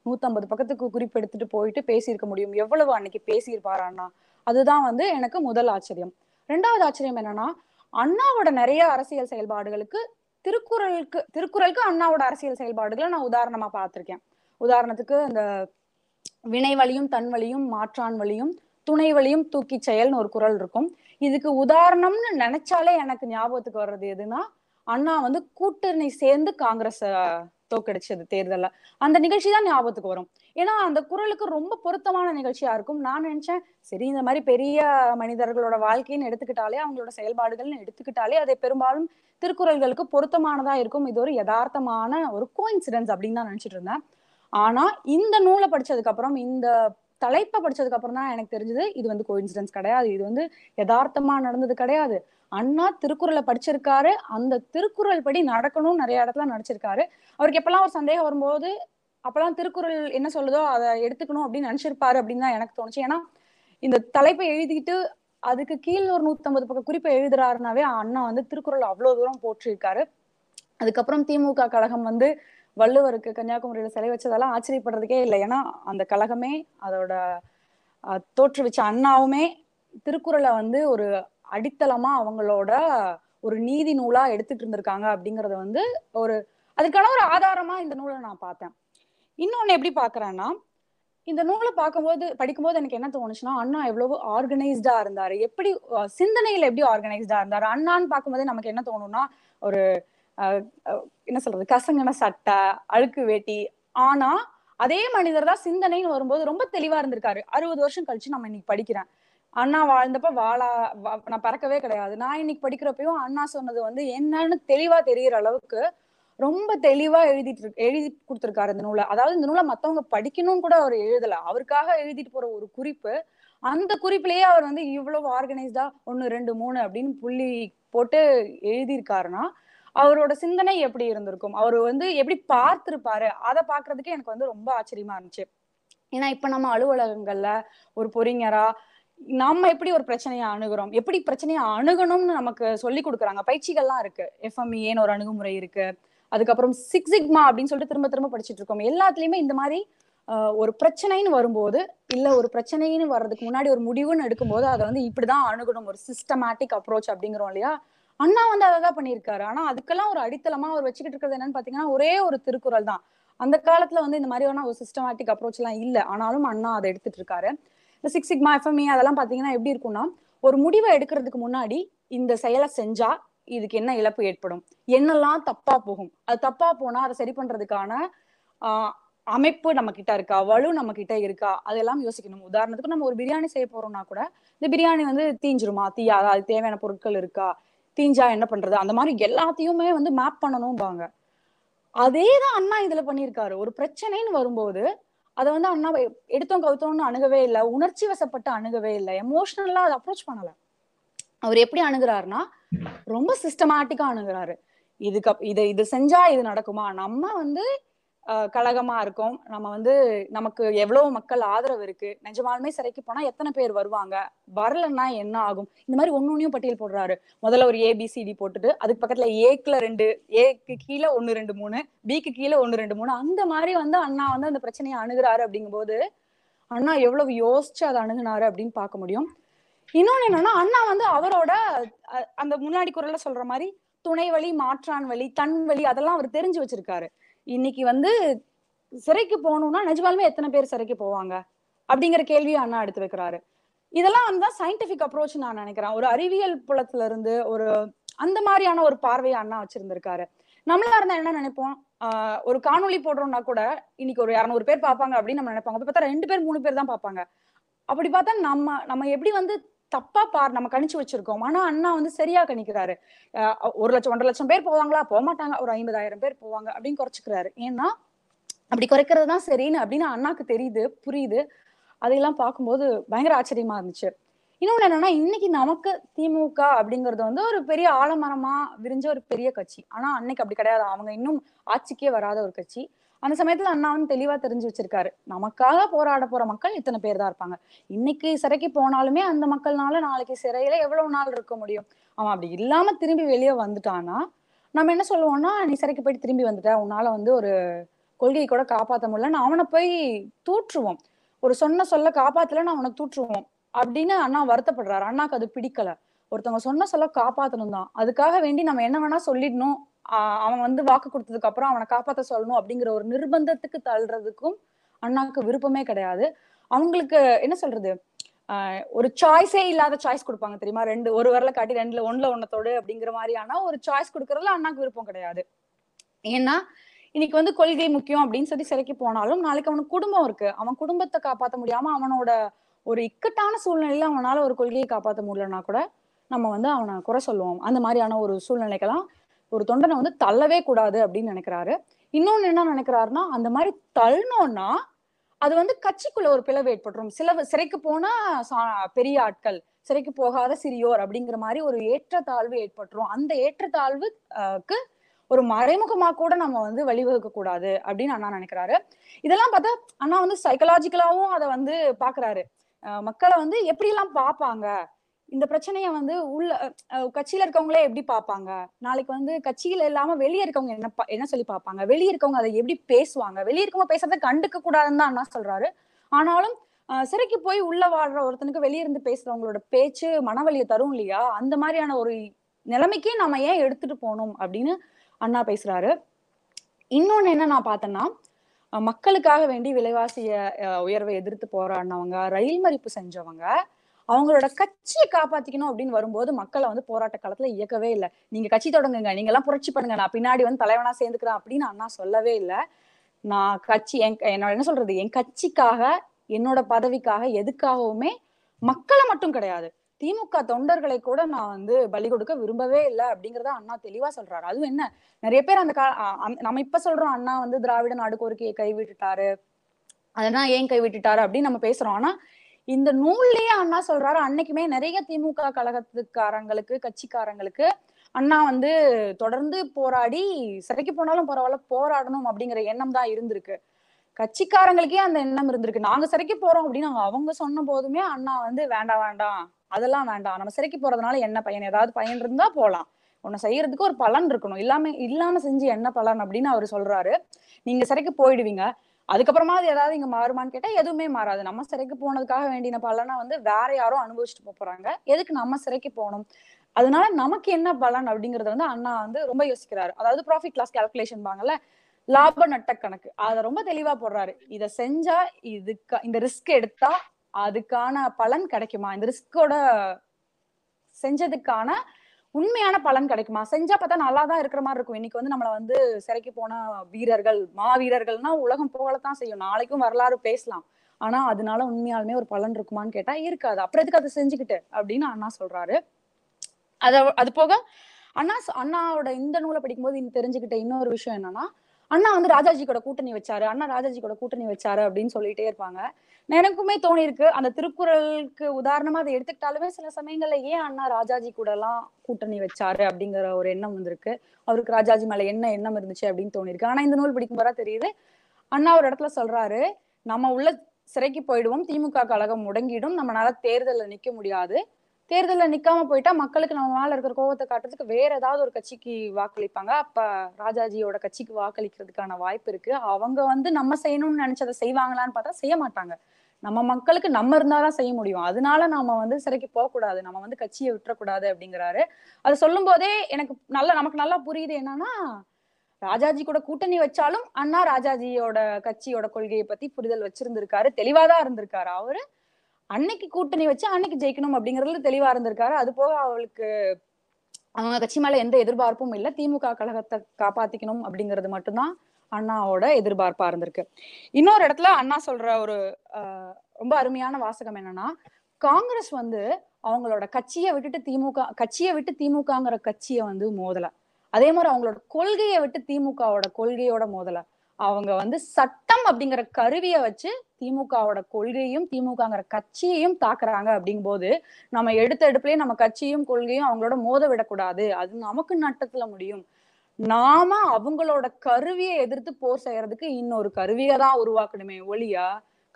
நூத்தம்பது பக்கத்துக்கு குறிப்பு எடுத்துட்டு போயிட்டு பேசியிருக்க முடியும்? எவ்வளவு அன்னைக்கு பேசியிருப்பாரான்னா அண்ணா? அதுதான் வந்து எனக்கு முதல் ஆச்சரியம். ரெண்டாவது ஆச்சரியம் என்னன்னா அண்ணாவோட நிறைய அரசியல் செயல்பாடுகளுக்கு திருக்குறளுக்கு திருக்குறளுக்கு அண்ணாவோட அரசியல் செயல்பாடுகளை நான் உதாரணமா பார்த்திருக்கேன். உதாரணத்துக்கு அந்த வினை வழியும் தன் வழியும் மாற்றான் வழியும் துணை வழியும் தூக்கி செயல்னு ஒரு குரல் இருக்கும். இதுக்கு உதாரணம்னு நினைச்சாலே எனக்கு ஞாபகத்துக்கு வர்றது எதுனா அண்ணா வந்து கூட்டணி சேர்ந்து காங்கிரஸ் தோக்கடிச்சது தேர்தல்ல. அந்த நிகழ்ச்சி தான் ஞாபகத்துக்கு வரும். ஏன்னா அந்த குரலுக்கு ரொம்ப பொருத்தமான நிகழ்ச்சியா இருக்கும். நான் நினைச்சேன் சரி இந்த மாதிரி பெரிய மனிதர்களோட வாழ்க்கைன்னு எடுத்துக்கிட்டாலே அவங்களோட செயல்பாடுகள்னு எடுத்துக்கிட்டாலே அதை பெரும்பாலும் திருக்குறள்களுக்கு பொருத்தமானதா இருக்கும். இது ஒரு யதார்த்தமான ஒரு கோயின்சிடன்ஸ் அப்படின்னு தான் நினைச்சிட்டு இருந்தேன். ஆனா இந்த நூலை படிச்சதுக்கு அப்புறம் இந்த தலைப்பை படிச்சதுக்கு அப்புறம் தான் எனக்கு தெரிஞ்சது இது வந்து கோயின்சிடன்ஸ் கிடையாது. இது வந்து யதார்த்தமா நடந்தது கிடையாது. அண்ணா திருக்குறளை படிச்சிருக்காரு. அந்த திருக்குறள் படி நடக்கணும்னு நிறைய இடத்துல நடிச்சிருக்காரு. அவருக்கு எப்பெல்லாம் ஒரு சந்தேகம் வரும்போது அப்பெல்லாம் திருக்குறள் என்ன சொல்லுதோ அதை எடுத்துக்கணும் அப்படின்னு நினைச்சிருப்பாரு அப்படின்னு தான் எனக்கு தோணுச்சு. ஏன்னா இந்த தலைப்பை எழுதிட்டு அதுக்கு கீழே ஒரு நூத்தம்பது பக்கம் குறிப்பை எழுதுறாருனாவே அண்ணா வந்து திருக்குறள் அவ்வளவு தூரம் போற்றிருக்காரு. அதுக்கப்புறம் திமுக கழகம் வந்து வள்ளுவருக்கு கன்னியாகுமரியில சிலை வச்சதெல்லாம் ஆச்சரியப்படுறதுக்கே இல்லை. ஏன்னா அந்த கழகமே அதோட தோற்றுவிச்ச அண்ணாவுமே திருக்குறளை வந்து ஒரு அடித்தளமா அவங்களோட ஒரு நீதி நூலா எடுத்துட்டு இருந்திருக்காங்க அப்படிங்கறத வந்து ஒரு அதுக்கான ஒரு ஆதாரமா இந்த நூலை நான் பார்த்தேன். இன்னொன்னு எப்படி பாக்குறேன்னா இந்த நூலை பார்க்கும்போது படிக்கும்போது எனக்கு என்ன தோணுச்சுன்னா அண்ணா எவ்வளவு ஆர்கனைஸ்டா இருந்தாரு. எப்படி சிந்தனையில எப்படி ஆர்கனைஸ்டா இருந்தாரு? அண்ணான்னு பார்க்கும்போதே நமக்கு என்ன தோணும்னா ஒரு என்ன சொல்றது? கசங்கன சட்டை அழுக்கு வேட்டி. ஆனா அதே மனிதர் தான் சிந்தனைன்னு வரும்போது ரொம்ப தெளிவா இருந்திருக்காரு. அறுபது வருஷம் கழிச்சு நம்ம இன்னைக்கு படிக்கிறேன். அண்ணா வாழ்ந்தப்ப வாழா நான் பறக்கவே கிடையாது. நான் இன்னைக்கு படிக்கிறப்பையும் அண்ணா சொன்னது வந்து என்னன்னு தெளிவா தெரியற அளவுக்கு ரொம்ப தெளிவா எழுதிட்டு எழுதி கொடுத்துருக்காரு இந்த நூலை. அதாவது இந்த நூலை மத்தவங்க படிக்கணும்னு கூட அவர் எழுதல. அவருக்காக எழுதிட்டு போற ஒரு குறிப்பு அந்த குறிப்பிலேயே அவர் வந்து இவ்வளவு ஆர்கனைஸ்டா ஒன்னு ரெண்டு மூணு அப்படின்னு புள்ளி போட்டு எழுதியிருக்காருன்னா அவரோட சிந்தனை எப்படி இருந்திருக்கும்? அவர் வந்து எப்படி பார்த்திருப்பாரு? அதை பாக்குறதுக்கே எனக்கு வந்து ரொம்ப ஆச்சரியமா இருந்துச்சு. ஏன்னா இப்ப நம்ம அலுவலகங்கள்ல ஒரு பொறிஞரா நம்ம எப்படி ஒரு பிரச்சனையை அணுகிறோம்? எப்படி பிரச்சனையை அணுகணும்னு நமக்கு சொல்லி கொடுக்குறாங்க? பயிற்சிகள்லாம் இருக்கு. எஃப்எம்ஏன்னு ஒரு அணுகுமுறை இருக்கு. அதுக்கப்புறம் சிக்ஸ் சிக்மா அப்படின்னு சொல்லிட்டு திரும்ப திரும்ப படிச்சுட்டு இருக்கோம். எல்லாத்துலயுமே இந்த மாதிரி ஒரு பிரச்சனைன்னு வரும்போது இல்ல ஒரு பிரச்சனைன்னு வர்றதுக்கு முன்னாடி ஒரு முடிவுன்னு எடுக்கும்போது அதை வந்து இப்படிதான் அணுகணும். ஒரு சிஸ்டமேட்டிக் அப்ரோச் அப்படிங்கிறோம் இல்லையா? அண்ணா வந்து அதை தான் பண்ணியிருக்காரு. ஆனா அதுக்கெல்லாம் ஒரு அடித்தளமா அவர் வச்சுக்கிட்டு இருக்கிறது என்னன்னு பாத்தீங்கன்னா ஒரே ஒரு திருக்குறள் தான். அந்த காலத்துல வந்து இந்த மாதிரியான ஒரு சிஸ்டமேட்டிக் அப்ரோச் எல்லாம் இல்ல. ஆனாலும் அண்ணா அதை எடுத்துட்டு இருக்காரு. இந்த சிக்ஸ் சிக்மா எஃப்எம்இ அதெல்லாம் பாத்தீங்கன்னா எப்படி இருக்கும்னா ஒரு முடிவை எடுக்கிறதுக்கு முன்னாடி இந்த செயலை செஞ்சா இதுக்கு என்ன இழப்பு ஏற்படும்? என்னெல்லாம் தப்பா போகும்? அது தப்பா போனா அதை சரி பண்றதுக்கான ஆஹ் அமைப்பு நம்ம கிட்ட இருக்கா? வலு நம்ம கிட்ட இருக்கா? அதெல்லாம் யோசிக்கணும். உதாரணத்துக்கு நம்ம ஒரு பிரியாணி செய்ய போறோம்னா கூட இந்த பிரியாணி வந்து தீஞ்சிருமா? தீயாதா அது தேவையான பொருட்கள் இருக்கா? தீஞ்சா என்ன பண்றது? அந்த மாதிரி எல்லாத்தையுமே வந்து மேப் பண்ணணும்பாங்க. அதேதான் அண்ணா இதுல பண்ணியிருக்காரு. ஒரு பிரச்சனைன்னு வரும்போது அதை வந்து அண்ணா எடுத்தோம் கவுத்தோம்னு அணுகவே இல்லை. உணர்ச்சி வசப்பட்டு அணுகவே இல்லை. எமோஷனலா அதை அப்ரோச் பண்ணல. அவர் எப்படி அணுகிறாருன்னா ரொம்ப சிஸ்டமேட்டிக்கா அணுகுறாரு. இதுக்கு இது இது செஞ்சா இது நடக்குமா? நம்ம வந்து கழகமா இருக்கும். நம்ம வந்து நமக்கு எவ்வளவு மக்கள் ஆதரவு இருக்கு. நிஜமாலுமே சிறைக்கு போனா எத்தனை பேர் வருவாங்க? வரலன்னா என்ன ஆகும்? இந்த மாதிரி ஒன்னொன்னையும் பட்டியல் போடுறாரு. முதல்ல ஒரு ஏபிசிடி போட்டுட்டு அதுக்கு பக்கத்துல ஏக்குல ரெண்டு ஏக்கு கீழே ஒன்னு ரெண்டு மூணு பிக்கு கீழே ஒன்னு ரெண்டு மூணு. அந்த மாதிரி வந்து அண்ணா வந்து அந்த பிரச்சனையை அணுகுறாரு அப்படிங்கும்போது அண்ணா எவ்வளவு யோசிச்சு அதை அணுகுனாரு அப்படின்னு பார்க்க முடியும். இன்னொன்னு என்னன்னா அண்ணா வந்து அவரோட அந்த முன்னாடி குரல்ல சொல்ற மாதிரி துணை வழி மாற்றான் வழி தன் வழி அதெல்லாம் அவர் தெரிஞ்சு வச்சிருக்காரு. இன்னைக்கு வந்து சிறைக்கு போகணும்னா நிஜமாலுமே எத்தனை பேர் சிறைக்கு போவாங்க? அப்படிங்கிற கேள்வியை அண்ணா எடுத்து வைக்கிறாரு. இதெல்லாம் வந்து சயின்டிபிக் அப்ரோச் நான் நினைக்கிறேன். ஒரு அறிவியல் புலத்துல இருந்து ஒரு அந்த மாதிரியான ஒரு பார்வையை அண்ணா வச்சிருந்திருக்காரு. நம்மளா இருந்தா என்ன நினைப்போம்? ஆஹ் ஒரு காணொலி போடுறோம்னா கூட இன்னைக்கு ஒரு இரநூறு பேர் பார்ப்பாங்க அப்படின்னு நம்ம நினைப்பாங்க பார்த்தா ரெண்டு பேர் மூணு பேர் தான் பார்ப்பாங்க. அப்படி பார்த்தா நம்ம நம்ம எப்படி வந்து தப்பா பார் நம்ம கணிச்சு வச்சிருக்கோம். ஆனா அண்ணா வந்து சரியா கணிக்கிறாரு. ஒரு லட்சம் ஒன்றரை லட்சம் பேர் போவாங்களா? போக மாட்டாங்க. ஒரு ஐம்பதாயிரம் பேர் போவாங்க அப்படின்னு குறைச்சிக்கிறாரு. ஏன்னா அப்படி குறைக்கிறது தான் சரின்னு அப்படின்னு அண்ணாக்கு தெரியுது புரியுது. அதையெல்லாம் பார்க்கும்போது பயங்கர ஆச்சரியமா இருந்துச்சு. இன்னொன்னு என்னன்னா இன்னைக்கு நமக்கு திமுக அப்படிங்கிறது வந்து ஒரு பெரிய ஆலமரமா விரிஞ்ச ஒரு பெரிய கட்சி. ஆனா அன்னைக்கு அப்படி கிடையாது. அவங்க இன்னும் ஆட்சிக்கே வராத ஒரு கட்சி. அந்த சமயத்துல அண்ணா வந்து தெளிவா தெரிஞ்சு வச்சிருக்காரு. நமக்காக போராட போற மக்கள் இத்தனை பேர் தான் இருப்பாங்க. இன்னைக்கு சிறைக்கு போனாலுமே அந்த மக்கள்னால நாளைக்கு சிறையில எவ்வளவு நாள் இருக்க முடியும்? அவன் அப்படி இல்லாம திரும்பி வெளியே வந்துட்டான்னா நம்ம என்ன சொல்லுவோம்னா நீ சிறைக்கு போயிட்டு திரும்பி வந்துட்ட. உன்னால வந்து ஒரு கொள்கையை கூட காப்பாத்த முடியலன்னு அவனை போய் தூற்றுவோம். ஒரு சொன்ன சொல்ல காப்பாத்தலன்னு அவனை தூற்றுவோம். அப்படின்னு அண்ணா வருத்தப்படுறாரு. அண்ணாக்கு அது பிடிக்கல. ஒருத்தவங்க சொன்ன சொல்ல காப்பாத்தணும் தான். அதுக்காக வேண்டி நம்ம என்ன வேணா சொல்லிடணும். அவன் வந்து வாக்கு கொடுத்ததுக்கு அப்புறம் அவனை காப்பாத்த சொல்லணும் அப்படிங்கிற ஒரு நிர்பந்தத்துக்கு தள்ளுறதுக்கும் அண்ணாக்கு விருப்பமே கிடையாது. அவங்களுக்கு என்ன சொல்றது? ஒரு சாய்ஸே இல்லாத சாய்ஸ் கொடுப்பாங்க தெரியுமா? ரெண்டு ஒரு வரல காட்டி ரெண்டுல ஒண்ணுல ஒன்னத்தோடு அப்படிங்கிற மாதிரியான ஒரு சாய்ஸ் கொடுக்கறதுல அண்ணாக்கு விருப்பம் கிடையாது. ஏன்னா இன்னைக்கு வந்து கொள்கை முக்கியம் அப்படின்னு சொல்லி சிலைக்கு போனாலும் நாளைக்கு அவனுக்கு குடும்பம் இருக்கு. அவன் குடும்பத்தை காப்பாத்த முடியாம அவனோட ஒரு இக்கட்டான சூழ்நிலையில அவனால ஒரு கொள்கையை காப்பாத்த முடியலன்னா கூட நம்ம வந்து அவனை குறை சொல்லுவோம். அந்த மாதிரியான ஒரு சூழ்நிலைக்கெல்லாம் ஒரு தொண்டனை வந்து தள்ளவே கூடாது அப்படின்னு நினைக்கிறாரு. இன்னொன்னு என்ன நினைக்கிறாருன்னா அந்த மாதிரி தள்ளணும்னா அது வந்து கட்சிக்குள்ள ஒரு பிளவு ஏற்பட்டுரும். சில சிறைக்கு போனா சா- பெரிய ஆட்கள் சிறைக்கு போகாத சிறியோர் அப்படிங்கிற மாதிரி ஒரு ஏற்றத்தாழ்வு ஏற்பட்டுரும். அந்த ஏற்றத்தாழ்வுக்கு ஒரு மறைமுகமா கூட நம்ம வந்து வழிவகுக்க கூடாது அப்படின்னு அண்ணா நினைக்கிறாரு. இதெல்லாம் பார்த்தா அண்ணா வந்து சைக்கலாஜிக்கலாவும் அதை வந்து பாக்குறாரு. மக்களை வந்து எப்படி எல்லாம் பார்ப்பாங்க? இந்த பிரச்சனைய வந்து உள்ள கட்சியில இருக்கவங்களே எப்படி பார்ப்பாங்க நாளைக்கு வந்து கட்சியில இல்லாம வெளியே இருக்கவங்க என்ன என்ன சொல்லி பார்ப்பாங்க வெளியே இருக்கவங்க அதை எப்படி பேசுவாங்க? வெளியே இருக்கவங்க பேசுறத கண்டுக்க கூடாதுன்னு தான் அண்ணா சொல்றாரு. ஆனாலும் சிறைக்கு போய் உள்ள வாழ்ற ஒருத்தனுக்கு வெளியே இருந்து பேசுறவங்களோட பேச்சு மனவலியை தரும் இல்லையா? அந்த மாதிரியான ஒரு நிலைமைக்கே நாம ஏன் எடுத்துட்டு போகணும் அப்படின்னு அண்ணா பேசுறாரு. இன்னொன்னு என்ன நான் பார்த்தேன்னா மக்களுக்காக வேண்டி விலைவாசிய உயர்வை எதிர்த்து போராடினவங்க ரயில் மறிப்பு செஞ்சவங்க அவங்களோட கட்சியை காப்பாத்திக்கணும் அப்படின்னு வரும்போது மக்களை வந்து போராட்ட காலத்துல இயக்கவே இல்லை. நீங்க கட்சி தொடங்குங்க நீங்க எல்லாம் புரட்சி பண்ணுங்க நான் பின்னாடி வந்து தலைவனா சேர்ந்துக்கிறேன் அப்படின்னு அண்ணா சொல்லவே இல்லை. நான் கட்சி என் என்னோட என்ன சொல்றது? என் கட்சிக்காக என்னோட பதவிக்காக எதுக்காகவுமே மக்களை மட்டும் கிடையாது. திமுக தொண்டர்களை கூட நான் வந்து பலி கொடுக்க விரும்பவே இல்லை அப்படிங்கறத அண்ணா தெளிவா சொல்றாரு. அதுவும் என்ன? நிறைய பேர் அந்த கா அந்த- நம்ம இப்ப சொல்றோம் அண்ணா வந்து திராவிட நாடு கோரிக்கையை கைவிட்டுட்டாரு. அதெல்லாம் ஏன் கைவிட்டுட்டாரு அப்படின்னு நம்ம பேசுறோம். ஆனா இந்த நூல்லயே அண்ணா சொல்றாரு. அன்னைக்குமே நிறைய திமுக கழகத்துக்காரங்களுக்கு கட்சிக்காரங்களுக்கு அண்ணா வந்து தொடர்ந்து போராடி சிறைக்கு போனாலும் பரவாயில்ல போராடணும் அப்படிங்கிற எண்ணம் தான் இருந்திருக்கு. கட்சிக்காரங்களுக்கே அந்த எண்ணம் இருந்திருக்கு. நாங்க சிறைக்கு போறோம் அப்படின்னு அவங்க- சொன்ன போதுமே அண்ணா வந்து வேண்டாம் வேண்டாம் அதெல்லாம் வேண்டாம். நம்ம சிறைக்கு போறதுனால என்ன பையன்? ஏதாவது பையன் இருந்தா போலாம். உன்னை செய்யறதுக்கு ஒரு பலன் இருக்கணும். இல்லாம இல்லாம செஞ்சு என்ன பலன் அப்படின்னு அவர் சொல்றாரு. நீங்க சிறைக்கு போயிடுவீங்க. அதுக்கப்புறமா அது ஏதாவது இங்க மாறுமான்னு கேட்டா எதுவுமே மாறாது. நம்ம சிறைக்கு போனதுக்காக வேண்டின பலனை வந்து வேற யாரோ அனுபவிச்சுட்டு போப் போறாங்க. எதுக்கு நம்ம சிறைக்கு போகணும்? அதனால நமக்கு என்ன பலன் அப்படிங்கறத வந்து அண்ணா வந்து ரொம்ப யோசிக்கிறாரு. அதாவது ப்ராஃபிட் லாஸ் கால்குலேஷன் பாங்கல்ல லாப நட்ட கணக்கு. அதை ரொம்ப தெளிவா போடுறாரு. இதை செஞ்சா இதுக்கு இந்த ரிஸ்க் எடுத்தா அதுக்கான பலன் கிடைக்குமா? இந்த ரிஸ்கோட செஞ்சதுக்கான உண்மையான பலன் கிடைக்குமா? செஞ்சா பார்த்தா நல்லா தான் இருக்கிற மாதிரி இருக்கும். இன்னைக்கு வந்து நம்மள வந்து சிறைக்கு போன வீரர்கள் மாவீரர்கள்னா உலகம் போகலத்தான் செய்யும். நாளைக்கும் வரலாறு பேசலாம். ஆனா அதனால உண்மையாலுமே ஒரு பலன் இருக்குமான்னு கேட்டா இருக்காது. அப்புறம் எதுக்கு அதை செஞ்சுக்கிட்டு? அப்படின்னு அண்ணா சொல்றாரு. அத அது போக அண்ணா அண்ணாவோட இந்த நூலை படிக்கும்போது தெரிஞ்சுக்கிட்ட இன்னொரு விஷயம் என்னன்னா அண்ணா வந்து ராஜாஜி கூட கூட்டணி வச்சாரு. அண்ணா ராஜாஜி கூட கூட்டணி வச்சாரு அப்படின்னு சொல்லிட்டே இருப்பாங்க. எனக்குமே தோணி இருக்கு அந்த திருக்குறளுக்கு உதாரணமா அதை எடுத்துக்கிட்டாலுமே சில சமயங்கள்ல ஏன் அண்ணா ராஜாஜி கூட எல்லாம் கூட்டணி வச்சாரு அப்படிங்கிற ஒரு எண்ணம் வந்திருக்கு. அவருக்கு ராஜாஜி மேல என்ன எண்ணம் இருந்துச்சு அப்படின்னு தோணிருக்கு ஆனா இந்த நூல் படிக்கும் போதா தெரியுது. அண்ணா ஒரு இடத்துல சொல்றாரு நம்ம உள்ள சிறைக்கு போயிடுவோம். திமுக கழகம் முடங்கிடும். நம்மளால தேர்தலில் நிக்க முடியாது. தேர்தல்ல நிக்காம போயிட்டா மக்களுக்கு நம்ம மேல இருக்கிற கோவத்தை காட்டுறதுக்கு வேற ஏதாவது ஒரு கட்சிக்கு வாக்களிப்பாங்க. அப்ப ராஜாஜியோட கட்சிக்கு வாக்களிக்கிறதுக்கான வாய்ப்பு இருக்கு. அவங்க வந்து நம்ம செய்யணும்னு நினைச்சதை செய்வாங்களான்னு பார்த்தா செய்ய மாட்டாங்க. நம்ம மக்களுக்கு நம்ம இருந்தாதான் செய்ய முடியும். அதனால நாம வந்து சிறைக்கு போகக்கூடாது. நம்ம வந்து கட்சியை விட்டுறக்கூடாது அப்படிங்கிறாரு. அது சொல்லும் போதே எனக்கு நல்லா நமக்கு நல்லா புரியுது என்னன்னா ராஜாஜி கூட கூட்டணி வச்சாலும் அண்ணா ராஜாஜியோட கட்சியோட கொள்கையை பத்தி புரிதல் வச்சிருந்திருக்காரு. தெளிவாதான் இருந்திருக்காரு அவரு. அன்னைக்கு கூட்டணி வச்சு அன்னைக்கு ஜெயிக்கணும் அப்படிங்கறதுல தெளிவா இருந்திருக்காரு. அது போக அவளுக்கு அவங்க கட்சி மேல எந்த எதிர்பார்ப்பும் இல்ல. திமுக கழகத்தை காப்பாத்திக்கணும் அப்படிங்கிறது மட்டும்தான் அண்ணாவோட எதிர்பார்ப்பா இருந்திருக்கு. இன்னொரு இடத்துல அண்ணா சொல்ற ஒரு ரொம்ப அருமையான வாசகம் என்னன்னா காங்கிரஸ் வந்து அவங்களோட கட்சியை விட்டுட்டு திமுக கட்சியை விட்டு திமுகங்கிற கட்சியை வந்து மோதல. அதே மாதிரி அவங்களோட கொள்கையை விட்டு திமுகவோட கொள்கையோட மோதல. அவங்க வந்து சட்டம் அப்படிங்கிற கருவியை வச்சு திமுகவோட கொள்கையும் திமுகங்கிற கட்சியையும் தாக்குறாங்க அப்படிங்கும் போது நம்ம எடுத்த எடுப்புலயே நம்ம கட்சியும் கொள்கையும் அவங்களோட மோத விடக்கூடாது. அது நமக்கு நட்டத்துல முடியும். நாம அவங்களோட கருவியை எதிர்த்து போர் செய்யறதுக்கு இன்னொரு கருவியை தான் உருவாக்கணுமே ஒளியா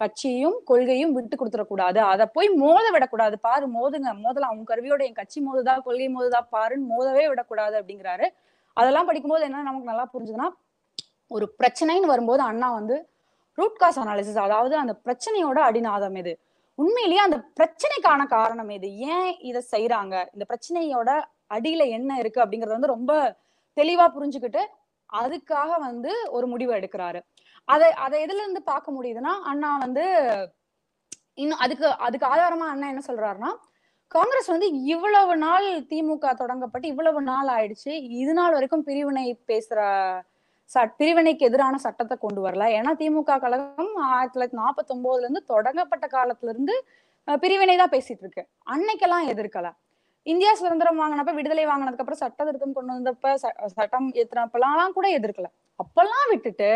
கட்சியும் கொள்கையும் விட்டு கொடுத்துடக்கூடாது. அதை போய் மோத விடக்கூடாது. பாரு மோதுங்க. மோதலாம் அவங்க கருவியோட என் கட்சி மோதுதா கொள்கை மோதுதா பாருன்னு மோதவே விடக்கூடாது அப்படிங்கிறாரு. அதெல்லாம் படிக்கும்போது என்ன நமக்கு நல்லா புரிஞ்சுதுன்னா ஒரு பிரச்சனைன்னு வரும்போது அண்ணா வந்து ரூட் காஸ் அனாலிசிஸ் அதாவது அந்த பிரச்சனையோட அடிநாதம் எது? உண்மையிலேயே அந்த பிரச்சனைக்கான காரணம் எது? ஏன் இதை செய்யறாங்க இந்த பிரச்சனையோட அடியில என்ன இருக்கு அப்படிங்கறத வந்து ரொம்ப தெளிவா புரிஞ்சுக்கிட்டு அதுக்காக வந்து ஒரு முடிவு எடுக்கிறாரு. அதை அதை எதுல இருந்து பார்க்க முடியுதுன்னா அண்ணா வந்து இன்னும் அதுக்கு அதுக்கு ஆதாரமா அண்ணா என்ன சொல்றாருன்னா காங்கிரஸ் வந்து இவ்வளவு நாள் திமுக தொடங்கப்பட்டு இவ்வளவு நாள் ஆயிடுச்சு. இது நாள் வரைக்கும் பிரிவினை பேசுற பிரிவினைக்கு எதிரான சட்டத்தை கொண்டு வரல. ஏன்னா திமுக கழகம் ஆயிரத்தி தொள்ளாயிரத்தி நாற்பத்தி ஒன்பதுல இருந்து தொடங்கப்பட்ட காலத்துல இருந்து பிரிவினை தான் பேசிட்டு இருக்கு. அன்னைக்கெல்லாம் எதிர்க்கல. இந்தியா சுதந்திரம் வாங்கினப்ப விடுதலை வாங்கினதுக்கு அப்புறம் சட்ட திருத்தம் கொண்டு வந்தப்ப சட்டம் ஏத்துனப்பெல்லாம் கூட எதிர்க்கல. அப்பெல்லாம் விட்டுட்டு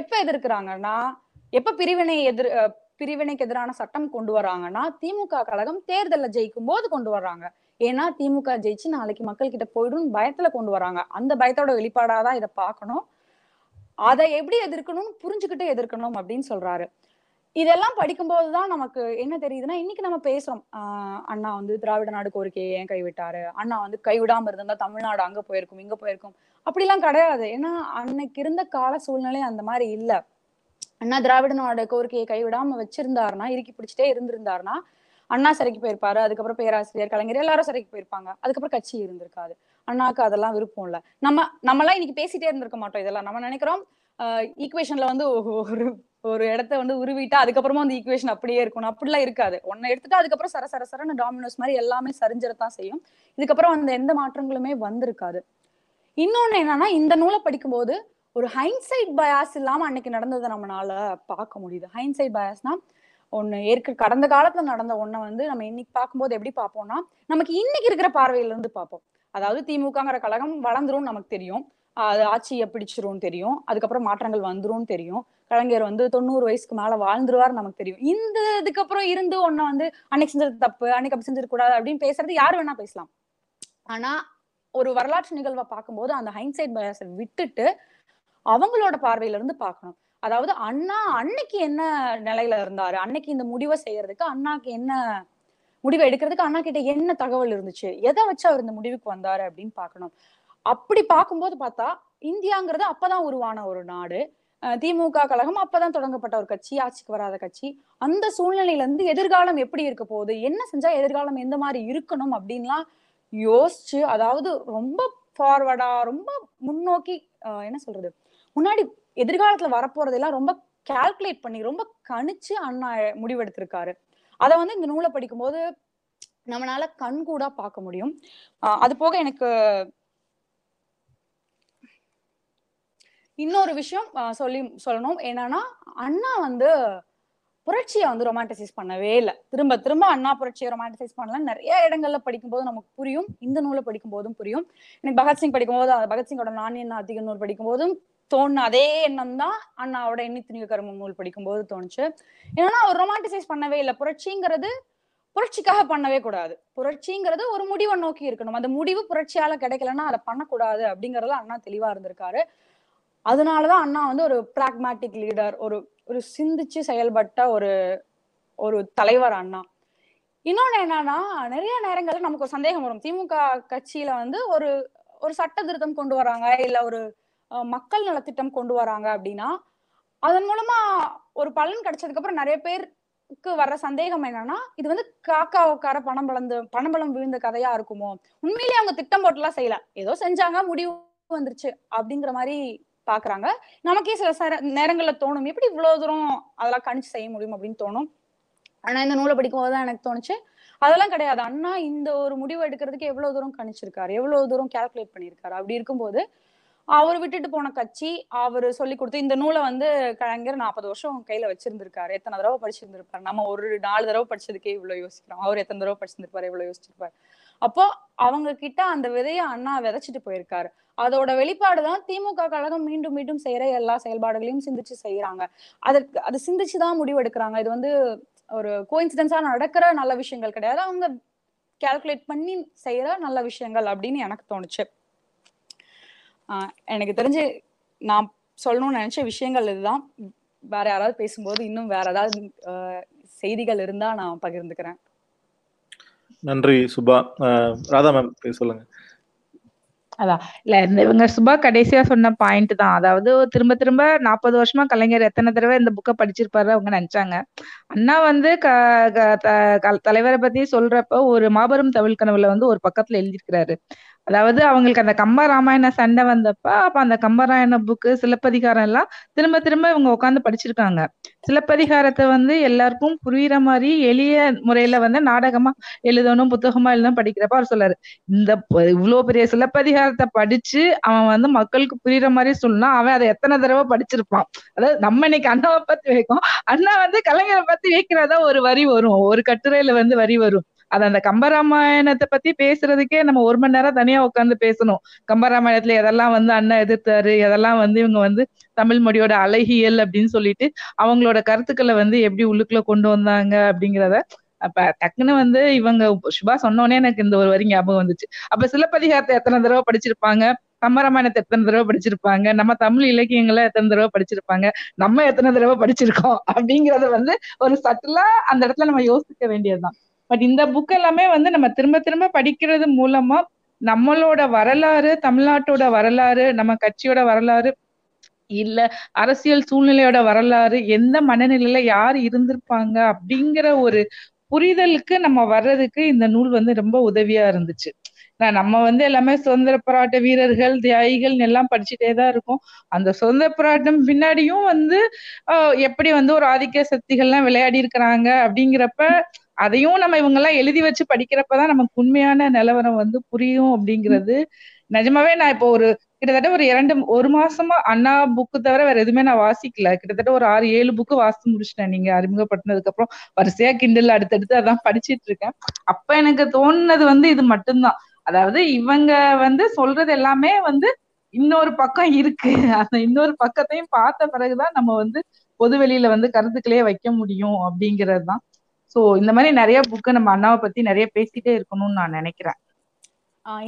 எப்ப எதிர்க்கிறாங்கன்னா எப்ப பிரிவினை எதிர் பிரிவினைக்கு எதிரான சட்டம் கொண்டு வராங்கன்னா திமுக கழகம் தேர்தல்ல ஜெயிக்கும் போது கொண்டு வர்றாங்க. ஏன்னா திமுக ஜெயிச்சு நாளைக்கு மக்கள் கிட்ட போயிடும் பயத்துல கொண்டு வராங்க அந்த பயத்தோட வெளிப்பாடாதான் இதை பார்க்கணும். அதை எப்படி எதிர்க்கணும்னு புரிஞ்சுக்கிட்டு எதிர்க்கணும் அப்படின்னு சொல்றாரு. இதெல்லாம் படிக்கும்போதுதான் நமக்கு என்ன தெரியுதுன்னா இன்னைக்கு நம்ம பேசுறோம். ஆஹ் அண்ணா வந்து திராவிட நாடு கோரிக்கையை ஏன் கைவிட்டாரு? அண்ணா வந்து கைவிடாம இருந்தா தமிழ்நாடு அங்க போயிருக்கும் இங்க போயிருக்கும். அப்படிலாம் கிடையாது. ஏன்னா அன்னைக்கு இருந்த கால சூழ்நிலை அந்த மாதிரி இல்ல. அண்ணா திராவிட நாடு கோரிக்கையை கைவிடாம வச்சிருந்தாருன்னா இறுக்கி பிடிச்சிட்டே இருந்திருந்தாருன்னா அண்ணா சிறைக்கு போயிருப்பாரு. அதுக்கப்புறம் பேராசிரியர் கலைஞர் எல்லாரும் சிறைக்கு போயிருப்பாங்க. அதுக்கப்புறம் கட்சி இருந்திருக்காது. அண்ணாக்கு அதெல்லாம் விருப்பம் இல்ல நம்ம நம்மளாம் இன்னைக்கு பேசிட்டே இருந்திருக்க மாட்டோம் இதெல்லாம். நம்ம நினைக்கிறோம் ஈக்குவேஷன்ல வந்து ஒரு ஒரு இடத்த வந்து உருவிட்டா அதுக்கப்புறமா அந்த ஈக்குவேஷன் அப்படியே இருக்கணும். அப்படிலாம் இருக்காது. ஒன்னு எடுத்துட்டு அதுக்கப்புறம் சர சர சரன்னு டாமினோஸ் மாதிரி எல்லாமே சரிஞ்சிடத்தான் செய்யும். இதுக்கப்புறம் அந்த எந்த மாற்றங்களுமே வந்திருக்காது. இன்னொன்னு என்னன்னா இந்த நூலை படிக்கும்போது ஒரு ஹைன்சைட் பயாஸ் இல்லாம அன்னைக்கு நடந்ததை நம்மளால பார்க்க முடியுது. ஹைன்சைட் பயாஸ்னா ஒண்ணு ஏற்க கடந்த காலத்துல நடந்த ஒண்ணை வந்து நம்ம இன்னைக்கு பார்க்கும்போது எப்படி பார்ப்போம்னா நமக்கு இன்னைக்கு இருக்கிற பார்வையில இருந்து பார்ப்போம். அதாவது திமுகங்கிற கழகம் வளர்ந்துரும் நமக்கு தெரியும். அது ஆட்சியை பிடிச்சிரும் தெரியும். அதுக்கப்புறம் மாற்றங்கள் வந்துரும் தெரியும். கலைஞர் வந்து தொண்ணூறு வயசுக்கு மேல வாழ்ந்துருவார் நமக்கு தெரியும். இந்த இதுக்கப்புறம் இருந்து ஒன்னு வந்து அன்னைக்கு செஞ்சது தப்பு அன்னைக்கு அப்படி செஞ்சிருக்க கூடாது அப்படின்னு பேசுறது யாரு வேணா பேசலாம். ஆனா ஒரு வரலாற்று நிகழ்வை பார்க்கும்போது அந்த ஹைன்சைட் பயசை விட்டுட்டு அவங்களோட பார்வையில இருந்து பார்க்கணும். அதாவது அண்ணா அன்னைக்கு என்ன நிலையில இருந்தாரு? அன்னைக்கு இந்த முடிவை செய்யறதுக்கு அண்ணாக்கு என்ன முடிவை எடுக்கிறதுக்கு அண்ணா கிட்ட என்ன தகவல் இருந்துச்சு? எதை வச்சு அவர் இந்த முடிவுக்கு வந்தாரு அப்படின்னு பார்க்கணும். அப்படி பார்க்கும்போது பார்த்தா இந்தியாங்கிறது அப்பதான் உருவான ஒரு நாடு. திமுக கழகம் அப்பதான் தொடங்கப்பட்ட ஒரு கட்சி ஆட்சிக்கு வராத கட்சி. அந்த சூழ்நிலையில இருந்து எதிர்காலம் எப்படி இருக்க போகுது? என்ன செஞ்சா எதிர்காலம் எந்த மாதிரி இருக்கணும் அப்படின்லாம் யோசிச்சு அதாவது ரொம்ப ஃபார்வர்டா ரொம்ப முன்னோக்கி என்ன சொல்றது? முன்னாடி எதிர்காலத்துல வரப்போறதெல்லாம் ரொம்ப கால்குலேட் பண்ணி ரொம்ப கணிச்சு அண்ணா முடிவெடுத்திருக்காரு. அதை வந்து இந்த நூலை படிக்கும்போது நம்மளால கண்கூடா பார்க்க முடியும். அது போக எனக்கு இன்னொரு விஷயம் சொல்லி சொல்லணும். என்னன்னா அண்ணா வந்து புரட்சியை வந்து ரொமான்டிசைஸ் பண்ணவே இல்லை. திரும்ப திரும்ப அண்ணா புரட்சியை ரொமான்டிசைஸ் பண்ணலாம் நிறைய இடங்கள்ல படிக்கும்போது நமக்கு புரியும். இந்த நூலை படிக்கும் போதும் புரியும். எனக்கு பகத்சிங் படிக்கும் போது பகத்சிங்கோட நான் என்ன அதிக நூல் படிக்கும் போதும் தோணுன அதே எண்ணம் தான் அண்ணாவோட எண்ணி துணிக கரும நூல் படிக்கும்போது தோணுச்சு. ஏன்னா அவர் ரொமான்டிசைஸ் பண்ணவே இல்லை. புரட்சிங்கிறது புரட்சிக்காக பண்ணவே கூடாது. புரட்சிங்கிறது ஒரு முடிவை நோக்கி இருக்கணும். அந்த முடிவு புரட்சியால கிடைக்கலன்னா அதை பண்ணக்கூடாது அப்படிங்கறதுல அண்ணா தெளிவா இருந்திருக்காரு. அதனாலதான் அண்ணா வந்து ஒரு பிராக்மேட்டிக் லீடர் ஒரு ஒரு சிந்திச்சு செயல்பட்ட ஒரு ஒரு தலைவர் அண்ணா. இன்னொன்னு என்னன்னா நிறைய நேரங்கள்ல நமக்கு ஒரு சந்தேகம் வரும். திமுக கட்சியில வந்து ஒரு ஒரு சட்ட திருத்தம் கொண்டு வராங்க இல்ல ஒரு மக்கள் நலத்திட்டம் கொண்டு வராங்க அப்படின்னா அதன் மூலமா ஒரு பலன் கிடைச்சதுக்கு அப்புறம் நிறைய பேருக்கு வர்ற சந்தேகம் என்னன்னா இது வந்து காக்கா உட்கார பணம் பலந்து பணபலம் விழுந்த கதையா இருக்குமோ? உண்மையிலேயே அவங்க திட்டம் போட்டுலாம் செய்யல. ஏதோ செஞ்சாங்க முடிவு வந்துருச்சு அப்படிங்கிற மாதிரி பாக்குறாங்க. நமக்கே சில சர நேரங்கள்ல தோணும் எப்படி இவ்வளவு தூரம் அதெல்லாம் கணிச்சு செய்ய முடியும் அப்படின்னு தோணும். ஆனா இந்த நூலை படிக்கும் போதுதான் எனக்கு தோணுச்சு. அதெல்லாம் கிடையாது. அண்ணா இந்த ஒரு முடிவு எடுக்கிறதுக்கு எவ்வளவு தூரம் கணிச்சிருக்காரு? எவ்வளவு தூரம் கால்குலேட் பண்ணிருக்காரு? அப்படி இருக்கும்போது அவர் விட்டுட்டு போன கட்சி அவர் சொல்லி கொடுத்து இந்த நூலை வந்து கலைஞர் நாற்பது வருஷம் கையில வச்சிருந்திருக்காரு. எத்தனை தடவை படிச்சிருந்திருப்பாரு? நம்ம ஒரு நாலு தடவை படிச்சதுக்கே இவ்வளவு யோசிக்கிறோம். அவர் எத்தனை தடவை படிச்சிருந்திருப்பாரு? இவ்வளவு யோசிச்சிருப்பாரு. அப்போ அவங்க கிட்ட அந்த விதைய அண்ணா விதைச்சிட்டு போயிருக்காரு. அதோட வெளிப்பாடுதான் திமுக கழகம் மீண்டும் மீண்டும் செய்யற எல்லா செயல்பாடுகளையும் சிந்திச்சு செய்யறாங்க. அதற்கு அது சிந்திச்சுதான் முடிவெடுக்கிறாங்க இது வந்து ஒரு கோயின்சிடன்ஸா நடக்கிற நல்ல விஷயங்கள் கிடையாது. அவங்க கால்குலேட் பண்ணி செய்யற நல்ல விஷயங்கள் அப்படின்னு எனக்கு தோணுச்சு. எனக்கு தெரிஞ்சு நான் சொல்லணும்னு நினைச்ச விஷயங்கள் இதுதான். வேற யாராவது பேசும்போது இன்னும் வேற ஏதாவது ஆஹ் செய்திகள் இருந்தா நான் பகிர்ந்துக்கிறேன். நன்றி சுபா. ராதா மேம் சொல்லுங்க. அதான் இல்ல இந்த இவங்க சுபா கடைசியா சொன்ன பாயிண்ட் தான். அதாவது திரும்ப திரும்ப நாற்பது வருஷமா கலைஞர் எத்தனை தடவை இந்த புக்கை படிச்சிருப்பாரு அவங்க நினைச்சாங்க. அண்ணா வந்து க க- த- க- தலைவரை பத்தி சொல்றப்ப ஒரு மாபெரும் தமிழ் கனவுல வந்து ஒரு பக்கத்துல எழுதியிருக்கிறாரு. அதாவது அவங்களுக்கு அந்த கம்ப ராமாயண சண்டை வந்தப்ப அப்ப அந்த கம்பராயண புக்கு சிலப்பதிகாரம் எல்லாம் திரும்ப திரும்ப இவங்க உட்காந்து படிச்சிருக்காங்க. சிலப்பதிகாரத்தை வந்து எல்லாருக்கும் புரியுற மாதிரி எளிய முறையில வந்து நாடகமா எழுதணும் புத்தகமா எழுதணும் படிக்கிறப்ப அவர் சொல்றாரு. இந்த இவ்வளவு பெரிய சிலப்பதிகாரத்தை படிச்சு அவன் வந்து மக்களுக்கு புரியுற மாதிரி சொன்னா அவன் அதை எத்தனை தடவை படிச்சிருப்பான். அதாவது நம்ம இன்னைக்கு அண்ணாவை பத்தி வைக்கும். அண்ணா வந்து கலைஞரை பத்தி வைக்கிறதா ஒரு வரி வரும். ஒரு கட்டுரையில வந்து வரி வரும். அது அந்த கம்பராமாயணத்தை பத்தி பேசுறதுக்கே நம்ம ஒரு மணி நேரம் தனியா உட்காந்து பேசணும். கம்பராமாயணத்துல எதெல்லாம் வந்து அண்ணன் எதிர்த்தாரு எதெல்லாம் வந்து இவங்க வந்து தமிழ் மொழியோட அழகியல் அப்படின்னு சொல்லிட்டு அவங்களோட கருத்துக்களை வந்து எப்படி உள்ளுக்குள்ள கொண்டு வந்தாங்க அப்படிங்கிறத அப்ப டக்குன்னு வந்து இவங்க சுபா சொன்னோடனே எனக்கு இந்த ஒரு வரி ஞாபகம் வந்துச்சு. அப்ப சிலப்பதிகாரத்தை எத்தனை தடவை படிச்சிருப்பாங்க? கம்பராமாயணத்தை எத்தனை தடவை படிச்சிருப்பாங்க? நம்ம தமிழ் இலக்கியங்களை எத்தனை தடவை படிச்சிருப்பாங்க? நம்ம எத்தனை தடவை படிச்சிருக்கோம்? அப்படிங்கறத வந்து ஒரு சட்டிலா அந்த இடத்துல நம்ம யோசிக்க வேண்டியதுதான். பட் இந்த புக் எல்லாமே வந்து நம்ம திரும்ப திரும்ப படிக்கிறது மூலமா நம்மளோட வரலாறு தமிழ்நாட்டோட வரலாறு நம்ம கட்சியோட வரலாறு இல்ல அரசியல் சூழ்நிலையோட வரலாறு எந்த மனநிலையில யார் இருந்திருப்பாங்க அப்படிங்கிற ஒரு புரிதலுக்கு நம்ம வர்றதுக்கு இந்த நூல் வந்து ரொம்ப உதவியா இருந்துச்சு. நான் நம்ம வந்து எல்லாமே சுதந்திர போராட்ட வீரர்கள் தியாகிகள் எல்லாம் படிச்சுட்டே தான் இருக்கும். அந்த சுதந்திர போராட்டம் பின்னாடியும் வந்து ஆஹ் எப்படி வந்து ஒரு ஆதிக்க சக்திகள்லாம் விளையாடி இருக்கிறாங்க அப்படிங்கிறப்ப அதையும் நம்ம இவங்க எல்லாம் எழுதி வச்சு படிக்கிறப்பதான் நமக்கு உண்மையான நிலவரம் வந்து புரியும் அப்படிங்கிறது. நிஜமாவே நான் இப்போ ஒரு கிட்டத்தட்ட ஒரு இரண்டு ஒரு மாசமா அண்ணா புக்கு தவிர வேற எதுவுமே நான் வாசிக்கல. கிட்டத்தட்ட ஒரு ஆறு ஏழு புக்கு வாசித்து முடிச்சிட்டேன் நீங்க அறிமுகப்படுத்தினதுக்கு அப்புறம் வரிசையா கிண்டல் அடுத்தடுத்து அதான் படிச்சிட்டு இருக்கேன். அப்ப எனக்கு தோணுனது வந்து இது மட்டும்தான். அதாவது இவங்க வந்து சொல்றது எல்லாமே வந்து இன்னொரு பக்கம் இருக்கு. அந்த இன்னொரு பக்கத்தையும் பார்த்த பிறகுதான் நம்ம வந்து பொது வெளியில வந்து கருத்துக்களையே வைக்க முடியும் அப்படிங்கிறது தான் சோ இந்த மாதிரி நிறைய புக்கு நம்ம அண்ணாவை பத்தி நிறைய பேசிட்டே இருக்கணும்னு நான் நினைக்கிறேன்.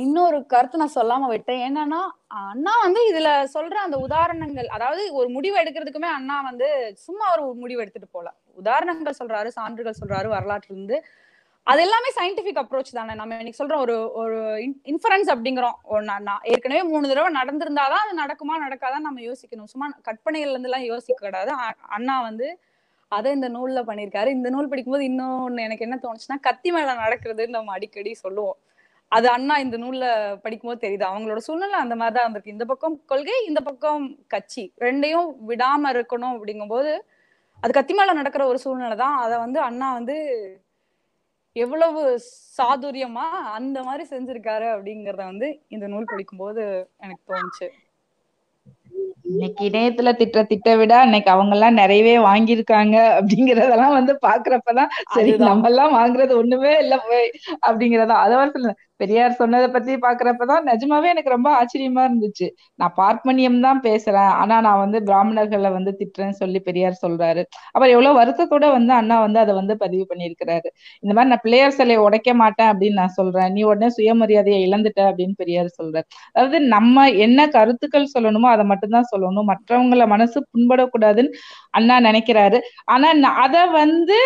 இன்னொரு கருத்து நான் சொல்லாம விட்டேன். என்னன்னா அண்ணா வந்து இதுல சொல்ற அந்த உதாரணங்கள் அதாவது ஒரு முடிவு எடுக்கிறதுக்குமே அண்ணா வந்து சும்மா ஒரு முடிவு எடுத்துட்டு போல. உதாரணங்கள் சொல்றாரு சான்றுகள் சொல்றாரு வரலாற்றுல இருந்து. அது எல்லாமே சயின்டிபிக் அப்ரோச் தானே. நம்ம இன்னைக்கு சொல்றோம் ஒரு ஒரு இன்ஃபரன்ஸ் அப்படிங்கிறோம். நான் ஏற்கனவே மூணு தடவை நடந்திருந்தாதான் அது நடக்குமா நடக்காதான் நம்ம யோசிக்கணும். சும்மா கற்பனைகள்ல இருந்து எல்லாம் யோசிக்க கூடாது. அண்ணா வந்து அதை இந்த நூல்ல பண்ணியிருக்காரு இந்த நூல் படிக்கும்போது இன்னொன்னு எனக்கு என்ன தோணுச்சுன்னா கத்தி மேல நடக்கிறதுன்னு நம்ம அடிக்கடி சொல்லுவோம். அது அண்ணா இந்த நூல்ல படிக்கும்போது தெரியுது. அவங்களோட சூழ்நிலை அந்த மாதிரிதான் இருந்திருக்கு. இந்த பக்கம் கொள்கை இந்த பக்கம் கட்சி ரெண்டையும் விடாம இருக்கணும் அப்படிங்கும்போது அது கத்தி மேல நடக்கிற ஒரு சூழ்நிலை தான். அதை வந்து அண்ணா வந்து எவ்வளவு சாதுரியமா அந்த மாதிரி செஞ்சிருக்காரு அப்படிங்கறத வந்து இந்த நூல் படிக்கும்போது எனக்கு தோணுச்சு. இன்னைக்கு இணையத்துல திட்ட திட்ட விட இன்னைக்கு அவங்க எல்லாம் நிறையவே வாங்கியிருக்காங்க அப்படிங்கறதெல்லாம் வந்து பாக்குறப்பதான் சரி. நம்ம எல்லாம் வாங்குறது ஒண்ணுமே இல்ல போய் அப்படிங்கறதா அதை வர சொல்ல பெரியார் சொன்னதை பத்தி பாக்குறப்பதான் நிஜமாவே எனக்கு ரொம்ப ஆச்சரியமா இருந்துச்சு. நான் பார்ப்பனியம் தான் பேசுறேன். ஆனா நான் வந்து பிராமணர்களை வந்து திட்டுறேன்னு சொல்லி பெரியார் சொல்றாரு. அவர் எவ்வளவு வருத்தத்தோட வந்து அண்ணா வந்து அதை வந்து பதிவு பண்ணியிருக்கிறாரு. இந்த மாதிரி நான் பிள்ளையார் சிலையை உடைக்க மாட்டேன் அப்படின்னு நான் சொல்றேன். நீ உடனே சுயமரியாதையை இழந்துட்ட அப்படின்னு பெரியார் சொல்றாரு. அதாவது நம்ம என்ன கருத்துக்கள் சொல்லணுமோ அதை மட்டும்தான் சொல்லணும். மற்றவங்கள மனசு புண்படக்கூடாதுன்னு அண்ணா நினைக்கிறாரு. ஆனா அதை அத வந்து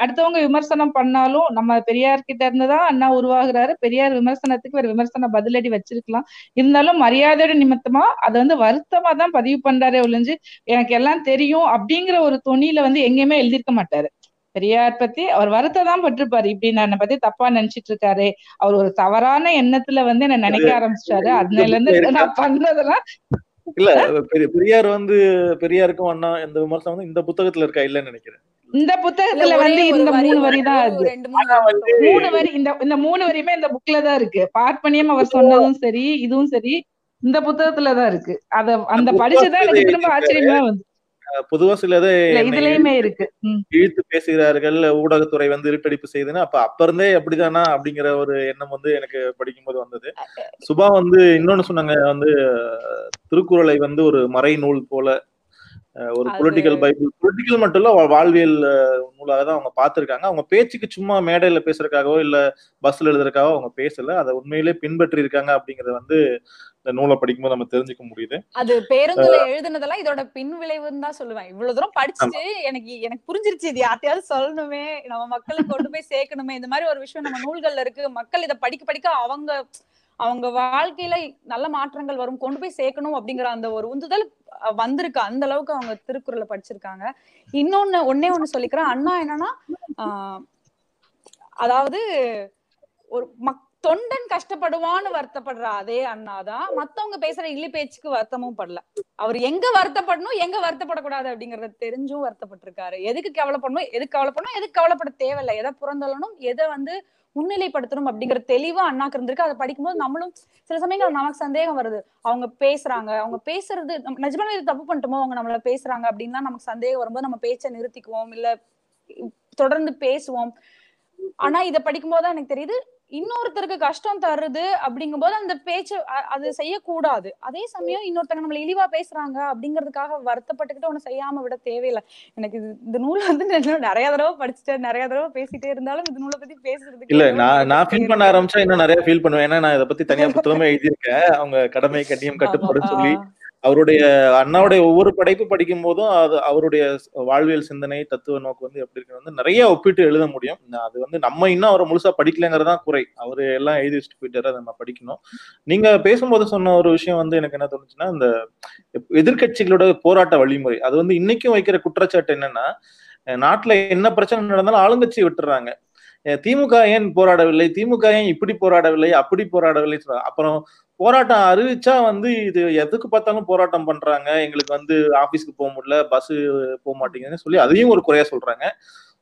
அடுத்தவங்க விமர்சனம் பண்ணாலும் நம்ம பெரியார் கிட்ட இருந்துதான் அண்ணா உருவாகிறாரு. பெரியார் விமர்சனத்துக்கு ஒரு விமர்சன பதிலடி வச்சிருக்கலாம். இருந்தாலும் மரியாதையோட நிமித்தமா அதை வந்து வருத்தமா தான் பதிவு பண்றாரே ஒழிஞ்சு எனக்கு எல்லாம் தெரியும் அப்படிங்கிற ஒரு தொனியில வந்து எங்கேயுமே எழுதியிருக்க மாட்டாரு. பெரியார் பத்தி அவர் வருத்தம் தான் பட்டிருப்பாரு. இப்படி நான் பத்தி தப்பா நினைச்சிட்டு இருக்காரு. அவர் ஒரு தவறான எண்ணத்துல வந்து என்ன நினைக்க ஆரம்பிச்சிட்டாரு. அதனால இருந்து நான் பண்றதெல்லாம் இல்ல பெரிய- பெரியார் வந்து பெரியாருக்கும் அண்ணா இந்த விமர்சனம் வந்து இந்த புத்தகத்துல இருக்கா இல்லைன்னு நினைக்கிறேன். இந்த புத்தகத்துல வந்து இந்த மூணு வரி தான் மூணு வரி இந்த இந்த மூணு வரியுமே இந்த புக்ல தான் இருக்கு. பார்ப்பனியம் அவர் சொன்னதும் சரி இதுவும் சரி இந்த புத்தகத்துலதான் இருக்கு. அத அந்த படிச்சுதான் எனக்கு திரும்ப ஆச்சரியமா வந்து. பொதுவா சிலதை இதுலயுமே இருக்கு. இழுத்து பேசுகிறார்கள் ஊடகத்துறை வந்து இருட்டடிப்பு செய்யுதுன்னு அப்ப அப்ப இருந்தே அப்படிதானா அப்படிங்கிற ஒரு எண்ணம் வந்து எனக்கு படிக்கும்போது வந்தது. சுபா வந்து இன்னொன்னு சொன்னாங்க வந்து திருக்குறளை வந்து ஒரு மறை நூல் போல ஒரு பொலிட்டிக்கல் பைபிள் பொலிட்டிக்கல் மட்டும் இல்ல வாழ்வியல் நூலாக தான் அவங்க பார்த்திருக்காங்க. அவங்க பேச்சுக்கு சும்மா மேடையில பேசுறதுக்காகவோ இல்ல பஸ்ல எழுதுறதுக்காகவோ அவங்க பேசல. அதை உண்மையிலே பின்பற்றி இருக்காங்க அப்படிங்கறத வந்து இந்த நூலை படிக்கும்போது நம்ம தெரிஞ்சுக்க முடியுது. அது பேருந்துல எழுதுனதெல்லாம் இதோட பின் விளைவுன்னு தான் சொல்லுவேன். இவ்வளவு தூரம் படிச்சுட்டு எனக்கு எனக்கு புரிஞ்சிருச்சு இது யார்ட்டையாவது சொல்லணுமே நம்ம மக்களுக்கு கொண்டு போய் சேர்க்கணுமே. இந்த மாதிரி ஒரு விஷயம் நம்ம நூல்கள்ல இருக்கு. மக்கள் இதை படிக்க படிக்க அவங்க அவங்க வாழ்க்கையில நல்ல மாற்றங்கள் வரும் கொண்டு போய் சேர்க்கணும் அப்படிங்கிற அந்த ஒரு உந்துதல் அஹ், வந்திருக்கு. அந்த அளவுக்கு அவங்க திருக்குறளை படிச்சிருக்காங்க. இன்னொன்னு ஒன்னே ஒண்ணு சொல்லிக்கிறேன். அண்ணா என்னன்னா ஆஹ், அதாவது ஒரு மக் தொண்டன் கஷ்டப்படுவான்னு வருத்தப்படுற அதே அண்ணாதான் மத்தவங்க பேசுற இழி பேச்சுக்கு வருத்தமும் படல. அவர் எங்க வருத்தப்படணும் எங்க வருத்தப்படக்கூடாது அப்படிங்கறத தெரிஞ்சும் வருத்தப்பட்டிருக்காரு. எதுக்கு கவலைப்படணும் எதுக்கு கவலைப்படணும் எதுக்கு கவலைப்பட தேவையில்லை. எதை புறந்தள்ளணும் எதை வந்து முன்னிலைப்படுத்தணும் அப்படிங்கிற தெளிவா அண்ணாக்கு இருந்திருக்கு. அதை படிக்கும்போது நம்மளும் சில சமயங்கள் நமக்கு சந்தேகம் வருது. அவங்க பேசுறாங்க அவங்க பேசுறது நம்ம இது தப்பு பண்ணிட்டோமோ அவங்க நம்மள பேசுறாங்க அப்படின்னா நமக்கு சந்தேகம் வரும்போது நம்ம பேச்சை நிறுத்திக்குவோம் இல்ல தொடர்ந்து பேசுவோம். ஆனா இத படிக்கும்போது தான் எனக்கு தெரியுது இன்னொருத்தருக்கு கஷ்டம் தருது அப்படிங்கும்போது அந்த பேச்சு அது செய்யக்கூடாது. அதே சமயம் இன்னொருத்தங்க நம்மள இழிவா பேசுறாங்க அப்படிங்கிறதுக்காக வருத்தப்பட்டுக்கிட்டு ஒண்ணு செய்யாம விட தேவையில்லை. எனக்கு இந்த நூல் வந்து நிறைய தடவை படிச்சுட்டேன். நிறைய தடவை பேசிட்டே இருந்தாலும் இந்த நூலை பத்தி பேசுறதுக்கு இல்ல நான் நான் ஃபீல் பண்ண. ஆரம்பிச்சா இன்னும் நிறைய ஃபீல் பண்ணுவேன். ஏன்னா நான் இதை பத்தி தனியா புத்தகமே எழுதியிருக்கேன். அவங்க கடமை கண்ணியம் கட்டுப்பாடுன்னு சொல்லி அவருடைய அண்ணாவுடைய ஒவ்வொரு படைப்பு படிக்கும் போதும் அது அவருடைய வாழ்வியல் சிந்தனை தத்துவ நோக்கு வந்து எப்படி இருக்கு வந்து நிறைய ஒப்பிட்டு எழுத முடியும். நான் அது வந்து நம்ம இன்னும் அவரை முழுசா படிக்கலைங்கிறது தான் குறை. அவரு எல்லாம் எழுதி வச்சுட்டு போயிட்டாரு அதை நம்ம படிக்கணும். நீங்க பேசும்போது சொன்ன ஒரு விஷயம் வந்து எனக்கு என்ன தோணுச்சுன்னா இந்த எதிர்க்கட்சிகளோட போராட்ட வழிமுறை. அது வந்து இன்னைக்கும் வைக்கிற குற்றச்சாட்டு என்னன்னா நாட்டுல என்ன பிரச்சனை நடந்தாலும் ஆளுங்கட்சி விட்டுறாங்க. திமுக ஏன் போராடவில்லை? திமுக ஏன் இப்படி போராடவில்லை? அப்படி போராடவில்லை அப்புறம் போராட்டம் அறிவிச்சா வந்து இது எதுக்கு பார்த்தாலும் போராட்டம் பண்றாங்க. எங்களுக்கு வந்து ஆபீஸ்க்கு போக முடியல பஸ் போக மாட்டேங்குதுன்னு சொல்லி அதையும் ஒரு குறையா சொல்றாங்க.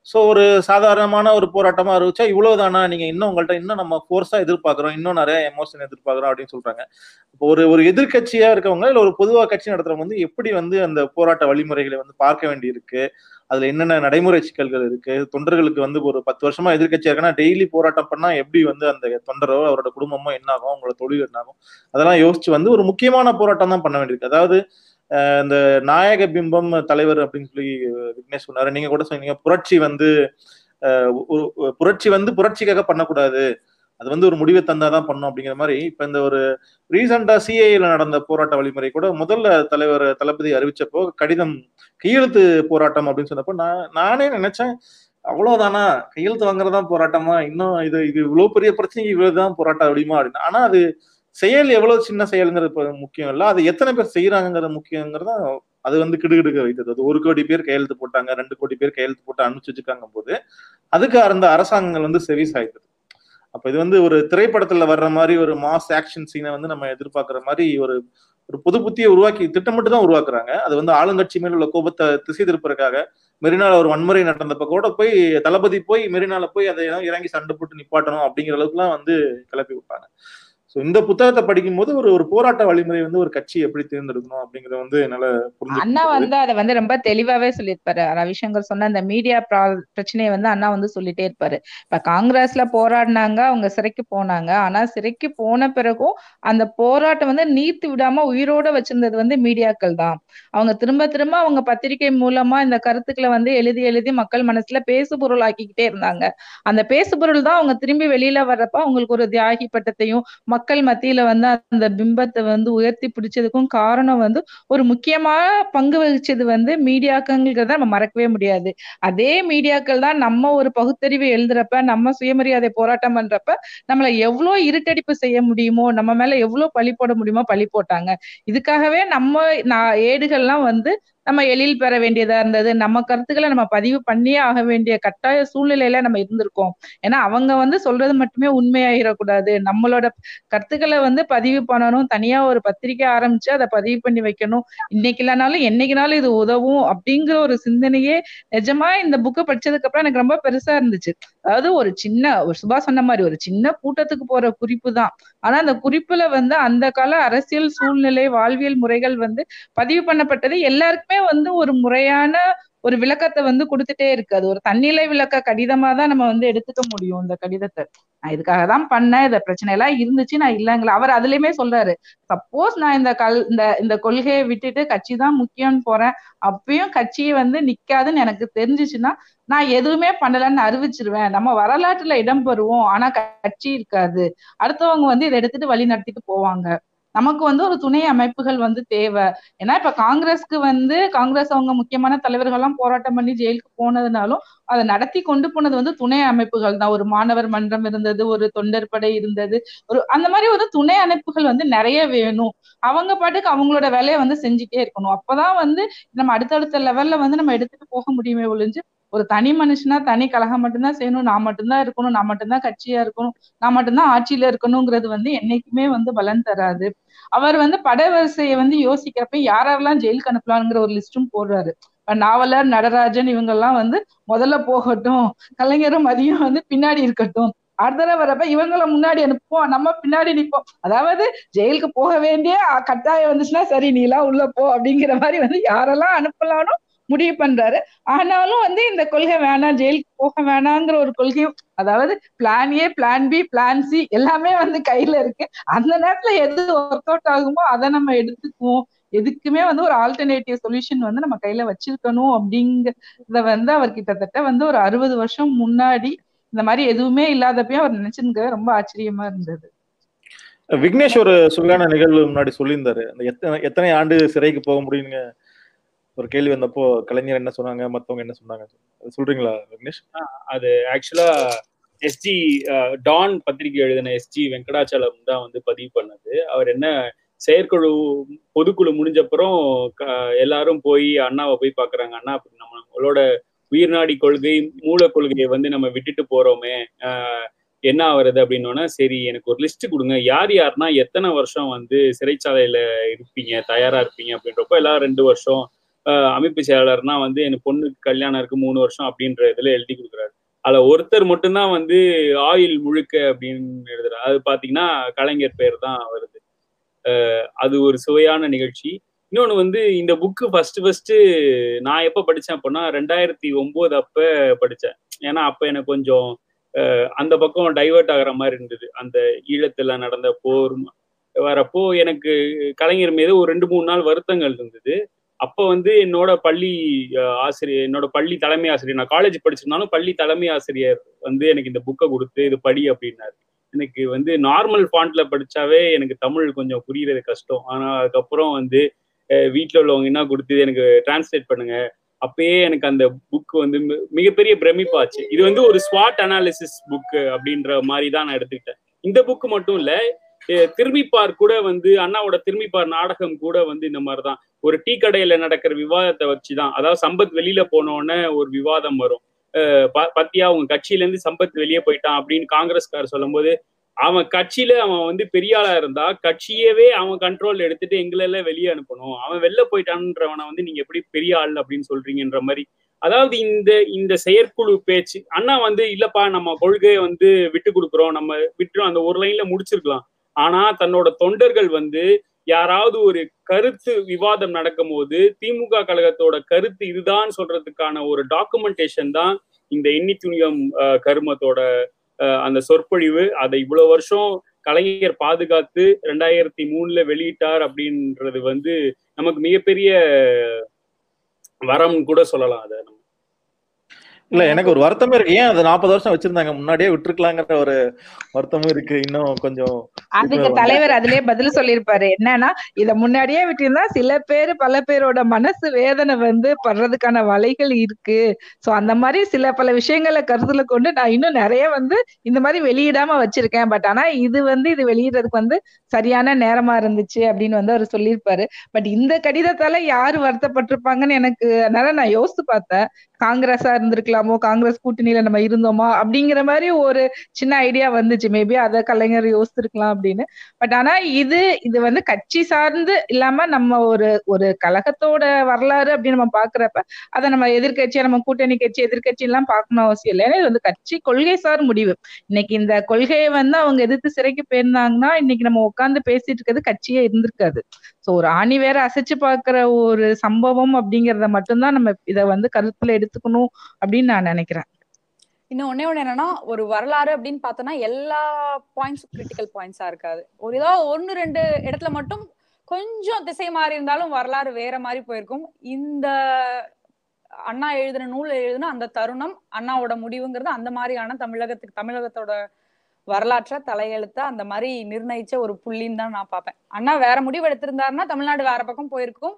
ஸோ ஒரு சாதாரணமான ஒரு போராட்டமா இருந்துச்சா? இவ்வளவுதானா? நீங்க இன்னும் உங்கள்கிட்ட இன்னும் நம்ம ஃபோர்ஸா எதிர்பார்க்கிறோம். இன்னும் நிறைய எமோஷன் எதிர்பார்க்குறோம் அப்படின்னு சொல்றாங்க. இப்போ ஒரு ஒரு எதிர்க்கட்சியா இருக்கவங்க இல்ல ஒரு பொதுவா கட்சி நடத்துறவங்க வந்து எப்படி வந்து அந்த போராட்ட வழிமுறைகளை வந்து பார்க்க வேண்டி இருக்கு அதுல என்னென்ன நடைமுறை சிக்கல்கள் இருக்கு? தொண்டர்களுக்கு வந்து ஒரு பத்து வருஷமா எதிர்க்கட்சியா இருக்குன்னா டெய்லி போராட்டம் பண்ணா எப்படி வந்து அந்த தொண்டரோ அவரோட குடும்பமோ என்ன ஆகும் அவங்களோட தொழில் என்ன ஆகும் அதெல்லாம் யோசிச்சு வந்து ஒரு முக்கியமான போராட்டம் தான் பண்ண வேண்டியிருக்கு. அதாவது இந்த நாயக பிம்பம் தலைவர் அப்படின்னு சொல்லி விக்னேஷ் சொன்னாரு. நீங்க கூட சொன்னீங்க புரட்சி வந்து ஒரு- புரட்சி வந்து புரட்சிக்காக பண்ணக்கூடாது. அது வந்து ஒரு முடிவை தந்தாதான் பண்ணும் அப்படிங்கிற மாதிரி இப்ப இந்த ஒரு ரீசெண்டா சிஐல நடந்த போராட்ட வழிமுறை கூட முதல்ல தலைவர் தளபதி அறிவிச்சப்போ கடிதம் கையெழுத்து போராட்டம் அப்படின்னு சொன்னப்போ நான் நானே நினைச்சேன் அவ்வளவுதானா? கையெழுத்து வாங்குறதா போராட்டமா? இன்னும் இது இது இவ்வளவு பெரிய பிரச்சனைக்கு இவ்வளவுதான் போராட்டம் அப்படிமா அப்படின்னு. ஆனா அது செயல் எவ்வளவு சின்ன செயலுங்கிறது முக்கியம் இல்ல. அது எத்தனை பேர் செய்யறாங்கிறது முக்கியங்கிறத அது வந்து கிடுகிடுக்க வைத்தது. அது ஒரு கோடி பேர் கையெழுத்து போட்டாங்க ரெண்டு கோடி பேர் கையெழுத்து போட்டு அனுப்பிச்சு வச்சுக்காங்க போது அதுக்கு அந்த அரசாங்கங்கள் வந்து செவி சாய்த்தது. அப்ப இது வந்து ஒரு திரைப்படத்துல வர்ற மாதிரி ஒரு மாஸ் ஆக்ஷன் சீனை வந்து நம்ம எதிர்பார்க்கிற மாதிரி ஒரு ஒரு புது புத்தியை உருவாக்கி திட்டமிட்டு தான் உருவாக்குறாங்க. அது வந்து ஆளுங்கட்சி மேல உள்ள கோபத்தை திசை திருப்பதற்காக மெரினால ஒரு வன்முறை நடந்தப்ப கூட போய் தளபதி போய் மெரினால போய் அதை இறங்கி சண்டை போட்டு நிப்பாட்டணும் அப்படிங்கிற அளவுக்குலாம் வந்து கிளப்பி விட்டாங்க. ஸோ இந்த புத்தகத்தை படிக்கும்போது ஒரு ஒரு போராட்ட வழிமுறை வந்து ஒரு கட்சி எப்படி தேர்ந்தெடுக்கணும் அப்படிங்கறத வந்து என்னால அண்ணா. வந்து அதை வந்து ரொம்ப தெளிவாவே சொல்லியிருப்பாரு. ரவிசங்கர் சொன்ன அந்த மீடியா பிரச்சனையை வந்து அண்ணா வந்து சொல்லிட்டே இருப்பாரு. இப்ப காங்கிரஸ்ல போராடினாங்க அவங்க சிறைக்கு போனாங்க. ஆனா சிறைக்கு போன பிறகும் அந்த போராட்டம் வந்து நீர்த்து விடாம உயிரோட வச்சிருந்தது வந்து மீடியாக்கள் தான். அவங்க திரும்ப திரும்ப அவங்க பத்திரிகை மூலமா இந்த கருத்துக்களை வந்து எழுதி எழுதி மக்கள் மனசுல பேசு பொருள் ஆக்கிக்கிட்டே இருந்தாங்க. அந்த பேசு பொருள் தான் அவங்க திரும்பி வெளியில வர்றப்ப அவங்களுக்கு ஒரு தியாகி பட்டத்தையும் மக்கள் மத்தியில வந்து அந்த பிம்பத்தை வந்து உயர்த்தி பிடிச்சதுக்கும் காரணம் வந்து ஒரு முக்கியமான பங்கு வகிச்சது வந்து மீடியாக்கள்ங்கிறத நம்ம மறக்கவே முடியாது. அதே மீடியாக்கள் தான் நம்ம ஒரு பகுத்தறிவு எழுதுறப்ப நம்ம சுயமரியாதை போராட்டம் பண்றப்ப நம்மள எவ்வளவு இருட்டடிப்பு செய்ய முடியுமோ நம்ம மேல எவ்வளவு பழி போட முடியுமோ பழி போட்டாங்க. இதுக்காகவே நம்ம ஏடுகள்லாம் வந்து நம்ம எழில் பெற வேண்டியதா இருந்தது. நம்ம கருத்துக்களை நம்ம பதிவு பண்ணியே ஆக வேண்டிய கட்டாய சூழ்நிலையில நம்ம இருந்திருக்கோம். ஏன்னா அவங்க வந்து சொல்றது மட்டுமே உண்மையாயிடக்கூடாது நம்மளோட கருத்துக்களை வந்து பதிவு பண்ணணும். தனியா ஒரு பத்திரிக்கை ஆரம்பிச்சு அதை பதிவு பண்ணி வைக்கணும். இன்னைக்கு இல்லைனாலும் என்னைக்குனாலும் இது உதவும் அப்படிங்கிற ஒரு சிந்தனையே நிஜமா இந்த புக்கை படிச்சதுக்கு அப்புறம் எனக்கு ரொம்ப பெருசா இருந்துச்சு. அதாவது ஒரு சின்ன ஒரு சுபா சொன்ன மாதிரி ஒரு சின்ன கூட்டத்துக்கு போற குறிப்பு தான். ஆனா அந்த குறிப்புல வந்து அந்த கால அரசியல் சூழ்நிலை வாழ்வியல் முறைகள் வந்து பதிவு பண்ணப்பட்டது எல்லாருக்குமே வந்து ஒரு முறையான ஒரு விளக்கத்தை வந்து கொடுத்துட்டே இருக்கு. அது ஒரு தன்னிலை விளக்க கடிதமா தான் நம்ம வந்து எடுத்துக்க முடியும் இந்த கடிதத்தை. நான் இதுக்காக தான் பண்ணேன். இந்த பிரச்சனை எல்லாம் இருந்துச்சு. நான் இல்லைங்களா? அவர் அதுலயுமே சொல்றாரு. சப்போஸ் நான் இந்த கல் இந்த இந்த கொள்கையை விட்டுட்டு கட்சி தான் முக்கியம்னு போறேன். அப்பயும் கட்சியை வந்து நிக்காதுன்னு எனக்கு தெரிஞ்சிச்சுன்னா நான் எதுவுமே பண்ணலன்னு அறிவிச்சிருவேன். நம்ம வரலாற்றுல இடம் பெறுவோம். ஆனா கட்சி இருக்காது. அடுத்தவங்க வந்து இதை எடுத்துட்டு வழி நடத்திட்டு போவாங்க. நமக்கு வந்து ஒரு துணை அமைப்புகள் வந்து தேவை. ஏன்னா இப்ப காங்கிரஸ்க்கு வந்து காங்கிரஸ் அவங்க முக்கியமான தலைவர்கள் எல்லாம் போராட்டம் பண்ணி ஜெயிலுக்கு போனதுனாலும் அதை நடத்தி கொண்டு போனது வந்து துணை அமைப்புகள் தான். ஒரு மாணவர் மன்றம் இருந்தது ஒரு தொண்டர் படை இருந்தது ஒரு அந்த மாதிரி ஒரு துணை அமைப்புகள் வந்து நிறைய வேணும். அவங்க பாட்டுக்கு அவங்களோட வேலையை வந்து செஞ்சுட்டே இருக்கணும். அப்பதான் வந்து நம்ம அடுத்தடுத்த லெவல்ல வந்து நம்ம எடுத்துட்டு போக முடியுமே ஒழிஞ்சு ஒரு தனி மனுஷனா தனி கழகம் மட்டும்தான் செய்யணும் நான் மட்டும்தான் இருக்கணும் நான் மட்டும்தான் கட்சியா இருக்கணும் நான் மட்டும்தான் ஆட்சியில இருக்கணுங்கிறது வந்து என்னைக்குமே வந்து பலன் தராது. அவர் வந்து படவரிசையை வந்து யோசிக்கிறப்ப யாரெல்லாம் ஜெயிலுக்கு அனுப்பலாம்ங்கிற ஒரு லிஸ்டும் போடுறாரு. நாவலர் நடராஜன் இவங்க எல்லாம் வந்து முதல்ல போகட்டும் கலைஞரும் மதியம் வந்து பின்னாடி இருக்கட்டும். அடுத்த தடவை வரப்ப இவங்கள முன்னாடி அனுப்புவோம் நம்ம பின்னாடி நிற்போம் அதாவது ஜெயிலுக்கு போக வேண்டிய கட்டாயம் வந்துச்சுன்னா சரி நீ எல்லாம் உள்ள போ அப்படிங்கிற மாதிரி வந்து யாரெல்லாம் அனுப்பலானோ முடிவு பண்றாரு. ஆனாலும் வந்து இந்த கொள்கை வேணாம் ஜெயிலுக்கு போக வேணாங்கிற ஒரு கொள்கையும் அதாவது plan A plan B plan C எல்லாமே வந்து கையில இருக்கு. அந்த நேரத்துல எது ஒர்க் அவுட் ஆகுமோ அதை நம்ம எடுத்துக்குவோம். எதுக்குமே வந்து ஒரு ஆல்டர்னேட்டிவ் சொல்யூஷன் வந்து நம்ம கையில வச்சிருக்கணும் அப்படிங்கிறத வந்து அவர் கிட்டத்தட்ட வந்து ஒரு அறுபது வருஷம் முன்னாடி இந்த மாதிரி எதுவுமே இல்லாதப்பயும் அவர் நினைச்சிருக்க ரொம்ப ஆச்சரியமா இருந்தது. விக்னேஷ் ஒரு சுகான நிகழ்வு முன்னாடி சொல்லியிருந்தாரு. அந்த எத்தனை எத்தனை ஆண்டு சிறைக்கு போக முடியுங்க ஒரு கேள்வி வந்தப்போ கலைஞர் என்ன சொன்னாங்க? மத்தவங்க என்ன சொன்னாங்க? சொல்றீங்களா விக்னேஷ் அது ஆக்சுவலா எஸ்ஜி டான் பத்திரிகை எழுதின எஸ்ஜி வெங்கடாச்சலம் தான் வந்து பதிவு பண்ணது. அவர் என்ன செயற்குழு பொதுக்குழு முடிஞ்சப்புறம் எல்லாரும் போய் அண்ணாவை போய் பாக்குறாங்க. அண்ணா அப்படி நம்மளோட உயிர்நாடி கொள்கை மூல கொள்கையை வந்து நம்ம விட்டுட்டு போறோமே என்ன ஆகுறது அப்படின்னோன்னா சரி எனக்கு ஒரு லிஸ்ட் கொடுங்க. யார் யாருன்னா எத்தனை வருஷம் வந்து சிறைச்சாலையில இருப்பீங்க தயாரா இருப்பீங்க அப்படின்றப்போ எல்லாம் ரெண்டு வருஷம் அமைப்பு செயலாளர்னா வந்து என் பொண்ணுக்கு கல்யாணம் இருக்கு மூணு வருஷம் அப்படின்ற இதுல எழுதி கொடுக்குறாரு. அதுல ஒருத்தர் மட்டும்தான் வந்து ஆயில் முழுக்க அப்படின்னு எழுதுறாரு. அது பாத்தீங்கன்னா கலைஞர் பேர் தான் வருது. அது ஒரு சுவையான நிகழ்ச்சி. இன்னொன்று வந்து இந்த புக்கு ஃபர்ஸ்ட் ஃபர்ஸ்ட் நான் எப்போ படித்தேன் அப்படின்னா ரெண்டாயிரத்தி ஒன்பது அப்போ படித்தேன் ஏன்னா அப்போ எனக்கு கொஞ்சம் அந்த பக்கம் டைவெர்ட் ஆகிற மாதிரி இருந்தது. அந்த ஈழத்தில் நடந்த போர் வரப்போ எனக்கு கலைஞர் மீது ஒரு ரெண்டு மூணு நாள் வருத்தங்கள் இருந்தது. அப்போ வந்து என்னோட பள்ளி ஆசிரியர் என்னோட பள்ளி தலைமை ஆசிரியர் நான் காலேஜ் படிச்சிருந்தாலும் பள்ளி தலைமை ஆசிரியர் வந்து எனக்கு இந்த புக்கை கொடுத்து இது படி அப்படின்னாரு. எனக்கு வந்து நார்மல் ஃபாண்ட்ல படிச்சாவே எனக்கு தமிழ் கொஞ்சம் புரியுறது கஷ்டம். ஆனா அதுக்கப்புறம் வந்து வீட்டில் உள்ளவங்க என்ன கொடுத்து எனக்கு டிரான்ஸ்லேட் பண்ணுங்க. அப்பயே எனக்கு அந்த புக் வந்து மிகப்பெரிய பிரமிப்பாச்சு. இது வந்து ஒரு ஸ்வாட் அனாலிசிஸ் புக் அப்படின்ற மாதிரி தான் நான் எடுத்துக்கிட்டேன். இந்த புக் மட்டும் இல்லை திரும்பிப்பார் கூட வந்து அண்ணாவோட திரும்பிப்பார் நாடகம் கூட வந்து இந்த மாதிரிதான். ஒரு டீ கடையில நடக்கிற விவாதத்தை வச்சுதான். அதாவது சம்பத் வெளியில போனோடனே ஒரு விவாதம் வரும். பத்தியா உங்க கட்சியில இருந்து சம்பத் வெளியே போயிட்டான் அப்படின்னு காங்கிரஸ்கார் சொல்லும் போது அவன் கட்சியில அவன் வந்து பெரிய ஆளா இருந்தா கட்சியவே அவன் கண்ட்ரோல் எடுத்துட்டு எங்களெல்லாம் வெளியே அனுப்பணும். அவன் வெளில போயிட்டான்றவனை வந்து நீங்க எப்படி பெரிய ஆள் அப்படின்னு சொல்றீங்கன்ற மாதிரி. அதாவது இந்த இந்த செயற்குழு பேச்சு அண்ணா வந்து இல்லப்பா நம்ம கொள்கையை வந்து விட்டு கொடுக்குறோம். நம்ம விட்டுறோம் அந்த ஒரு லைன்ல முடிச்சிருக்கலாம். ஆனா தன்னோட தொண்டர்கள் வந்து யாராவது ஒரு கருத்து விவாதம் நடக்கும் போது திமுக கழகத்தோட கருத்து இதுதான் சொல்றதுக்கான ஒரு டாக்குமெண்டேஷன் தான் இந்த எண்ணி துணியம் கருமத்தோட அந்த சொற்பொழிவு. அதை இவ்வளவு வருஷம் கலைஞர் பாதுகாத்து ரெண்டாயிரத்தி மூணுல வெளியிட்டார் அப்படின்றது வந்து நமக்கு மிகப்பெரிய வரம் கூட சொல்லலாம் அதை இல்ல எனக்கு ஒரு வருத்தமே இருக்கு. ஏன் அது நாற்பது வருஷம் வச்சிருந்தாங்க? முன்னாடியே விட்டுருக்கலாங்கிற ஒரு வருத்தமும் இருக்கு. இன்னும் கொஞ்சம் அதுக்கு தலைவர் அதுலயே பதில் சொல்லியிருப்பாரு. என்னன்னா இத முன்னாடியே விட்டிருந்தா சில பேர் பல பேரோட மனசு வேதனை வந்து படுறதுக்கான வலைகள் இருக்கு. சோ அந்த மாதிரி சில பல விஷயங்களை கருத்துல கொண்டு நான் இன்னும் நிறைய வந்து இந்த மாதிரி வெளியிடாம வச்சிருக்கேன். பட் ஆனா இது வந்து இது வெளியிடுறதுக்கு வந்து சரியான நேரமா இருந்துச்சு அப்படின்னு வந்து அவர் சொல்லியிருப்பாரு. பட் இந்த கடிதத்தால யாரு வருத்தப்பட்டிருப்பாங்கன்னு எனக்கு அதனால நான் யோசித்து பார்த்தேன். காங்கிரஸா இருந்திருக்கலாமோ காங்கிரஸ் கூட்டணியில நம்ம இருந்தோமா அப்படிங்கிற மாதிரி ஒரு சின்ன ஐடியா வந்துச்சு. மேபி அத கலைஞர் யோசிச்சிருக்கலாம் அப்படின்னு. பட் ஆனா இது இது வந்து கட்சி சார்ந்து இல்லாம நம்ம ஒரு ஒரு கழகத்தோட வரலாறு அப்படின்னு நம்ம பாக்குறப்ப அதை நம்ம எதிர்க்கட்சியா நம்ம கூட்டணி கட்சி எதிர்கட்சி எல்லாம் பார்க்கணும் அவசியம் இல்லை. ஏன்னா இது வந்து கட்சி கொள்கை சார் முடிவு. இன்னைக்கு இந்த கொள்கையை வந்து அவங்க எதிர்த்து சிறைக்கு போயிருந்தாங்கன்னா இன்னைக்கு நம்ம உட்கார்ந்து பேசிட்டு இருக்கிறது கட்சியே இருந்திருக்காது. சோ ஒரு ஆணி வேற அசைச்சு பாக்குற ஒரு சம்பவம் அப்படிங்கறத மட்டும்தான் நம்ம இதை வந்து கருத்துல எடுத்துக்கணும் அப்படின்னு நான் நினைக்கிறேன். இன்னும் ஒன்னே ஒண்ணு என்னன்னா ஒரு வரலாறு அப்படின்னு பார்த்தோம்னா எல்லா பாயிண்ட்ஸும் கிரிட்டிக்கல் பாயிண்ட்ஸா இருக்காது. ஒரு ஏதாவது ஒன்னு ரெண்டு இடத்துல மட்டும் கொஞ்சம் திசை மாறி இருந்தாலும் வரலாறு வேற மாதிரி போயிருக்கும். இந்த அண்ணா எழுதின நூல் எழுதின அந்த தருணம் அண்ணாவோட முடிவுங்கிறது அந்த மாதிரியான தமிழகத்துக்கு தமிழகத்தோட வரலாற்றை தலையெழுத்த அந்த மாதிரி நிர்ணயிச்ச ஒரு புள்ளின்னு தான் நான் பார்ப்பேன். அண்ணா வேற முடிவு எடுத்திருந்தாருன்னா தமிழ்நாடு வேற பக்கம் போயிருக்கும்.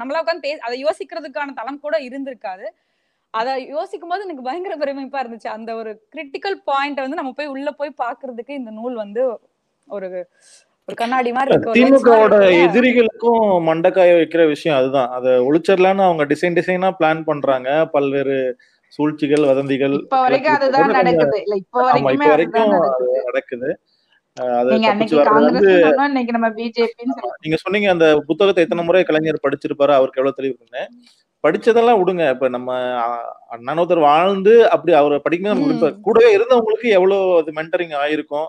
நம்மளா உட்காந்து பே அதை யோசிக்கிறதுக்கான தளம் கூட இருந்திருக்காது. அதை யோசிக்கும் போது எனக்கு பயங்கர பெருமைப்பா இருந்துச்சு. அந்த ஒரு கிரிட்டிக்கல் பாயிண்ட் வந்து நம்ம போய் உள்ள போய் பாக்குறதுக்கு இந்த நூல் வந்து ஒரு ஒரு கண்ணாடி மாதிரி திமுகவோட? எதிரிகளுக்கும் மண்டக்காய வைக்கிற விஷயம் அதுதான். அதை ஒழிச்சிடலான்னு அவங்க டிசைன் டிசைனா பிளான் பண்றாங்க. பல்வேறு சூழ்ச்சிகள் வதந்திகள் இப்ப வரைக்கும் அதுதான் நடக்குது. இல்ல இப்ப வரைக்குமே இப்ப அதுதான் வரைக்கும் நடக்குது. நீங்க சொன்னீங்க அந்த புத்தகத்தை எத்தனை முறை கலைஞர் படிச்சிருப்பாரு அவருக்கு எவ்வளவு தெளிவு இருக்குன்னு. படிச்சதெல்லாம் விடுங்க. இப்ப நம்ம அண்ணன் ஒருத்தர் வாழ்ந்து அப்படி அவரை நமக்கு இப்ப. கூடவே இருந்தவங்களுக்கு எவ்வளவு அது மென்டரிங் ஆயிருக்கும்.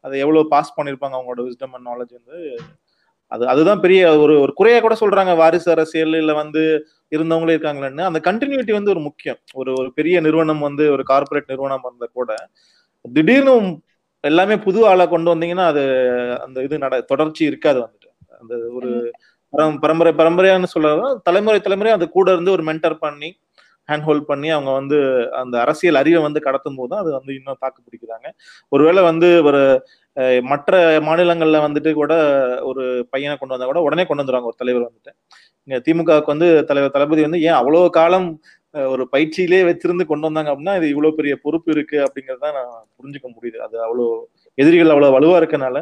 அதை எவ்வளவு பாஸ் பண்ணிருப்பாங்க அவங்களோட விஸ்டம் அண்ட் நாலேஜ் வந்து. அது அதுதான் பெரிய ஒரு ஒரு குறையா கூட சொல்றாங்க. வாரிசு அரசியல் இல்ல வந்து இருந்தவங்களே இருக்காங்களேன்னு. அந்த கண்டினியூட்டி வந்து ஒரு முக்கியம். ஒரு ஒரு பெரிய நிறுவனம் வந்து ஒரு கார்ப்பரேட் நிறுவனம் இருந்தா கூட திடீர்னு எல்லாமே புது ஆளா கொண்டு வந்தீங்கன்னா அது அந்த இது நட தொடர்ச்சி இருக்காது வந்துட்டு. அந்த ஒரு பரம்பரை பரம்பரையான்னு சொல்ல தலைமுறை தலைமுறை அது கூட இருந்து ஒரு மென்டர் பண்ணி ஹேண்ட் ஹோல்ட் பண்ணி அவங்க வந்து அந்த அரசியல் அறிவை வந்து கடத்தும் போது அது வந்து இன்னும் தாக்கு பிடிக்கிறாங்க. ஒருவேளை வந்து ஒரு மற்ற மாநிலங்கள்ல வந்துட்டு கூட ஒரு பையனை கொண்டு வந்தா கூட உடனே கொண்டு வந்துருவாங்க ஒரு தலைவர் வந்துட்டு. இங்க திமுகவுக்கு வந்து தலைவர் தளபதி வந்து ஏன் அவ்வளவு காலம் ஒரு பயிற்சியிலே வச்சிருந்து கொண்டு வந்தாங்க அப்படின்னா இது இவ்வளவு பெரிய பொறுப்பு இருக்கு அப்படிங்கறத நான் புரிஞ்சுக்க முடியுது. அது அவ்வளவு எதிரிகள் அவ்வளவு வலுவா இருக்கனால.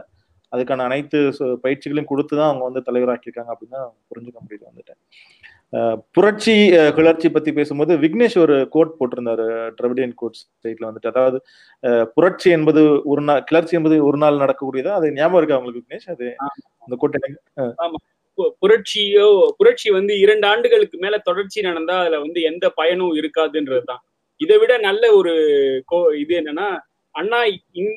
அதுக்கான அனைத்து பயிற்சிகளையும் கொடுத்து தான் அவங்க வந்து தலைவராக்கியிருக்காங்க அப்படின்னு புரிஞ்சுக்க முடியுது வந்துட்டு புரட்சி கிளர்ச்சி பத்தி பேசும்போது விக்னேஷ் ஒரு கோட் போட்டிருந்தாரு டிரவிடியன் கோட் சைட்ல வந்துட்டு. அதாவது புரட்சி என்பது ஒரு நாள் கிளர்ச்சி என்பது ஒரு நாள் நடக்கக்கூடியதா? அது ஞாபகம் இருக்கா உங்களுக்கு விக்னேஷ்? அது அந்த கோட் புரட்சியோ புரட்சி வந்து இரண்டு ஆண்டுகளுக்கு மேல தொடர்ச்சி நடந்தா அதுல வந்து எந்த பயனும் இருக்காதுன்றதுதான். இதை விட நல்ல ஒரு கோ- இது என்னன்னா அண்ணா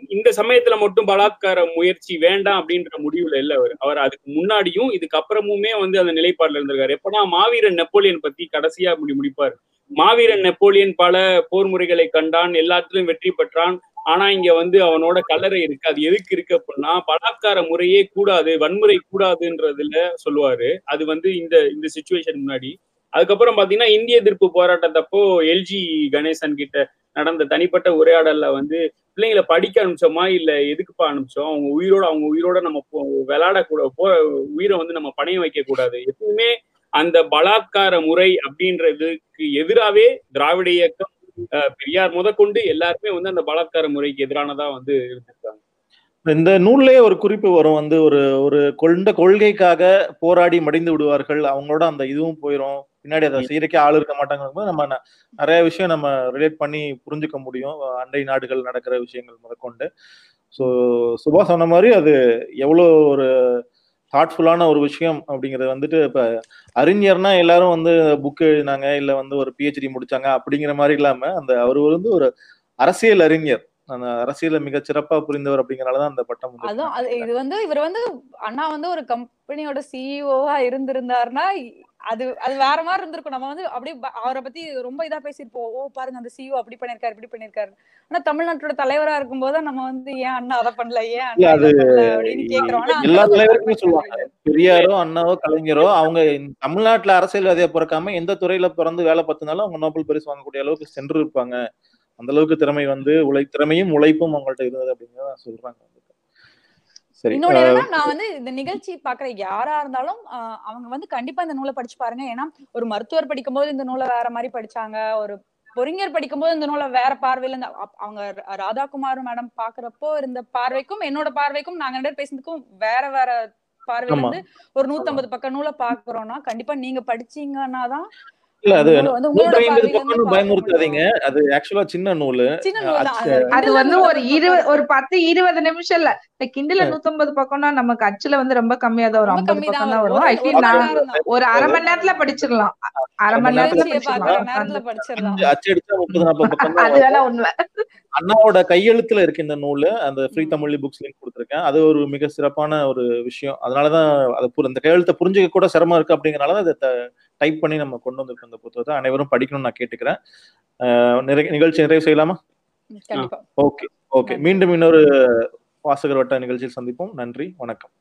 இந்த- சமயத்துல மட்டும் பலாத்கார முயற்சி வேண்டாம் அப்படின்ற முடிவுல இல்ல அவர். அவர் அதுக்கு முன்னாடியும் இதுக்கு அப்புறமுமே வந்து அந்த நிலைப்பாடுல இருந்திருக்காரு. எப்பனா மாவீரன் நெப்போலியன் பத்தி கடைசியா முடி முடிப்பார். மாவீரன் நெப்போலியன் பல போர் முறைகளை கண்டான் எல்லாத்திலும் வெற்றி பெற்றான். ஆனா இங்க வந்து அவனோட கல்லறை இருக்கு. அது எதுக்கு இருக்கு அப்படின்னா பலாத்கார முறையே கூடாது வன்முறை கூடாதுன்றதுல சொல்லுவாரு. அது வந்து இந்த இந்த சுச்சுவேஷன் முன்னாடி. அதுக்கப்புறம் பாத்தீங்கன்னா இந்திய எதிர்ப்பு போராட்டத்தப்போ எல்ஜி கணேசன் கிட்ட நடந்த தனிப்பட்ட உரையாடல்ல வந்து பிள்ளைங்களை படிக்க அனுப்பிச்சோமா? இல்ல எதுக்குப்பா அனுப்பிச்சோம்? அவங்க உயிரோட அவங்க உயிரோட நம்ம போ- விளையாடக்கூட போ உயிரை வந்து நம்ம பணையம் வைக்க கூடாது எப்பவுமே அந்த பலாத்கார முறை அப்படின்றதுக்கு எதிராவே திராவிட இயக்கம் பெரியார் முதற்கொண்டு எல்லாருமே வந்து அந்த பலாத்கார முறைக்கு எதிரானதா வந்து இருந்திருக்காங்க. இந்த நூல்லயே ஒரு குறிப்பு வரும். வந்து ஒரு ஒரு கொண்ட கொள்கைக்காக போராடி மடிந்து விடுவார்கள். அவங்களோட அந்த இதுவும் போயிடும் பின்னாடி அதை செய்யறக்கே ஆள் இருக்க மாட்டாங்க நம்ம நிறைய விஷயம் நம்ம ரிலேட் பண்ணி புரிஞ்சுக்க முடியும். அண்டை நாடுகள் நடக்கிற விஷயங்கள் முதற்கொண்டு. ஸோ சுபா சொன்ன மாதிரி அது எவ்வளோ ஒரு தாட்ஃபுல்லான ஒரு விஷயம் அப்படிங்கிறது வந்துட்டு இப்ப அறிஞர்னா எல்லாரும் வந்து புக் எழுதினாங்க இல்ல வந்து ஒரு பிஹெச்டி முடிச்சாங்க அப்படிங்கிற மாதிரி இல்லாம அந்த அவர் வந்து ஒரு அரசியல் அறிஞர். அந்த அரசியலை மிக சிறப்பா புரிந்தவர் அப்படிங்கறனாலதான் அந்த பட்டம் வந்து அதுவும் அது இது வந்து இவர் வந்து அண்ணா வந்து ஒரு கம்பெனியோட சிஇஓவா இருந்திருந்தாருன்னா அது அது வேற மாதிரி இருந்திருக்கும். நம்ம வந்து அப்படியே அவரை பத்தி ரொம்ப இதா பேசியிருப்போம். ஓ பாருங்க அந்த சிஇஓ அப்படி பண்ணிருக்காரு இப்படி பண்ணிருக்காரு ஆனா தமிழ்நாட்டோட தலைவரா இருக்கும்போது நம்ம வந்து ஏன் அண்ணா அதை பண்ணல? ஏன் அண்ணா அப்படின்னு கேக்குறோம் எல்லா தலைவருக்குமே சொல்லுவாங்க. பெரியாரோ அண்ணாவோ கலைஞரோ அவங்க தமிழ்நாட்டுல அரசியல்வாதியா பிறக்காம எந்த துறையில பிறந்து வேலை பார்த்திருந்தாலும் அவங்க நோபல் பரிசு வாங்கக்கூடிய அளவுக்கு சென்று இருப்பாங்க அந்த அளவுக்கு திறமை வந்து உழை திறமையும் உழைப்பும் அவங்கள்ட்ட இருந்தது அப்படிங்கிறத சொல்றாங்க. இன்னொன்னு என்னன்னா நான் வந்து இந்த நிகழ்ச்சி பாக்குற யாரா இருந்தாலும் அவங்க வந்து கண்டிப்பா இந்த நூலை படிச்சு பாருங்க. ஏன்னா ஒரு மருத்துவர் படிக்கும்போது இந்த நூலை வேற மாதிரி படிச்சாங்க. ஒரு பொறிஞர் படிக்கும்போது இந்த நூலை வேற பார்வையில இந்த அப்- அவங்க ராதாகுமார் மேடம் பாக்குறப்போ இருந்த பார்வைக்கும் என்னோட பார்வைக்கும் நாங்க ரெண்டு பேர் பேசுனதுக்கும் வேற வேற பார்வையில. இருந்து ஒரு நூத்தம்பது பக்க நூலை பாக்குறோம்னா கண்டிப்பா நீங்க படிச்சீங்கன்னா தான் இல்ல அது நூற்றி ஐம்பது பக்கம்னு பயமுறுத்தாதீங்க. அது ஆக்சுவலா சின்ன நூலு. அது வந்து ஒரு இருபது. ஒரு பத்து இருபது நிமிஷம் இல்ல. இந்த கிண்டில நூத்தம்பது பக்கம்னா நமக்கு அச்சுல வந்து ரொம்ப கம்மியா தான் ஒரு ரொம்ப ஐம்பது கம்மி தான் பக்கம் தான் வரும். வரும் ஒரு- நான் அரை மணி நேரத்துல படிச்சிடலாம். அரை மணி நேரத்துல படிச்சிடலாம். நேரத்துல படிச்சிடலாம். அச்சு- அச்சடிச்சா முப்பது நாற்பது பக்கம் அது வேணா உண்மை. அண்ணாவோட கையெழுத்துல இருக்கு இந்த நூலு. அந்த ஃப்ரீ தமிழ் புக்ஸ் லிங்க் கொடுத்துருக்கேன். அது ஒரு மிக சிறப்பான ஒரு விஷயம். அதனாலதான் அது அந்த கையெழுத்தை புரிஞ்சுக்க கூட சிரமம் இருக்கு அப்படிங்கறனால அதை டைப் பண்ணி நம்ம கொண்டு வந்திருக்கோம் இந்த புத்தகத்தை. அனைவரும் படிக்கணும்னு நான் கேட்டுக்கிறேன். நிகழ்ச்சி நிறைவு செய்யலாமா? ஓகே. ஓகே. மீண்டும் இன்னொரு வாசகர் வட்ட நிகழ்ச்சியில் சந்திப்போம். நன்றி. வணக்கம்.